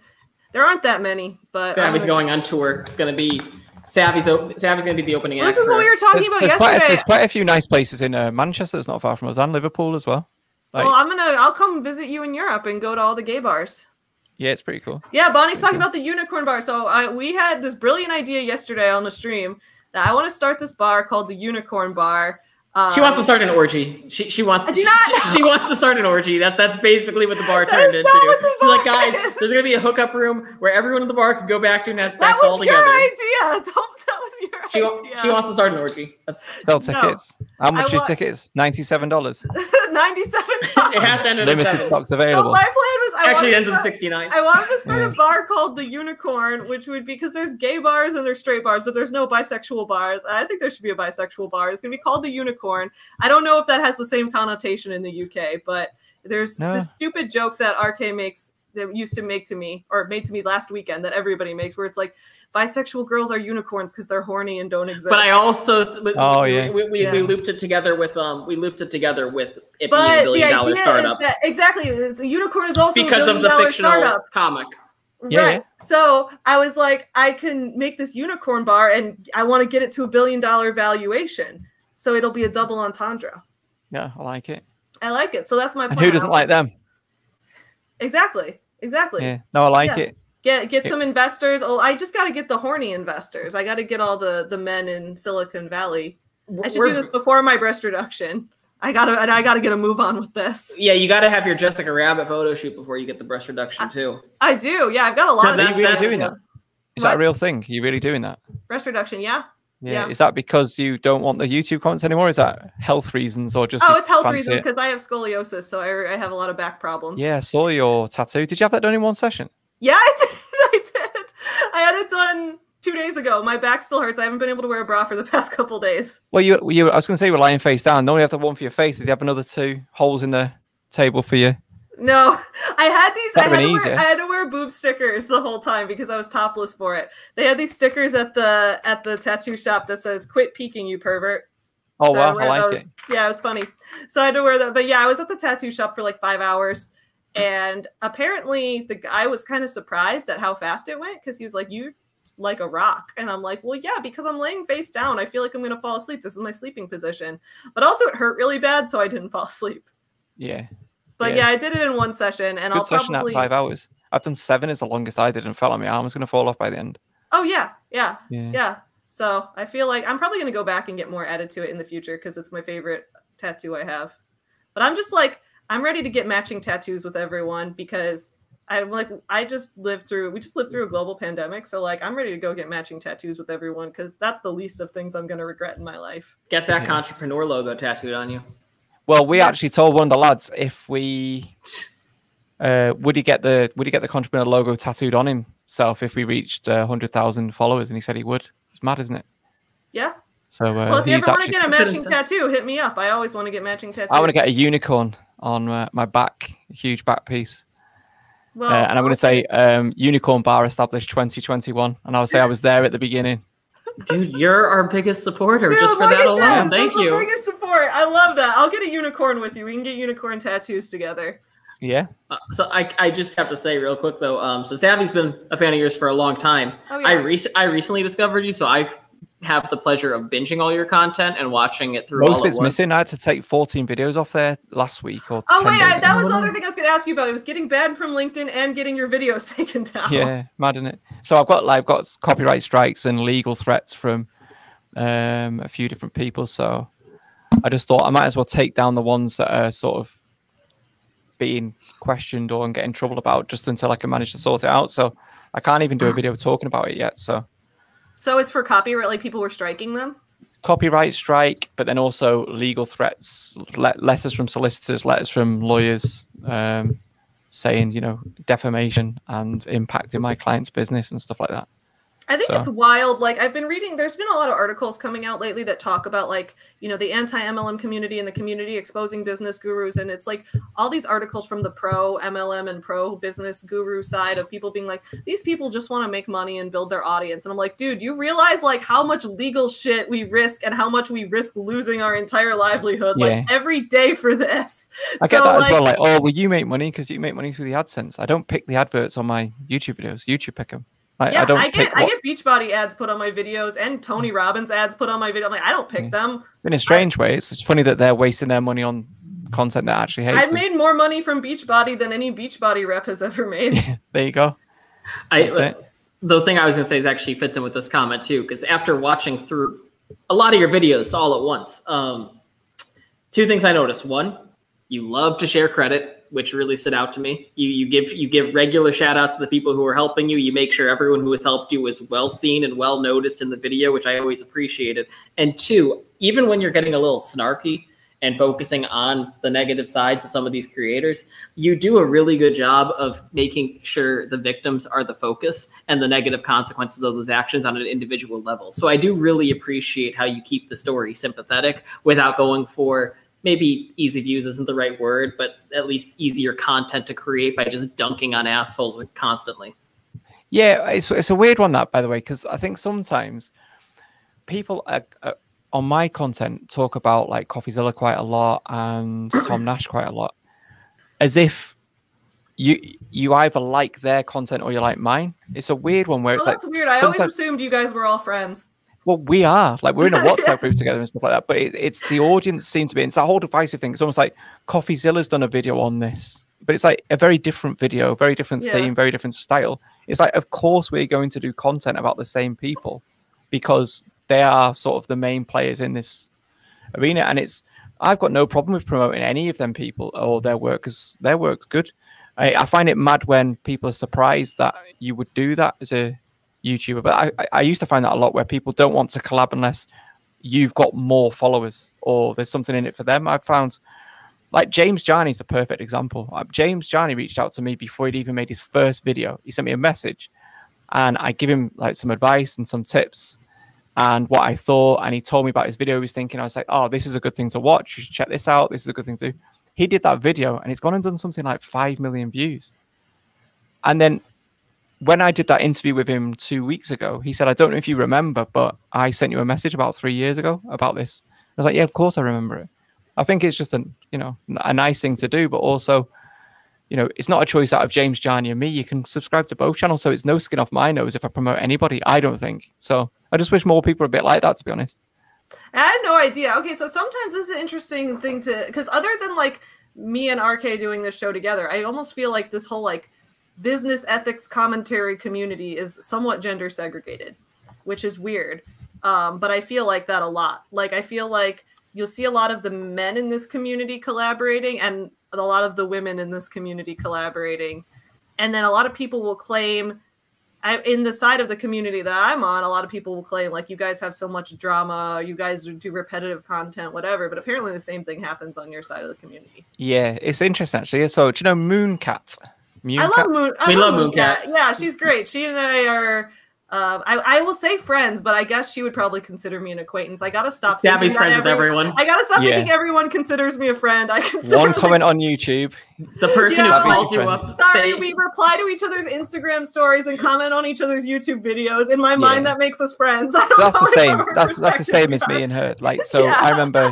there aren't that many, but Savvy's going on tour. It's gonna be Savvy's Savvy's gonna be the opening well, act. This is what we were talking there's, about there's yesterday. Quite a, there's quite a few nice places in uh, Manchester. That's not far from us, and Liverpool as well. Like, well, I'm gonna I'll come visit you in Europe and go to all the gay bars. Yeah, it's pretty cool. Yeah, Bonnie's pretty talking cool. about the unicorn bar. So I, we had this brilliant idea yesterday on the stream that I want to start this bar called the Unicorn Bar. Um, she wants to start an orgy. She, she wants. I do she, not she, she, wants to start an orgy. That that's basically what the bar turned into. She's like, guys, there's gonna be a hookup room where everyone in the bar can go back to and have sex that was all together. Your idea. Don't, that was your she, idea. She wants to start an orgy. Sell tickets. No. How much I is want... tickets? Ninety-seven dollars. Ninety-seven dollars. it has to end in limited stocks available. So my plan was I actually ends in sixty-nine. I wanted to start yeah. a bar called the Unicorn, which would be because there's gay bars and there's straight bars, but there's no bisexual bars. I think there should be a bisexual bar. It's gonna be called the Unicorn. I don't know if that has the same connotation in the UK, but there's no. this stupid joke that RK makes that used to make to me or made to me last weekend that everybody makes where it's like bisexual girls are unicorns because they're horny and don't exist. But I also oh yeah we, we, yeah. we, looped it together with um we looped it together with it but being a billion dollar startup. That, exactly, it's a unicorn is also because of the fictional startup. comic. Yeah, right. Yeah. So I was like, I can make this unicorn bar and I want to get it to a billion dollar valuation. So it'll be a double entendre. Yeah, I like it. I like it. So that's my plan. And who doesn't like them? Exactly. Exactly. Yeah. No, I like yeah. it. Get get some investors. Oh, I just got to get the horny investors. I got to get all the the men in Silicon Valley. I should We're, do this before my breast reduction. I gotta and I gotta get a move on with this. Yeah, you gotta have your Jessica Rabbit photo shoot before you get the breast reduction too. I, I do. Yeah, I've got a lot. of that, Are you really doing that? Is what? that a real thing? Are you really doing that? Breast reduction, yeah. Yeah. yeah. Is that because you don't want the YouTube comments anymore? Is that health reasons or just? Oh, it's health reasons because I have scoliosis, so I, I, have a lot of back problems. Yeah, I saw your tattoo. Did you have that done in one session? Yeah, I did. I did. I had it done two days ago. My back still hurts. I haven't been able to wear a bra for the past couple days. Well, you, you I was going to say you were lying face down. Don't you have the one for your face? Did you have another two holes in the table for you? No, I had these. I had, wear, I had, to wear, boob stickers the whole time because I was topless for it. They had these stickers at the at the tattoo shop that says "Quit peeking, you pervert." Oh so wow, I, I like those. it. Yeah, it was funny. So I had to wear that. But yeah, I was at the tattoo shop for like five hours, and apparently the guy was kind of surprised at how fast it went because he was like, "You like a rock," and I'm like, "Well, yeah, because I'm laying face down. I feel like I'm gonna fall asleep. This is my sleeping position." But also, it hurt really bad, so I didn't fall asleep. Yeah, but yeah. yeah, I did it in one session, and Good I'll session probably at five hours. I've done seven is the longest I did, and felt like my arm was going to fall off by the end. Oh yeah, yeah, yeah, yeah. So I feel like I'm probably going to go back and get more added to it in the future because it's my favorite tattoo I have. But I'm just like I'm ready to get matching tattoos with everyone because I'm like I just lived through we just lived through a global pandemic, so like I'm ready to go get matching tattoos with everyone because that's the least of things I'm going to regret in my life. Get that yeah. entrepreneur logo tattooed on you. Well, we actually told one of the lads if we uh, would he get the would he get the entrepreneur logo tattooed on himself if we reached uh, hundred thousand followers, and he said he would. It's mad, isn't it? Yeah. So uh, well, if you ever want to get a matching tattoo, hit me up. I always want to get matching tattoos. I want to get a unicorn on uh, my back, a huge back piece. Well, uh, and I'm going to say um, unicorn bar established 2021, and I'll say I was there at the beginning. Dude, you're our biggest supporter Dude, just for that alone. That. Thank you. Biggest support. I love that. I'll get a unicorn with you. We can get unicorn tattoos together. Yeah. Uh, so I, I just have to say real quick though, um, so Savvy's been a fan of yours for a long time. Oh, yeah. I rec- I recently discovered you, so I've have the pleasure of binging all your content and watching it through. Most of it's missing. I had to take 14 videos off there last week or. Oh wait, I, that was the other thing I was going to ask you about. It was getting banned from LinkedIn and getting your videos taken down. Yeah, mad in it. So I've got like I've got copyright strikes and legal threats from um, a few different people. So I just thought I might as well take down the ones that are sort of being questioned or and get in trouble about just until I can manage to sort it out. So I can't even do a video talking about it yet. So so it's for copyright, like people were striking them? Copyright strike, but then also legal threats, le- letters from solicitors, letters from lawyers um, saying, you know, defamation and impacting my client's business and stuff like that. I think so. it's wild. Like I've been reading, there's been a lot of articles coming out lately that talk about like, you know, the anti-MLM community and the community exposing business gurus. And it's like all these articles from the pro MLM and pro business guru side of people being like, these people just want to make money and build their audience. And I'm like, dude, you realize like how much legal shit we risk and how much we risk losing our entire livelihood yeah. like every day for this. I so, get that like, as well. Like, oh, well, you make money because you make money through the AdSense. I don't pick the adverts on my YouTube videos. YouTube pick them. I, yeah, I don't. I get I get Beachbody ads put on my videos and Tony mm. Robbins ads put on my video. I'm like, I don't pick mm. them. In a strange I, way, it's, it's funny that they're wasting their money on content that actually hates. I've them. made more money from Beachbody than any Beachbody rep has ever made. there you go. I uh, the thing I was gonna say is actually fits in with this comment too, because after watching through a lot of your videos all at once, um, two things I noticed. One, you love to share credit which really stood out to me. You you give you give regular shout outs to the people who are helping you. You make sure everyone who has helped you is well seen and well noticed in the video, which I always appreciated. And two, even when you're getting a little snarky and focusing on the negative sides of some of these creators, you do a really good job of making sure the victims are the focus and the negative consequences of those actions on an individual level. So I do really appreciate how you keep the story sympathetic without going for maybe easy views isn't the right word, but at least easier content to create by just dunking on assholes constantly. Yeah, it's it's a weird one that, by the way, because I think sometimes people are, are, on my content talk about like CoffeeZilla quite a lot and Tom Nash quite a lot, as if you you either like their content or you like mine. It's a weird one where it's oh, well, that's like weird. I always assumed you guys were all friends. Well, we are like we're in a WhatsApp group together and stuff like that. But it, it's the audience seems to be. It's that whole divisive thing. It's almost like CoffeeZilla's done a video on this, but it's like a very different video, very different yeah. theme, very different style. It's like, of course, we're going to do content about the same people because they are sort of the main players in this arena, and it's. I've got no problem with promoting any of them people or their work because their work's good. I, I find it mad when people are surprised that you would do that as a YouTuber. But I, I used to find that a lot where people don't want to collab unless you've got more followers or there's something in it for them. I've found like James is a perfect example. Uh, James Jani reached out to me before he'd even made his first video. He sent me a message and I give him like some advice and some tips and what I thought. And he told me about his video he was thinking. I was like, oh, this is a good thing to watch. You should check this out. This is a good thing to do. He did that video and he's gone and done something like 5 million views. And then when I did that interview with him two weeks ago, he said, I don't know if you remember, but I sent you a message about three years ago about this. I was like, yeah, of course I remember it. I think it's just a, you know, a nice thing to do, but also, you know, it's not a choice out of James Jani and me. You can subscribe to both channels, so it's no skin off my nose if I promote anybody. I don't think so. I just wish more people were a bit like that, to be honest. I had no idea. Okay, so sometimes this is an interesting thing to, because other than like me and RK doing this show together, I almost feel like this whole like business ethics commentary community is somewhat gender segregated, which is weird. Um, but I feel like that a lot. Like I feel like you'll see a lot of the men in this community collaborating and a lot of the women in this community collaborating. And then a lot of people will claim I, in the side of the community that I'm on, a lot of people will claim like you guys have so much drama, you guys do repetitive content, whatever. But apparently, the same thing happens on your side of the community. Yeah, it's interesting actually. So, do you know Mooncat? Moon I love Moon. I we love Mooncat. Cat. Yeah, she's great. She and I are. Um, I, I will say friends, but I guess she would probably consider me an acquaintance. I gotta stop. Stabby's friends every, with everyone. I gotta stop yeah. thinking everyone considers me a friend. I consider one comment on YouTube. The person yeah, who calls you up. Sorry, say... we reply to each other's Instagram stories and comment on each other's YouTube videos. In my mind, that makes us friends. So that's the same. That's that's the same as me and her. Like so, yeah. I remember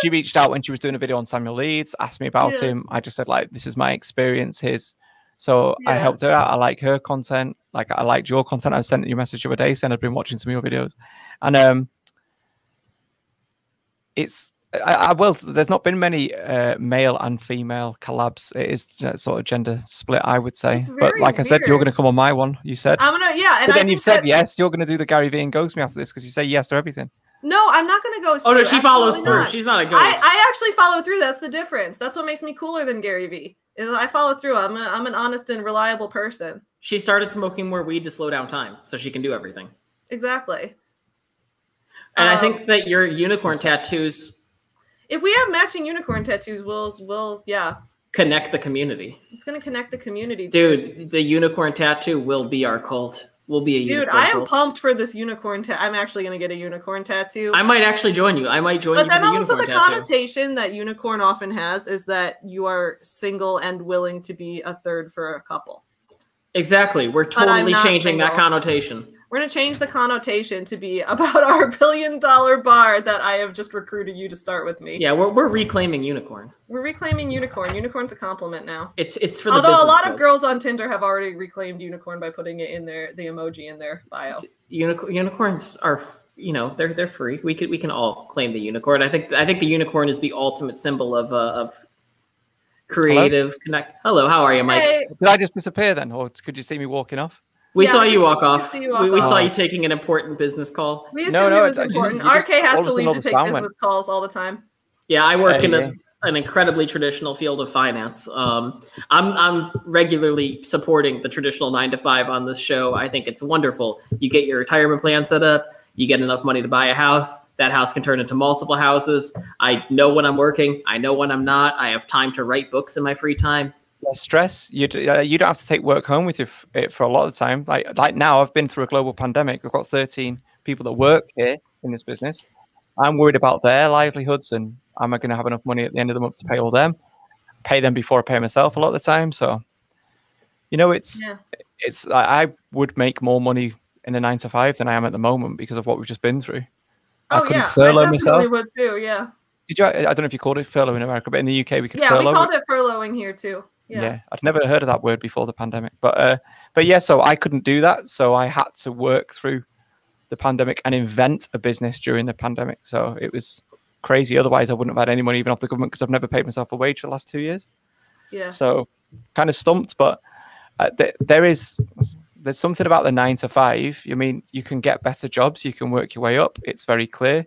she reached out when she was doing a video on Samuel Leeds, asked me about yeah. him. I just said like, "This is my experience." His, so yeah. I helped her out. I like her content. Like I liked your content. I sent you a message the other day saying I'd been watching some of your videos, and um, it's I, I will. There's not been many uh, male and female collabs. It is you sort of gender split, I would say. But like weird. I said, you're going to come on my one. You said I'm gonna, yeah. And but then you've said that... yes. You're going to do the Gary Vee and Ghost me after this because you say yes to everything. No, I'm not gonna go. Oh no, she follows through. Not. She's not a ghost. I, I actually follow through. That's the difference. That's what makes me cooler than Gary Vee. Is I follow through. I'm a, I'm an honest and reliable person. She started smoking more weed to slow down time, so she can do everything. Exactly. And um, I think that your unicorn tattoos. If we have matching unicorn tattoos, we'll we'll yeah. Connect the community. It's gonna connect the community, dude the unicorn tattoo will be our cult will be a dude. I am pumped for this unicorn. Ta- I'm actually gonna get a unicorn tattoo. I might actually join you. I might join but you. But then the also the connotation that unicorn often has is that you are single and willing to be a third for a couple. Exactly. We're totally changing single. that connotation. We're going to change the connotation to be about our billion dollar bar that I have just recruited you to start with me. Yeah, we're, we're reclaiming unicorn. We're reclaiming unicorn. Unicorn's a compliment now. It's it's for the although a lot of girls on Tinder have already reclaimed unicorn by putting it in their the emoji in their bio. Unicorn unicorns are you know they're they're free. We could we can all claim the unicorn. I think I think the unicorn is the ultimate symbol of uh, of creative Hello? connect. Hello, how are you, Mike? Hey. Did I just disappear then, or could you see me walking off? We yeah, saw you walk off. You walk we, we saw you taking an important business call. We no, no, it was important. You, you RK has to leave to take business went. calls all the time. Yeah, I work in a, an incredibly traditional field of finance. Um, I'm I'm regularly supporting the traditional nine to five on this show. I think it's wonderful. You get your retirement plan set up. You get enough money to buy a house. That house can turn into multiple houses. I know when I'm working. I know when I'm not. I have time to write books in my free time less stress. You uh, you don't have to take work home with you f- for a lot of the time. Like like now, I've been through a global pandemic. We've got 13 people that work here in this business. I'm worried about their livelihoods and am I going to have enough money at the end of the month to pay all them? Pay them before I pay myself a lot of the time. So, you know, it's yeah. it's I would make more money in a nine to five than I am at the moment because of what we've just been through. Oh I yeah, furlough I myself. would too. Yeah. Did you? I don't know if you called it furlough in America, but in the UK we could. Yeah, furlough. we called it furloughing here too. Yeah. yeah. I'd never heard of that word before the pandemic, but uh, but yeah, so I couldn't do that, so I had to work through the pandemic and invent a business during the pandemic. So it was crazy. Otherwise, I wouldn't have had any money even off the government because I've never paid myself a wage for the last two years. Yeah. So kind of stumped, but uh, th- there is there's something about the nine to five. I mean, you can get better jobs, you can work your way up. It's very clear,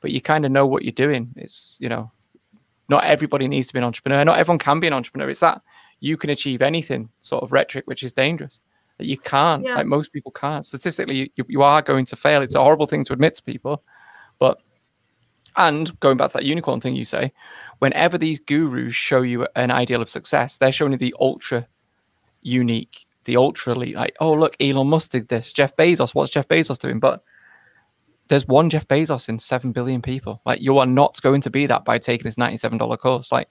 but you kind of know what you're doing. It's you know, not everybody needs to be an entrepreneur. Not everyone can be an entrepreneur. It's that you can achieve anything sort of rhetoric, which is dangerous. That you can't, yeah. like most people can't. Statistically, you, you are going to fail. It's a horrible thing to admit to people. But, and going back to that unicorn thing you say, whenever these gurus show you an ideal of success, they're showing you the ultra unique, the ultra elite. Like, oh, look, Elon Musk did this. Jeff Bezos, what's Jeff Bezos doing? But there's one Jeff Bezos in 7 billion people. Like, you are not going to be that by taking this $97 course. Like,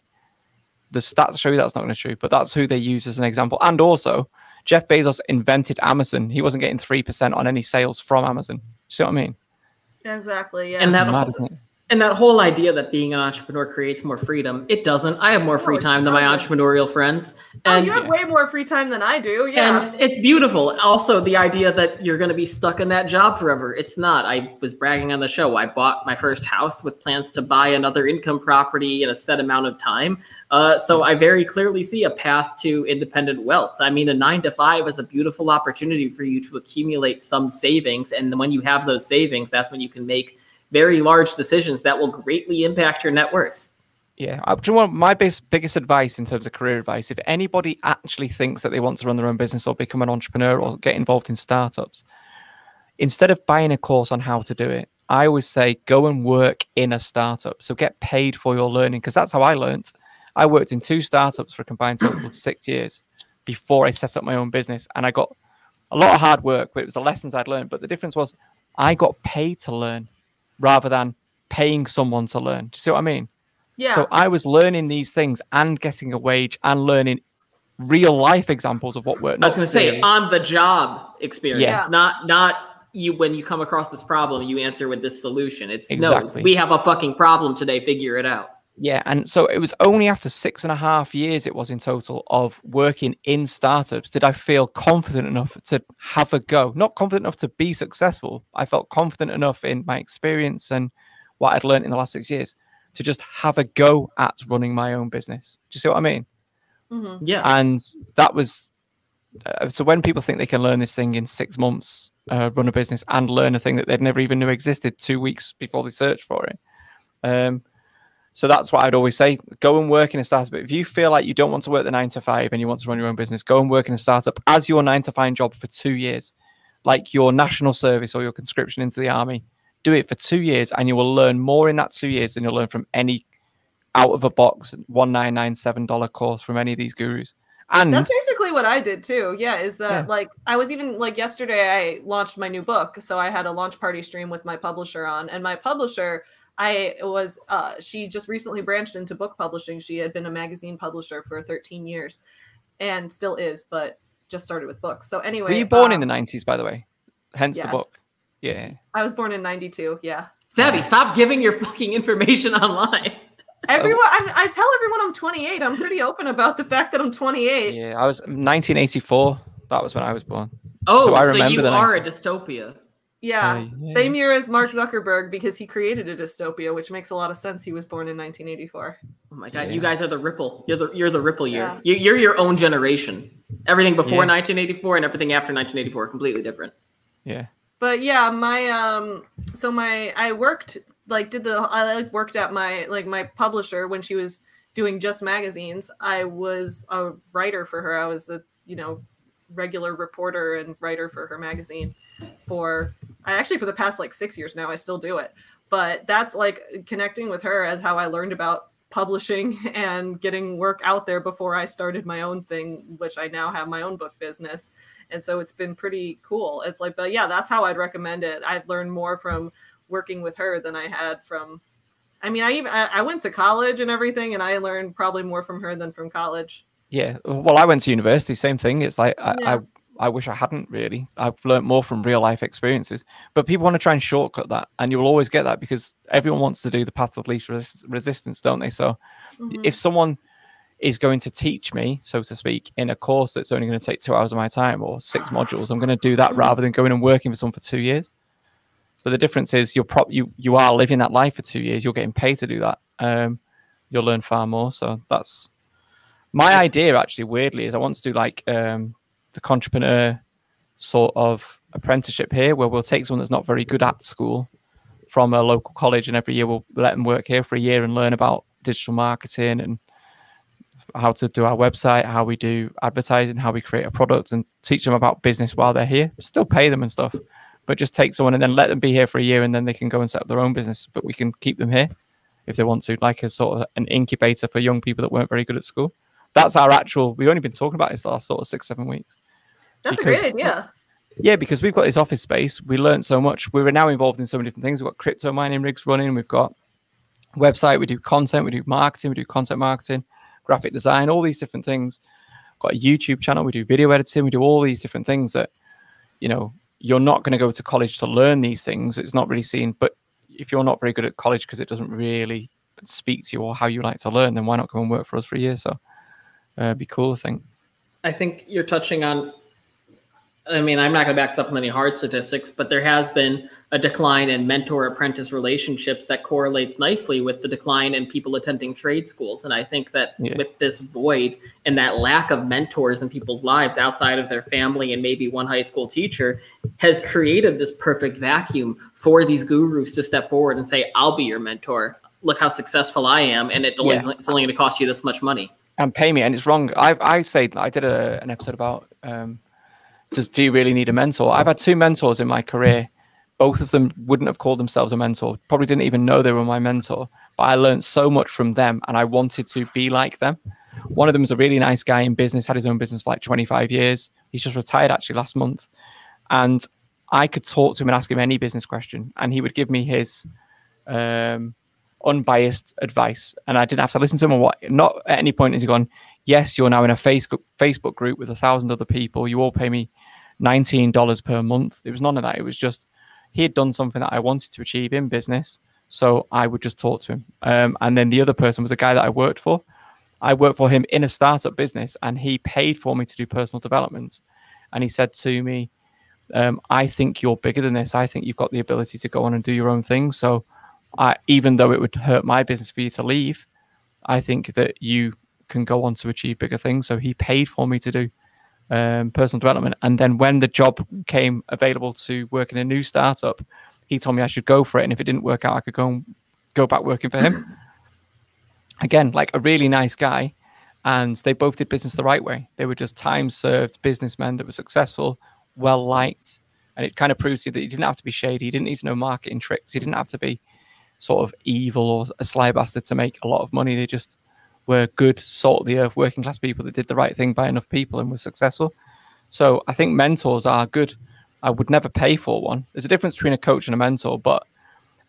the stats show you that's not going to be true, but that's who they use as an example. And also, Jeff Bezos invented Amazon. He wasn't getting 3% on any sales from Amazon. See what I mean? Exactly. Yeah. And that, Mad, and that whole idea that being an entrepreneur creates more freedom, it doesn't. I have more free time than my entrepreneurial friends. Oh, and, oh, you have way more free time than I do. Yeah. And it's beautiful. Also, the idea that you're going to be stuck in that job forever. It's not. I was bragging on the show. I bought my first house with plans to buy another income property in a set amount of time. Uh, so I very clearly see a path to independent wealth. I mean, a nine to five is a beautiful opportunity for you to accumulate some savings. And when you have those savings, that's when you can make very large decisions that will greatly impact your net worth. Yeah, do you want my biggest advice in terms of career advice? If anybody actually thinks that they want to run their own business or become an entrepreneur or get involved in startups, instead of buying a course on how to do it, I always say go and work in a startup. So get paid for your learning because that's how I learned. I worked in two startups for a combined total of six years before I set up my own business, and I got a lot of hard work, but it was the lessons I'd learned. But the difference was I got paid to learn rather than paying someone to learn. Do you see what I mean? Yeah. So I was learning these things and getting a wage and learning real life examples of what worked. I was going to say on the job experience, yeah. not not you when you come across this problem, you answer with this solution. It's exactly. no, we have a fucking problem today. Figure it out. Yeah, and so it was only after six and a half years it was in total of working in startups did I feel confident enough to have a go. Not confident enough to be successful. I felt confident enough in my experience and what I'd learned in the last six years to just have a go at running my own business. Do you see what I mean? Mm-hmm. Yeah. And that was uh, so when people think they can learn this thing in six months, uh, run a business and learn a thing that they'd never even knew existed two weeks before they searched for it. Um, so that's what I'd always say. Go and work in a startup. If you feel like you don't want to work the nine to five and you want to run your own business, go and work in a startup as your nine to five job for two years, like your national service or your conscription into the army. Do it for two years and you will learn more in that two years than you'll learn from any out of a box $1997 course from any of these gurus. And that's basically what I did too. Yeah, is that yeah. like I was even like yesterday I launched my new book, so I had a launch party stream with my publisher on, and my publisher I was uh she just recently branched into book publishing. She had been a magazine publisher for 13 years and still is, but just started with books. So anyway, were you born um, in the 90s by the way? Hence yes. the book. Yeah. I was born in 92, yeah. Savvy, stop giving your fucking information online. Everyone, I'm, i tell everyone I'm 28. I'm pretty open about the fact that I'm 28. Yeah, I was 1984. That was when I was born. Oh, so, I remember so you are 90s. a dystopia. Yeah. Uh, yeah. same year as Mark Zuckerberg because he created a dystopia, which makes a lot of sense. He was born in 1984. Oh my god, yeah. you guys are the ripple. You're the you're the ripple year. Yeah. You're your own generation. Everything before 1984 and everything after 1984 completely different. Yeah. But yeah, my um, so my I worked like did the I like worked at my like my publisher when she was doing just magazines. I was a writer for her. I was a you know regular reporter and writer for her magazine for I actually for the past like six years now I still do it. But that's like connecting with her as how I learned about publishing and getting work out there before I started my own thing, which I now have my own book business. And so it's been pretty cool. It's like, but yeah, that's how I'd recommend it. I've learned more from working with her than I had from. I mean, I even I went to college and everything, and I learned probably more from her than from college. Yeah, well, I went to university. Same thing. It's like I, yeah. I, I wish I hadn't really. I've learned more from real life experiences. But people want to try and shortcut that, and you will always get that because everyone wants to do the path of least res- resistance, don't they? So, mm-hmm. if someone is going to teach me, so to speak, in a course that's only going to take two hours of my time or six modules, I'm going to do that rather than going and working for someone for two years. But the difference is you're prop you you are living that life for two years. You're getting paid to do that. Um, you'll learn far more. So that's my idea. Actually, weirdly, is I want to do like um, the entrepreneur sort of apprenticeship here, where we'll take someone that's not very good at school from a local college, and every year we'll let them work here for a year and learn about digital marketing and how to do our website, how we do advertising, how we create a product, and teach them about business while they're here. Still pay them and stuff, but just take someone and then let them be here for a year and then they can go and set up their own business. But we can keep them here if they want to, like a sort of an incubator for young people that weren't very good at school. That's our actual. We've only been talking about this last sort of six, seven weeks. That's because, a great idea. Yeah, because we've got this office space. We learned so much. We were now involved in so many different things. We've got crypto mining rigs running. We've got website. We do content. We do marketing. We do content marketing, graphic design, all these different things. Got a YouTube channel. We do video editing. We do all these different things that, you know, you're not going to go to college to learn these things. It's not really seen. But if you're not very good at college because it doesn't really speak to you or how you like to learn, then why not go and work for us for a year? So uh, be cool, I think. I think you're touching on I mean, I'm not going to back this up with any hard statistics, but there has been a decline in mentor apprentice relationships that correlates nicely with the decline in people attending trade schools. And I think that yeah. with this void and that lack of mentors in people's lives outside of their family and maybe one high school teacher has created this perfect vacuum for these gurus to step forward and say, I'll be your mentor. Look how successful I am. And it only, yeah. it's only going to cost you this much money. And pay me. And it's wrong. I, I say, I did a, an episode about, um, does do you really need a mentor? I've had two mentors in my career. Both of them wouldn't have called themselves a mentor. Probably didn't even know they were my mentor. But I learned so much from them, and I wanted to be like them. One of them was a really nice guy in business, had his own business for like 25 years. He's just retired actually last month, and I could talk to him and ask him any business question, and he would give me his um, unbiased advice, and I didn't have to listen to him or what. Not at any point has he gone, "Yes, you're now in a Facebook Facebook group with a thousand other people. You all pay me $19 per month. It was none of that. It was just he had done something that I wanted to achieve in business. So I would just talk to him. Um, and then the other person was a guy that I worked for. I worked for him in a startup business and he paid for me to do personal development. And he said to me, um, I think you're bigger than this. I think you've got the ability to go on and do your own thing. So I, even though it would hurt my business for you to leave, I think that you can go on to achieve bigger things. So he paid for me to do um, personal development. And then when the job came available to work in a new startup, he told me I should go for it. And if it didn't work out, I could go and go back working for him. Again, like a really nice guy. And they both did business the right way. They were just time served businessmen that were successful, well liked. And it kind of proves to you that you didn't have to be shady. You didn't need to know marketing tricks. You didn't have to be sort of evil or a sly bastard to make a lot of money. They just were good, salt of the earth, working class people that did the right thing by enough people and were successful. So I think mentors are good. I would never pay for one. There's a difference between a coach and a mentor, but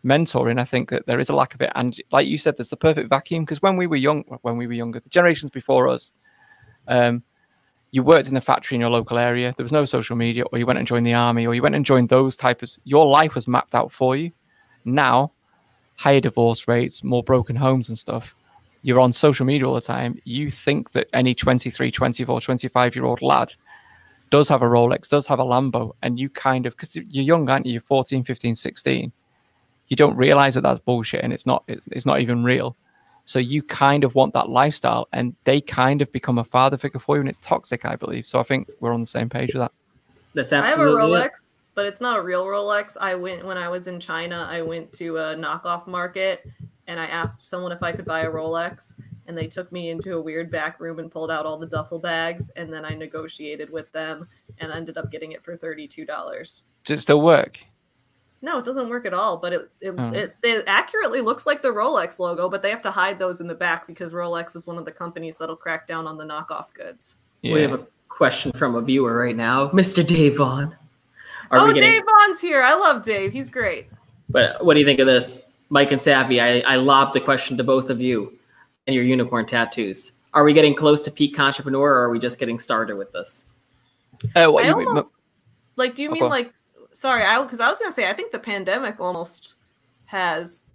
mentoring, I think that there is a lack of it. And like you said, there's the perfect vacuum because when we were young, when we were younger, the generations before us, um, you worked in a factory in your local area. There was no social media, or you went and joined the army, or you went and joined those types. Your life was mapped out for you. Now, higher divorce rates, more broken homes and stuff. You're on social media all the time. You think that any 23, 24, 25 year old lad does have a Rolex, does have a Lambo, and you kind of, because you're young, aren't you? You're 14, 15, 16. You don't realize that that's bullshit and it's not, it's not even real. So you kind of want that lifestyle, and they kind of become a father figure for you, and it's toxic, I believe. So I think we're on the same page with that. That's absolutely. I have a Rolex, it. But it's not a real Rolex. I went when I was in China. I went to a knockoff market, and I asked someone if I could buy a Rolex, and they took me into a weird back room and pulled out all the duffel bags, and then I negotiated with them and ended up getting it for thirty-two dollars. Does it still work? No, it doesn't work at all. But it it, oh. it it, accurately looks like the Rolex logo, but they have to hide those in the back because Rolex is one of the companies that'll crack down on the knockoff goods. Yeah. We have a question from a viewer right now, Mr. Dave Vaughn. Are oh, getting... Dave Vaughn's here. I love Dave. He's great. But what do you think of this, Mike and Savvy? I, I lobbed the question to both of you and your unicorn tattoos. Are we getting close to peak entrepreneur, or are we just getting started with this? Uh, what, you, almost, like, do you mean like sorry, I because I was gonna say I think the pandemic almost has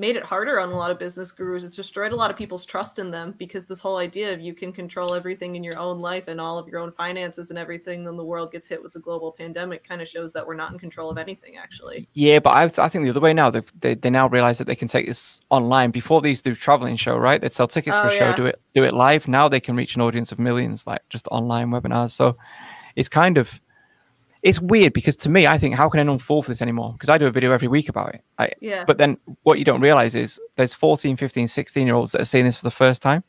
made it harder on a lot of business gurus. It's destroyed a lot of people's trust in them because this whole idea of you can control everything in your own life and all of your own finances and everything, then the world gets hit with the global pandemic kind of shows that we're not in control of anything, actually. Yeah, but I, I think the other way now, they, they, they, now realize that they can take this online. Before these do traveling show, right? They'd sell tickets oh, for a show, do it, do it live. Now they can reach an audience of millions, like just online webinars. So it's kind of it's weird because to me, I think, how can anyone fall for this anymore? Because I do a video every week about it. I, yeah. But then what you don't realize is there's 14, 15, 16 year olds that are seeing this for the first time.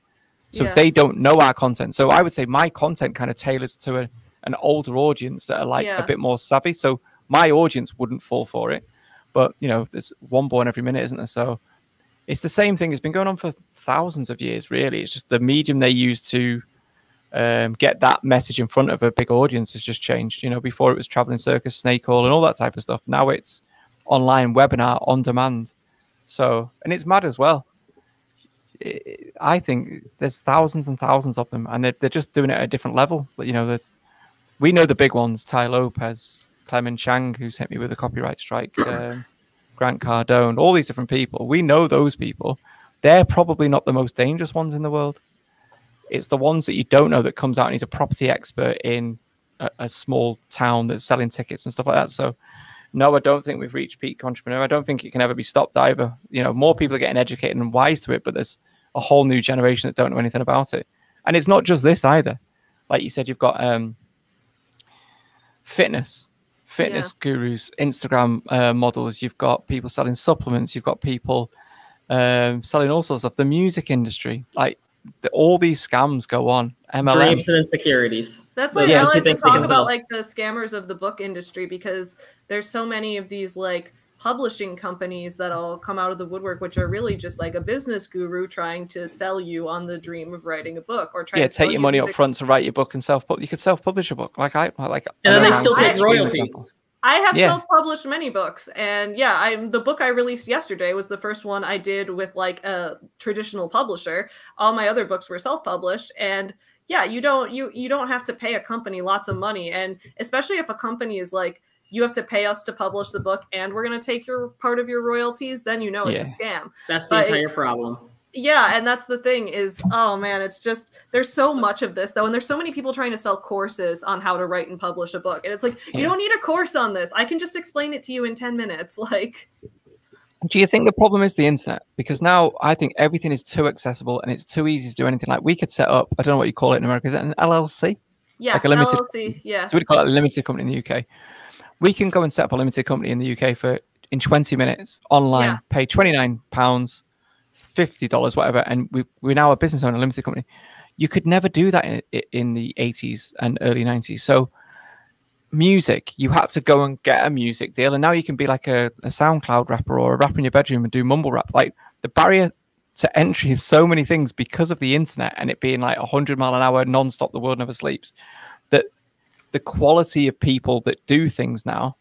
So yeah. they don't know our content. So I would say my content kind of tailors to a, an older audience that are like yeah. a bit more savvy. So my audience wouldn't fall for it. But, you know, there's one born every minute, isn't there? So it's the same thing. It's been going on for thousands of years, really. It's just the medium they use to um, get that message in front of a big audience has just changed. You know, before it was traveling circus, snake oil, and all that type of stuff. Now it's online webinar on demand. So, and it's mad as well. I think there's thousands and thousands of them, and they're, they're just doing it at a different level. You know, there's we know the big ones: Tai Lopez, Clement Chang, who's hit me with a copyright strike, um, Grant Cardone, all these different people. We know those people. They're probably not the most dangerous ones in the world. It's the ones that you don't know that comes out and he's a property expert in a, a small town that's selling tickets and stuff like that. So, no, I don't think we've reached peak entrepreneur. I don't think it can ever be stopped either. You know, more people are getting educated and wise to it, but there's a whole new generation that don't know anything about it. And it's not just this either. Like you said, you've got um, fitness, fitness yeah. gurus, Instagram uh, models. You've got people selling supplements. You've got people um, selling all sorts of stuff. the music industry. Like the, all these scams go on. MLM. Dreams and insecurities. That's why I like to talk about like the scammers of the book industry because there's so many of these like publishing companies that'll come out of the woodwork, which are really just like a business guru trying to sell you on the dream of writing a book or try yeah, to take your money up front to write your book and self. You could self publish a book, like I like. And then they still take royalties. I have yeah. self-published many books, and yeah, I'm the book I released yesterday was the first one I did with like a traditional publisher. All my other books were self-published, and yeah, you don't you you don't have to pay a company lots of money, and especially if a company is like you have to pay us to publish the book, and we're going to take your part of your royalties, then you know it's yeah. a scam. That's the but entire it, problem yeah and that's the thing is oh man it's just there's so much of this though and there's so many people trying to sell courses on how to write and publish a book and it's like you don't need a course on this. I can just explain it to you in 10 minutes like. Do you think the problem is the internet? Because now i think everything is too accessible and it's too easy to do anything. Like we could set up i don't know what you call it in america is it an llc yeah like a limited LLC, yeah. So we call it a limited company in the uk we can go and set up a limited company in the uk for in 20 minutes online yeah. pay 29 pounds fifty dollars, whatever, and we we're now a business owner, limited company. You could never do that in, in the eighties and early nineties. So music, you had to go and get a music deal, and now you can be like a, a SoundCloud rapper or a rapper in your bedroom and do mumble rap. Like the barrier to entry of so many things because of the internet and it being like 100 mile an hour non-stop the world never sleeps that the quality of people that do things now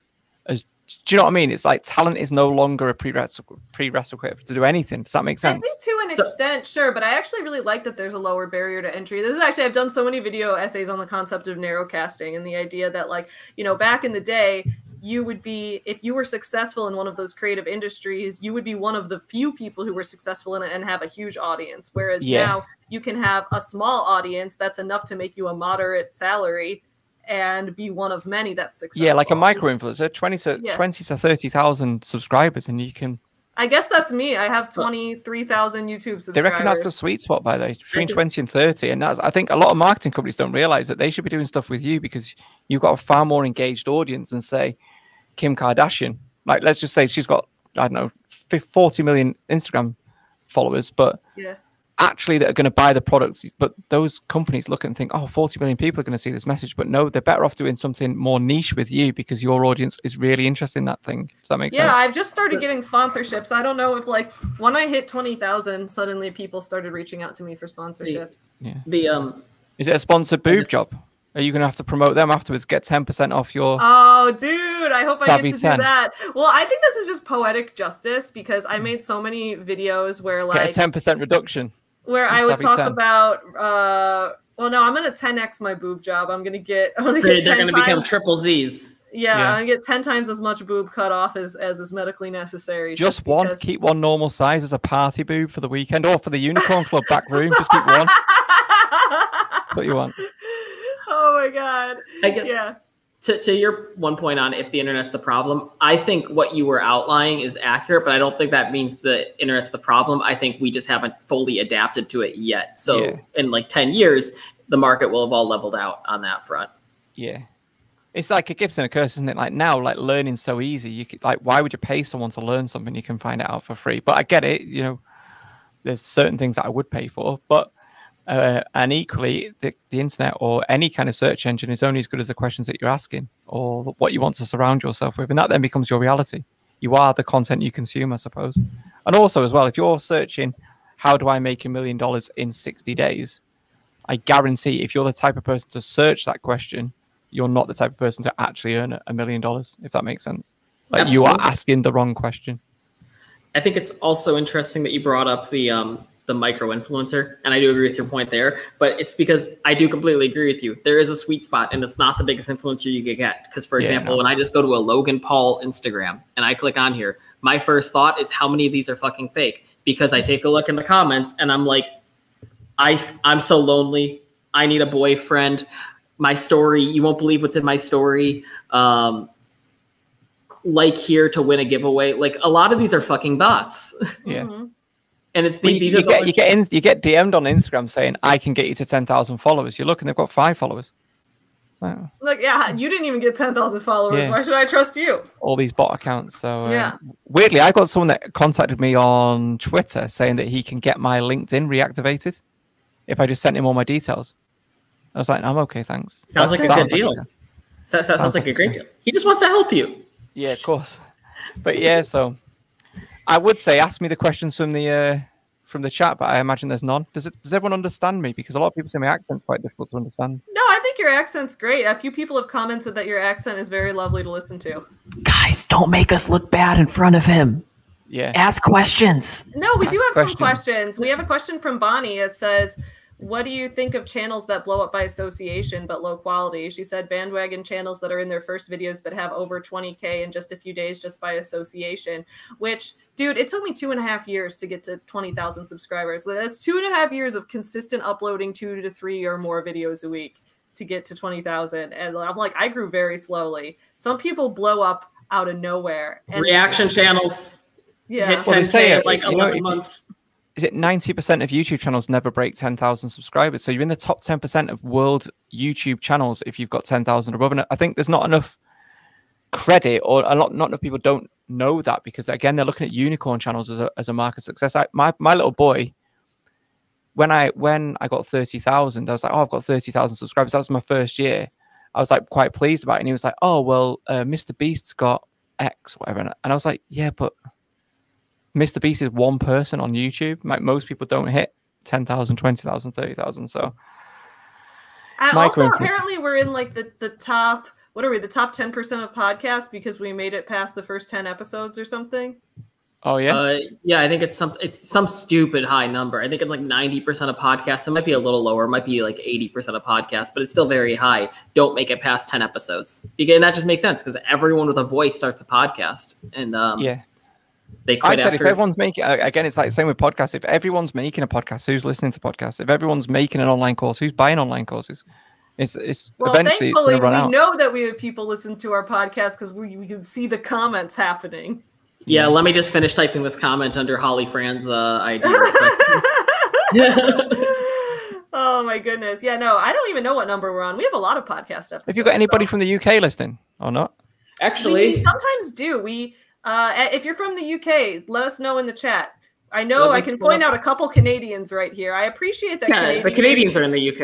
as do you know what I mean? It's like talent is no longer a prerequisite prerequisite to do anything. Does that make sense? I think to an so, extent, sure, but I actually really like that there's a lower barrier to entry. This is actually I've done so many video essays on the concept of narrowcasting and the idea that like, you know, back in the day, you would be if you were successful in one of those creative industries you would be one of the few people who were successful in it and have a huge audience whereas yeah. now you can have a small audience that's enough to make you a moderate salary and be one of many that's successful yeah like a micro influencer 20 to yeah. 20 to 30,000 subscribers and you can I guess that's me. I have 23,000 YouTube subscribers. They reckon that's the sweet spot, by the way, between 20 and 30. And that's, I think a lot of marketing companies don't realize that they should be doing stuff with you because you've got a far more engaged audience and say, Kim Kardashian. Like, let's just say she's got, I don't know, 40 million Instagram followers, but yeah. Actually that are going to buy the products. But those companies look and think, oh, 40 million people are going to see this message. But no, they're better off doing something more niche with you because your audience is really interested in that thing. Does that make yeah, sense? Yeah, I've just started getting sponsorships. I don't know if, like, when I hit 20,000, suddenly people started reaching out to me for sponsorships. The, yeah. The, um, is it a sponsored boob just, job? Are you going to have to promote them afterwards? Get 10% off your. Oh, dude, I hope I get to 10. do that. Well, I think this is just poetic justice because I made so many videos where, like. Get a 10% reduction. Where I would talk 10. about. uh well, no, I'm gonna 10x my boob job. I'm gonna get. I'm gonna get. They're gonna become triple Z's. Yeah, yeah, I'm gonna get ten times as much boob cut off as, as is medically necessary. Just, just one. Because... Keep one normal size as a party boob for the weekend, or for the Unicorn Club back room. Just keep one. what you want oh my god. I guess yeah. To, to your one point on if the internet's the problem, I think what you were outlining is accurate, but I don't think that means the internet's the problem. I think we just haven't fully adapted to it yet. So yeah. in like 10 years, the market will have all leveled out on that front. Yeah. It's like a gift and a curse, isn't it? Like now, like learning so easy. You could, like, why would you pay someone to learn something you can find it out for free? But I get it. You know, there's certain things that I would pay for, but uh, and equally, the, the internet or any kind of search engine is only as good as the questions that you're asking or what you want to surround yourself with. And that then becomes your reality. You are the content you consume, I suppose. And also, as well, if you're searching, how do I make a million dollars in 60 days? I guarantee if you're the type of person to search that question, you're not the type of person to actually earn a million dollars, if that makes sense. Like Absolutely. you are asking the wrong question. I think it's also interesting that you brought up the um, the micro influencer. And I do agree with your point there, but it's because I do completely agree with you. There is a sweet spot and it's not the biggest influencer you could get. Because, for yeah, example, no. when I just go to a Logan Paul Instagram and I click on here, my first thought is how many of these are fucking fake? Because I take a look in the comments and I'm like, I, I'm so lonely. I need a boyfriend. My story, you won't believe what's in my story. Um, like here to win a giveaway. Like a lot of these are fucking bots. Yeah. And it's the, well, you, you, get, you get in, you get DM'd on Instagram saying I can get you to ten thousand followers. You look and they've got five followers. Wow. Like yeah, you didn't even get ten thousand followers. Yeah. Why should I trust you? All these bot accounts. So uh, yeah. Weirdly, I got someone that contacted me on Twitter saying that he can get my LinkedIn reactivated if I just sent him all my details. I was like, I'm okay, thanks. Sounds that like a good deal. Like so, sounds, sounds like, like a great deal. He just wants to help you. Yeah, of course. But yeah, so I would say ask me the questions from the uh, from the chat, but I imagine there's none. Does it? Does everyone understand me? Because a lot of people say my accent's quite difficult to understand. No, I think your accent's great. A few people have commented that your accent is very lovely to listen to. Guys, don't make us look bad in front of him. Yeah. Ask questions. No, we ask do have questions. some questions. We have a question from Bonnie. It says, what do you think of channels that blow up by association but low quality? She said bandwagon channels that are in their first videos but have over 20k in just a few days just by association. Which, dude, it took me two and a half years to get to 20,000 subscribers. That's two and a half years of consistent uploading two to three or more videos a week to get to 20,000. And I'm like, I grew very slowly. Some people blow up out of nowhere. And Reaction channels. Yeah. Hit 10K well, they say it, like 11 know, months is it 90% of YouTube channels never break 10,000 subscribers? So you're in the top 10% of world YouTube channels if you've got 10,000 above. And I think there's not enough credit or a lot, not enough people don't know that because again, they're looking at unicorn channels as a, as a mark of success. I, my, my little boy, when I, when I got 30,000, I was like, oh, I've got 30,000 subscribers. That was my first year. I was like quite pleased about it. And he was like, oh, well, uh, Mr. Beast's got X, whatever. And I was like, yeah, but Mr. Beast is one person on YouTube. Like most people don't hit 10,000, 20,000, 30,000. So And Micro also, influencer. apparently, we're in like the the top. What are we? The top ten percent of podcasts because we made it past the first ten episodes or something. oh yeah. Uh, yeah, I think it's some it's some stupid high number. I think it's like ninety percent of podcasts. It might be a little lower. It might be like eighty percent of podcasts, but it's still very high. Don't make it past ten episodes because and that just makes sense because everyone with a voice starts a podcast, and um, yeah. They I quit said if everyone's making uh, again, it's like the same with podcasts. If everyone's making a podcast, who's listening to podcasts? If everyone's making an online course, who's buying online courses? It's it's Well, eventually it's thankfully, going to we run out. know that we have people listen to our podcast because we, we can see the comments happening. yeah, let me just finish typing this comment under Holly Fran's uh, ID. real oh my goodness! Yeah, no, I don't even know what number we're on. We have a lot of podcast episodes. Have you got anybody so- from the UK listening or not? We, we Actually, sometimes do. We, uh, if you're from the UK, let us know in the chat. I know Let I can point out a couple Canadians right here. I appreciate that. yeah, the Canadians are in the UK.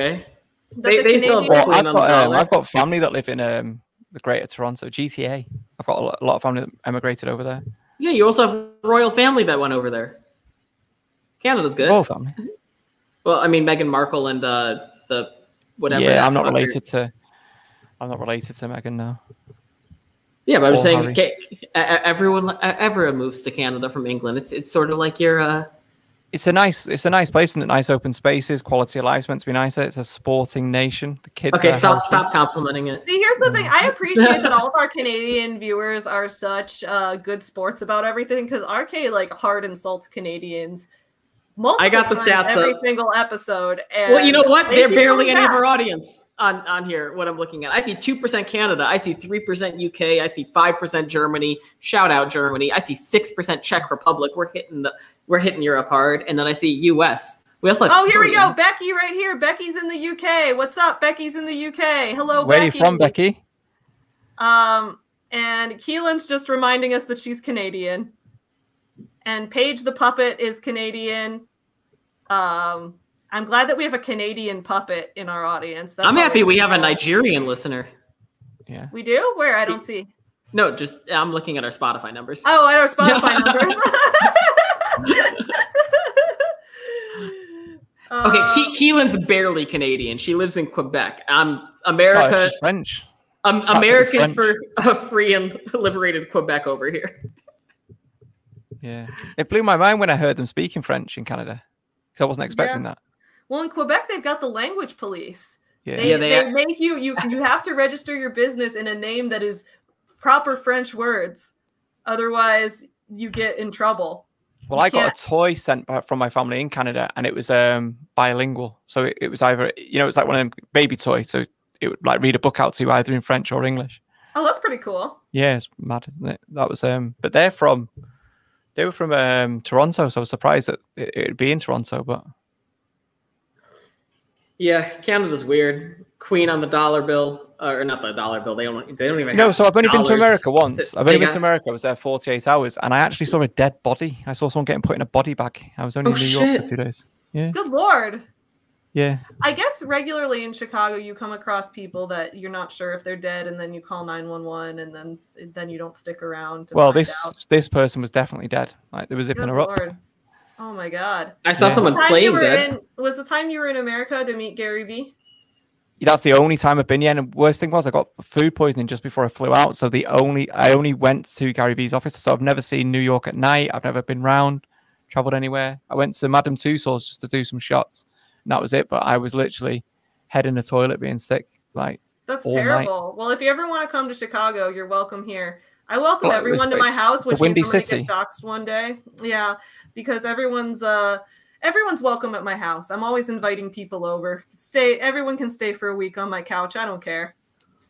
they- the they still Well, I've got um. I've got family that live in um, the Greater Toronto GTA. I've got a lot, of family that emigrated over there. Yeah, you also have royal family that went over there. Canada's good. Royal family. Well, I mean Meghan Markle and uh, the whatever. yeah, I'm not related to. I'm not related to Meghan now. Yeah, but I'm saying, Harry. ca- e- everyone, everyone moves to Canada from England. It's it's sort of like you're. Uh, It's a nice, it's a nice place and a nice open spaces. Quality of life's meant to be nicer. It's a sporting nation. The kids. okay, stop healthy. stop complimenting it. See, here's the thing. I appreciate that all of our Canadian viewers are such uh, good sports about everything because RK like hard insults Canadians. Multiple I got the stats every up. single episode. And Well, you know what? they They're barely coming any of our audience on on here. What I'm looking at, I see two percent Canada. I see three percent UK. I see five percent Germany. Shout out Germany. I see six percent Czech Republic. We're hitting the we're hitting Europe hard, and then I see US. We also have Oh, here we go. Becky right here. Becky's in the UK. What's up? Becky's in the UK. Hello, Where Becky. are you from, Becky? Um, and Keelan's just reminding us that she's Canadian. And Paige the puppet is Canadian. Um, I'm glad that we have a Canadian puppet in our audience. That's I'm happy we have a. Nigerian listener. Yeah. We do? Where? I don't see. No, just I'm looking at our Spotify numbers. Oh, at our Spotify numbers. Okay, Uh, Ke- Keelan's barely Canadian. She lives in Quebec. Um, Oh, America, she's French. um, Fucking Americans French. for a free and liberated Quebec over here. Yeah. It blew my mind when I heard them speaking French in Canada because I wasn't expecting that. Well, in Quebec, they've got the language police. Yeah. They, Yeah, they, they- make you you you have to register your business in a name that is proper French words. Otherwise, you get in trouble. Well, You I got can't- a toy sent by, from my family in Canada, and it was um bilingual. So it, it was either you know it's like one of them baby toys, so it would like read a book out to you either in French or English. Oh, that's pretty cool. Yeah, it's mad, isn't it? That was um, but they're from they were from um Toronto, so I was surprised that it, it'd be in Toronto, but Yeah, Canada's weird. Queen on the dollar bill, uh, or not the dollar bill. They don't. They don't even. you know. have So I've only been to. America once. They- I've only been got- to America. I was there 48 hours, and I actually saw a dead body. I saw someone getting put in a body bag. I was only Oh, in New York for two days. Yeah, Good lord. yeah. I guess regularly in Chicago, you come across people that you're not sure if they're dead, and then you call nine one one, and then then you don't stick around. To Well, find this out. this person was definitely dead. Like they were zipping Good her up. lord. Oh my god. I saw Yeah. someone Time playing were dead. in was the time you were in America to meet Gary Vee. That's the only time I've been here. And the worst thing was I got food poisoning just before I flew out. So the only I only went to Gary Vee's office. So I've never seen New York at night. I've never been round, traveled anywhere. I went to Madame Tussauds just to do some shots. And that was it. But I was literally head in the toilet being sick. Like That's All night. terrible. Well, if you ever want to come to Chicago, you're welcome here. I welcome Well, everyone to my house, which Windy means I'm gonna get doxxed one day. Yeah, because everyone's uh everyone's welcome at my house. I'm always inviting people over. Stay. Everyone can stay for a week on my couch. I don't care.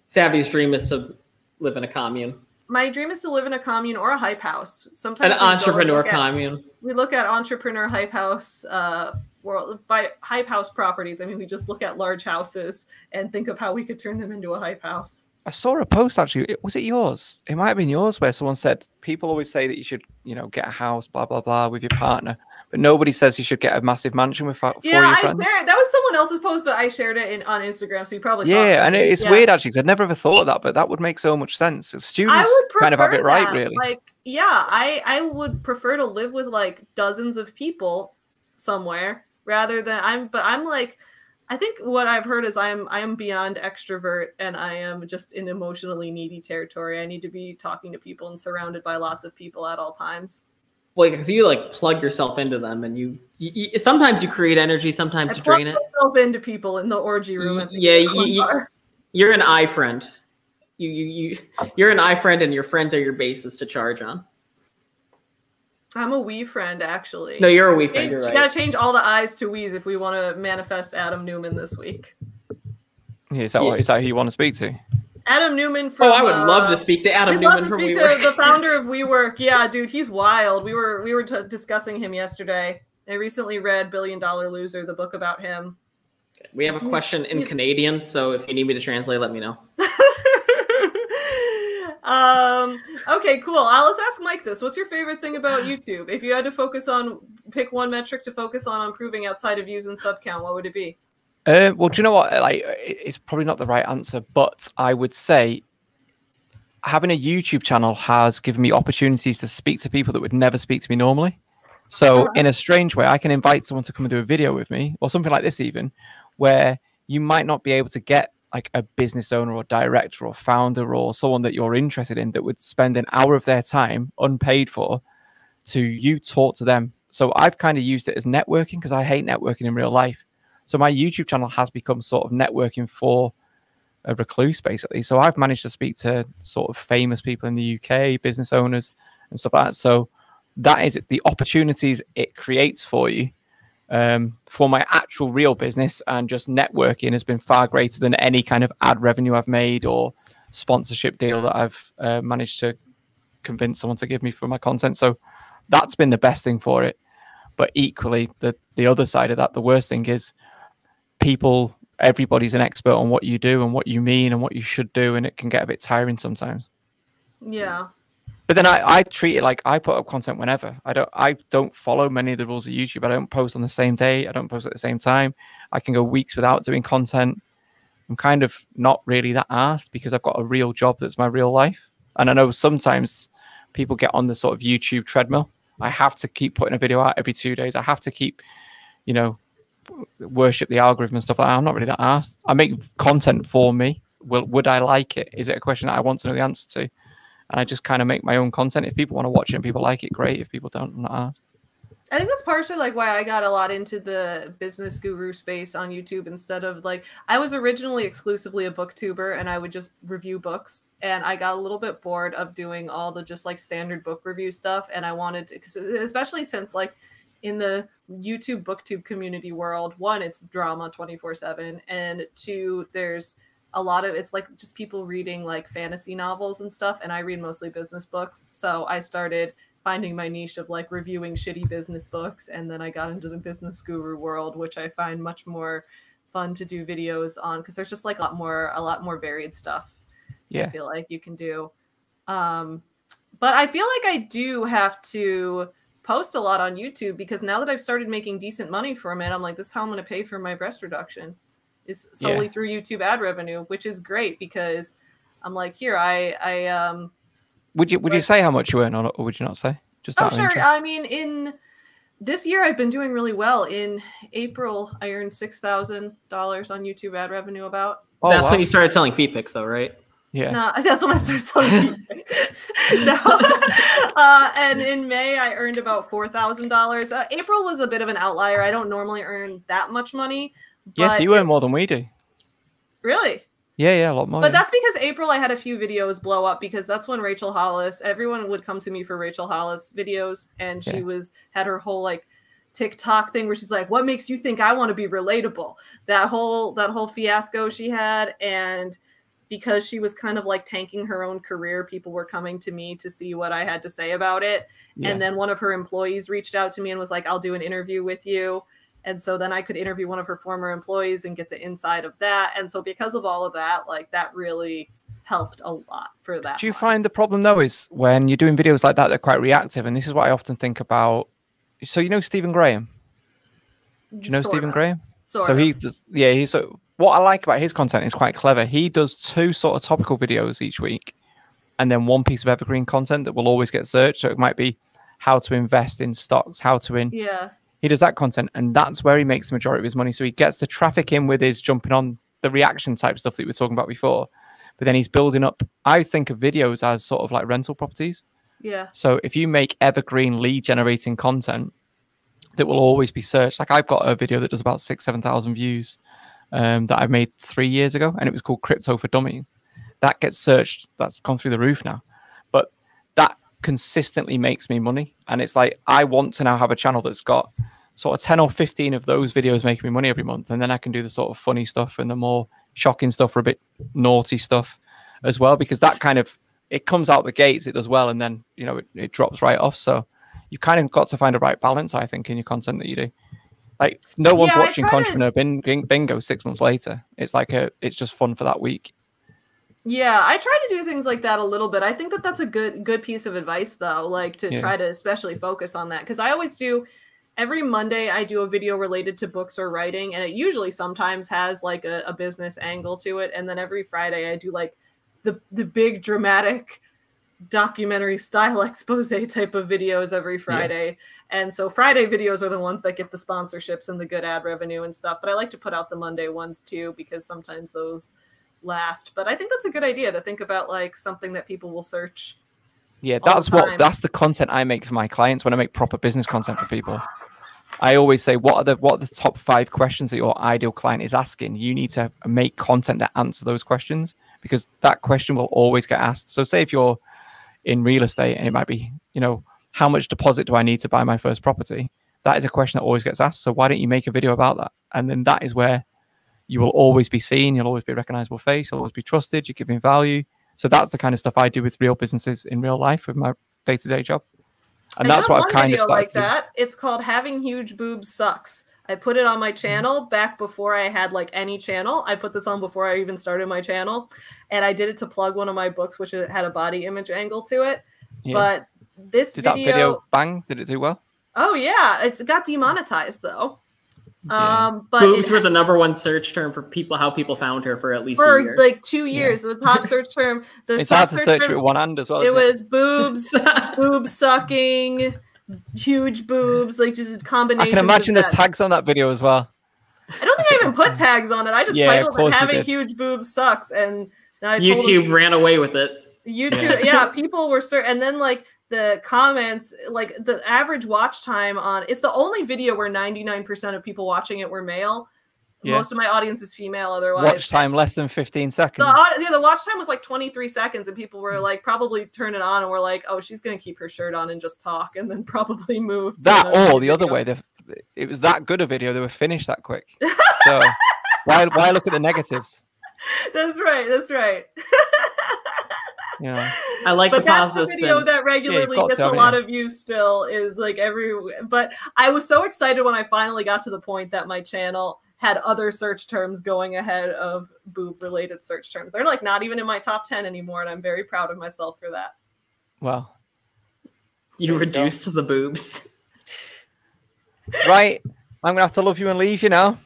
Savvy's dream is to live in a commune, My dream is to live in a commune or a hype house. Sometimes an we go and entrepreneur at- commune. we look at entrepreneur hype house uh world by hype house properties. I mean, we just look at large houses and think of how we could turn them into a hype house. I saw a post actually. it- Was it yours? It might have been yours where someone said people always say that you should, you know, get a house, blah blah blah, with your partner, but nobody says you should get a massive mansion with Yeah, I friends. shared that was someone else's post, but I shared it in, on Instagram, so you probably yeah, saw it. Yeah, and it's Yeah. weird actually because I'd never ever thought of that, but that would make so much sense. Students kind of have it right, that. really. Like, yeah, I I would prefer to live with like dozens of people somewhere rather than I'm. But I'm like, I think what I've heard is I'm I am beyond extrovert and I am just in emotionally needy territory. I need to be talking to people and surrounded by lots of people at all times. Well, because you like plug yourself into them, and you, you, you sometimes you create energy, I sometimes you drain it. myself into people in the orgy room. the Yeah, you-. You're an eye friend. You you you you're an eye friend, and your friends are your bases to charge on. I'm a wee friend actually. No, you're a wee friend. Change- You're You right. gotta change all the eyes to wees if we want to manifest Adam Neumann this week. Yeah, is that Yeah. what is that who you want to speak to? Adam Neumann from Oh, I would love uh, to speak to Adam I'd love Neumann to from WeWork. to the founder of WeWork. Yeah, dude, he's wild. We were we were t- discussing him yesterday. I recently read Billion Dollar Loser, the book about him. We have a question in Canadian, so if you need me to translate, let me know. um. Okay. Cool. Uh, let's ask Mike this. What's your favorite thing about YouTube? If you had to focus on pick one metric to focus on on improving outside of views and sub count, what would it be? Uh, well, do you know what? Like, it's probably not the right answer, but I would say having a YouTube channel has given me opportunities to speak to people that would never speak to me normally. So, in a strange way, I can invite someone to come and do a video with me, or something like this, even where you might not be able to get like a business owner or director or founder or someone that you're interested in that would spend an hour of their time unpaid for to you talk to them. So I've kind of used it as networking because I hate networking in real life. So my YouTube channel has become sort of networking for a recluse, basically. So I've managed to speak to sort of famous people in the UK, business owners and stuff like that. So that is. The opportunities it creates for you um, for my actual real business and just networking has been far greater than any kind of ad revenue I've made or sponsorship deal that I've uh, managed to convince someone to give me for my content. So that's been the best thing for it. But equally, the the other side of that, the worst thing is people. Everybody's an expert on what you do and what you mean and what you should do, and it can get a bit tiring sometimes. Yeah. But then I, I treat it like I put up content whenever. I don't I don't follow many of the rules of YouTube. I don't post on the same day. I don't post at the same time. I can go weeks without doing content. I'm kind of not really that asked because I've got a real job that's my real life. And I know sometimes people get on the sort of YouTube treadmill. I have to keep putting a video out every two days. I have to keep, you know, worship the algorithm and stuff like that. I'm not really that asked. I make content for me. Will would I like it? Is it a question that I want to know the answer to? And I just kind of make my own content. If people want to watch it and people like it, great. If people don't, I'm not asked. I think that's partially like why I got a lot into the business guru space on YouTube instead of like I was originally exclusively a booktuber and I would just review books and I got a little bit bored of doing all the just like standard book review stuff and I wanted to especially since like in the YouTube booktube community world one it's drama 24/7 and two there's a lot of it's like just people reading like fantasy novels and stuff and I read mostly business books. So I started finding my niche of like reviewing shitty business books and then i got into the business guru world which i find much more fun to do videos on because there's just like a lot more a lot more varied stuff yeah. i feel like you can do. Um but i feel like i do have to post a lot on youtube because now that i've started making decent money from it i'm like this is how i'm going to pay for my breast reduction is solely Yeah. through youtube ad revenue which is great because i'm like here i i um Would you would you say how much you earn, or, or would you not say? Just Oh, out of sure. interest. I mean, in this year, I've been doing really well. In April, I earned six thousand dollars on YouTube ad revenue. About Oh, That's wow. when you started selling feet pics, though, right? yeah. no, that's when I started selling. no, uh, and in May, I earned about four thousand dollars. Uh, April was a bit of an outlier. I don't normally earn that much money. Yes, you it- earn more than we do. really. Yeah, yeah, a lot more. But yeah. that's because April I had a few videos blow up because that's when Rachel Hollis, everyone would come to me for Rachel Hollis videos and she Yeah. was had her whole like TikTok thing where she's like, "What makes you think I want to be relatable?" That whole that whole fiasco she had and because she was kind of like tanking her own career, people were coming to me to see what I had to say about it. yeah. And then one of her employees reached out to me and was like, I'll do an interview with you. And so then I could interview one of her former employees and get the inside of that. And so because of all of that, like that really helped a lot for that. Do you month. find the problem though is when you're doing videos like that, they're quite reactive, and this is what I often think about. So you know Stephen Graham? Do you know Sort Stephen of. Graham? Sort so of. he does, yeah. He's so what I like about his content is quite clever. He does two sort of topical videos each week, and then one piece of evergreen content that will always get searched. So it might be how to invest in stocks, how to in. yeah. He does that content, and that's where he makes the majority of his money. So he gets the traffic in with his jumping on the reaction type stuff that we were talking about before, but then he's building up. I think of videos as sort of like rental properties. Yeah. So if you make evergreen lead generating content that will always be searched, like I've got a video that does about six, seven thousand views um, that I made three years ago, and it was called Crypto for Dummies. That gets searched. That's gone through the roof now, but that consistently makes me money, and it's like I want to now have a channel that's got sort of ten or fifteen of those videos making me money every month, and then I can do the sort of funny stuff and the more shocking stuff or a bit naughty stuff as well, because that kind of it comes out the gates, it does well, and then you know it, it drops right off. So you've kind of got to find a right balance, I think, in your content that you do. Like no one's Yeah, watching to- Entrepreneur bin, bin, Bingo six months later. It's like a, it's just fun for that week. Yeah, I try to do things like that a little bit. I think that that's a good good piece of advice though, like to Yeah. try to especially focus on that cuz I always do every Monday I do a video related to books or writing and it usually sometimes has like a, a business angle to it and then every Friday I do like the the big dramatic documentary style expose type of videos every Friday. And so Friday videos are the ones that get the sponsorships and the good ad revenue and stuff, but I like to put out the Monday ones too because sometimes those last. But I think that's a good idea to think about like something that people will search. Yeah, that's what that's the content I make for my clients when I make proper business content for people. I always say, what are the what are the top five questions that your ideal client is asking? You need to make content that answer those questions because that question will always get asked. So, say if you're in real estate and it might be, you know, how much deposit do I need to buy my first property? That is a question that always gets asked. So, why don't you make a video about that? And then that is where you will always be seen. You'll always be a recognizable face. You'll always be trusted. You're giving value. So that's the kind of stuff I do with real businesses in real life with my day to day job. And I that's what I've kind of started like that. It's called "Having Huge Boobs Sucks." I put it on my channel back before I had like any channel. I put this on before I even started my channel, and I did it to plug one of my books, which it had a body image angle to it. Yeah. But this Did video, that video bang? Did it do well? oh yeah, it's got demonetized though. Yeah. Um, but Boobs it were the number one search term for people. How people found her for at least a for year. like two years. The top search term. The It's hard to search term- with one hand as well. It isn't was boobs, boob sucking, huge boobs, like just I combination. can imagine the tags on that video as well. I don't think I even put tags on it. I just Yeah, titled it "Having. Huge Boobs Sucks," and I told YouTube ran away with it. YouTube, yeah. people were certain, and then like the comments, like the average watch time on it's the only video where ninety nine percent of people watching it were male. Yeah. Most of my audience is female. Otherwise, Watch time less than 15 seconds. The, yeah, the watch time was like 23 seconds, and people were mm. like, probably turn it on, and we're like, oh, she's gonna keep her shirt on and just talk, and then probably move. that or the other way. The, it was that good a video. They were finished that quick. So why why look at the negatives? That's right. That's right. You know, I like but the that's the video spin. that regularly got gets to, a lot of views still is like every but i was so excited when i finally got to the point that my channel had other search terms going ahead of boob related search terms they're like not even in my top 10 anymore and i'm very proud of myself for that well, you There reduced to the boobs. right. I'm gonna have to love you and leave you now.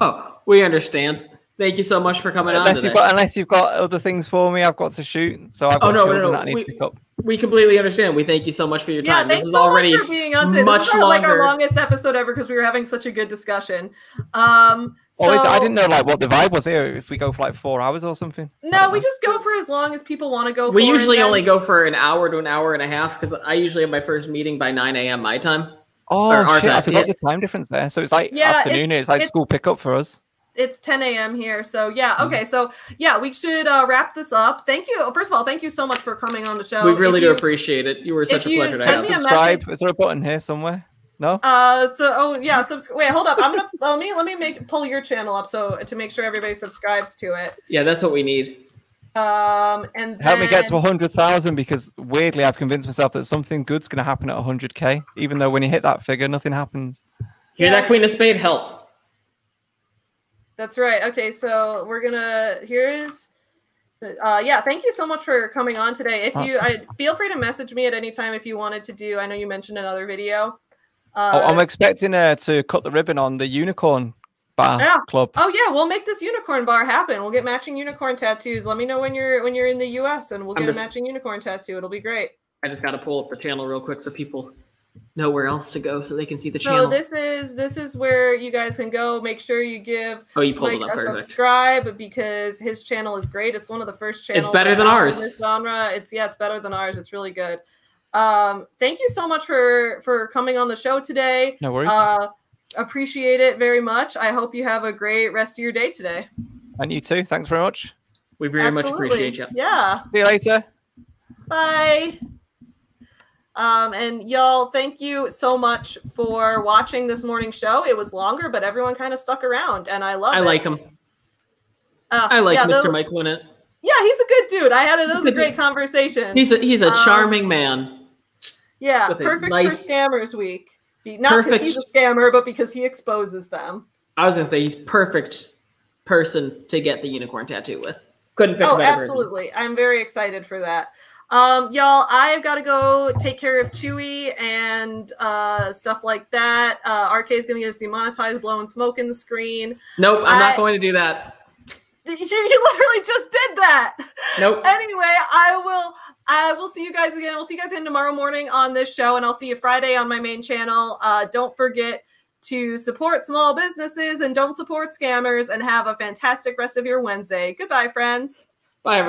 Oh, we understand. Thank you so much for coming on Unless today. you've got unless you've got other things for me, I've got to shoot. So I've got Oh, no, no, children no, that I need we- to pick up. we completely understand. We thank you so much for your time. yeah time. this is so already much for being on today much this is our, like our longest episode ever because we were having such a good discussion um so Oh, I didn't know like what the vibe was here. If we go for like four hours or something. No we know. just go for as long as people want to go we for, and usually then- only go for an hour to an hour and a half because I usually have my first meeting by 9 a.m. my time. Oh shit! I forgot yeah. the time difference there. So it's like Yeah, afternoon. it's- It's, like it's- school pickup for us. It's 10 a.m. here. So yeah, Mhm. okay. So yeah, we should uh, wrap this up. Thank you. First of all, thank you so much for coming on the show. we really If do you- appreciate it. You were such a you pleasure to send have. me a Subscribe. Is there a button here somewhere? No. Uh, so oh yeah, subs- wait, hold up. I'm gonna let me let me make pull your channel up so to make sure everybody subscribes to it. Yeah, that's what we need. Um, and Help me get to then- hundred thousand because weirdly I've convinced myself that something good's going to happen at hundred k. Even though when you hit that figure, nothing happens. Hear Yeah. that, Queen of Spade? Help. That's right. Okay, so we're gonna here is. Uh, yeah, thank you so much for coming on today. If you, I feel free to message me at any time if you wanted to do. I know you mentioned another video. Uh, oh, I'm expecting uh, to cut the ribbon on the unicorn bar Yeah. club. Oh yeah, we'll make this unicorn bar happen. We'll get matching unicorn tattoos. Let me know when you're when you're in the US and we'll I'm get a matching unicorn tattoo. It'll be great. I just got to pull up the channel real quick so people know where else to go so they can see the So channel. this is this is where you guys can go. Make sure you give oh, you pulled like it up a perfect. subscribe because his channel is great. It's one of the first channels. It's better than ours. This genre. It's yeah, it's better than ours. It's really good. Um, thank you so much for for coming on the show today. No worries. Uh, appreciate it very much. I hope you have a great rest of your day today. and you too. Thanks very much. We very much appreciate you. Yeah. See you later. Bye. Um, and y'all, thank you so much for watching this morning show. It was longer, but everyone kind of stuck around, and I love I it. like him. Uh, I like yeah, Mr. those- Mike Winnet. Yeah, he's a good dude. I had a, that was a great dude. conversation. He's a he's a Um, charming man. yeah, perfect nice- for scammers week. Not because he's a scammer, but because he exposes them. I was gonna say he's perfect person to get the unicorn tattoo with. Couldn't pick Oh, a better person. absolutely. I'm very excited for that. Um, y'all, I've got to go take care of Chewy and uh, stuff like that. Uh, RK is going to get us demonetized, blowing smoke in the screen. Nope, I'm I- not going to do that. You you literally just did that. Nope. Anyway, I will. I will see you guys again. We'll see you guys again tomorrow morning on this show, and I'll see you Friday on my main channel. Uh, don't forget to support small businesses and don't support scammers. And have a fantastic rest of your Wednesday. Goodbye, friends. Bye everyone.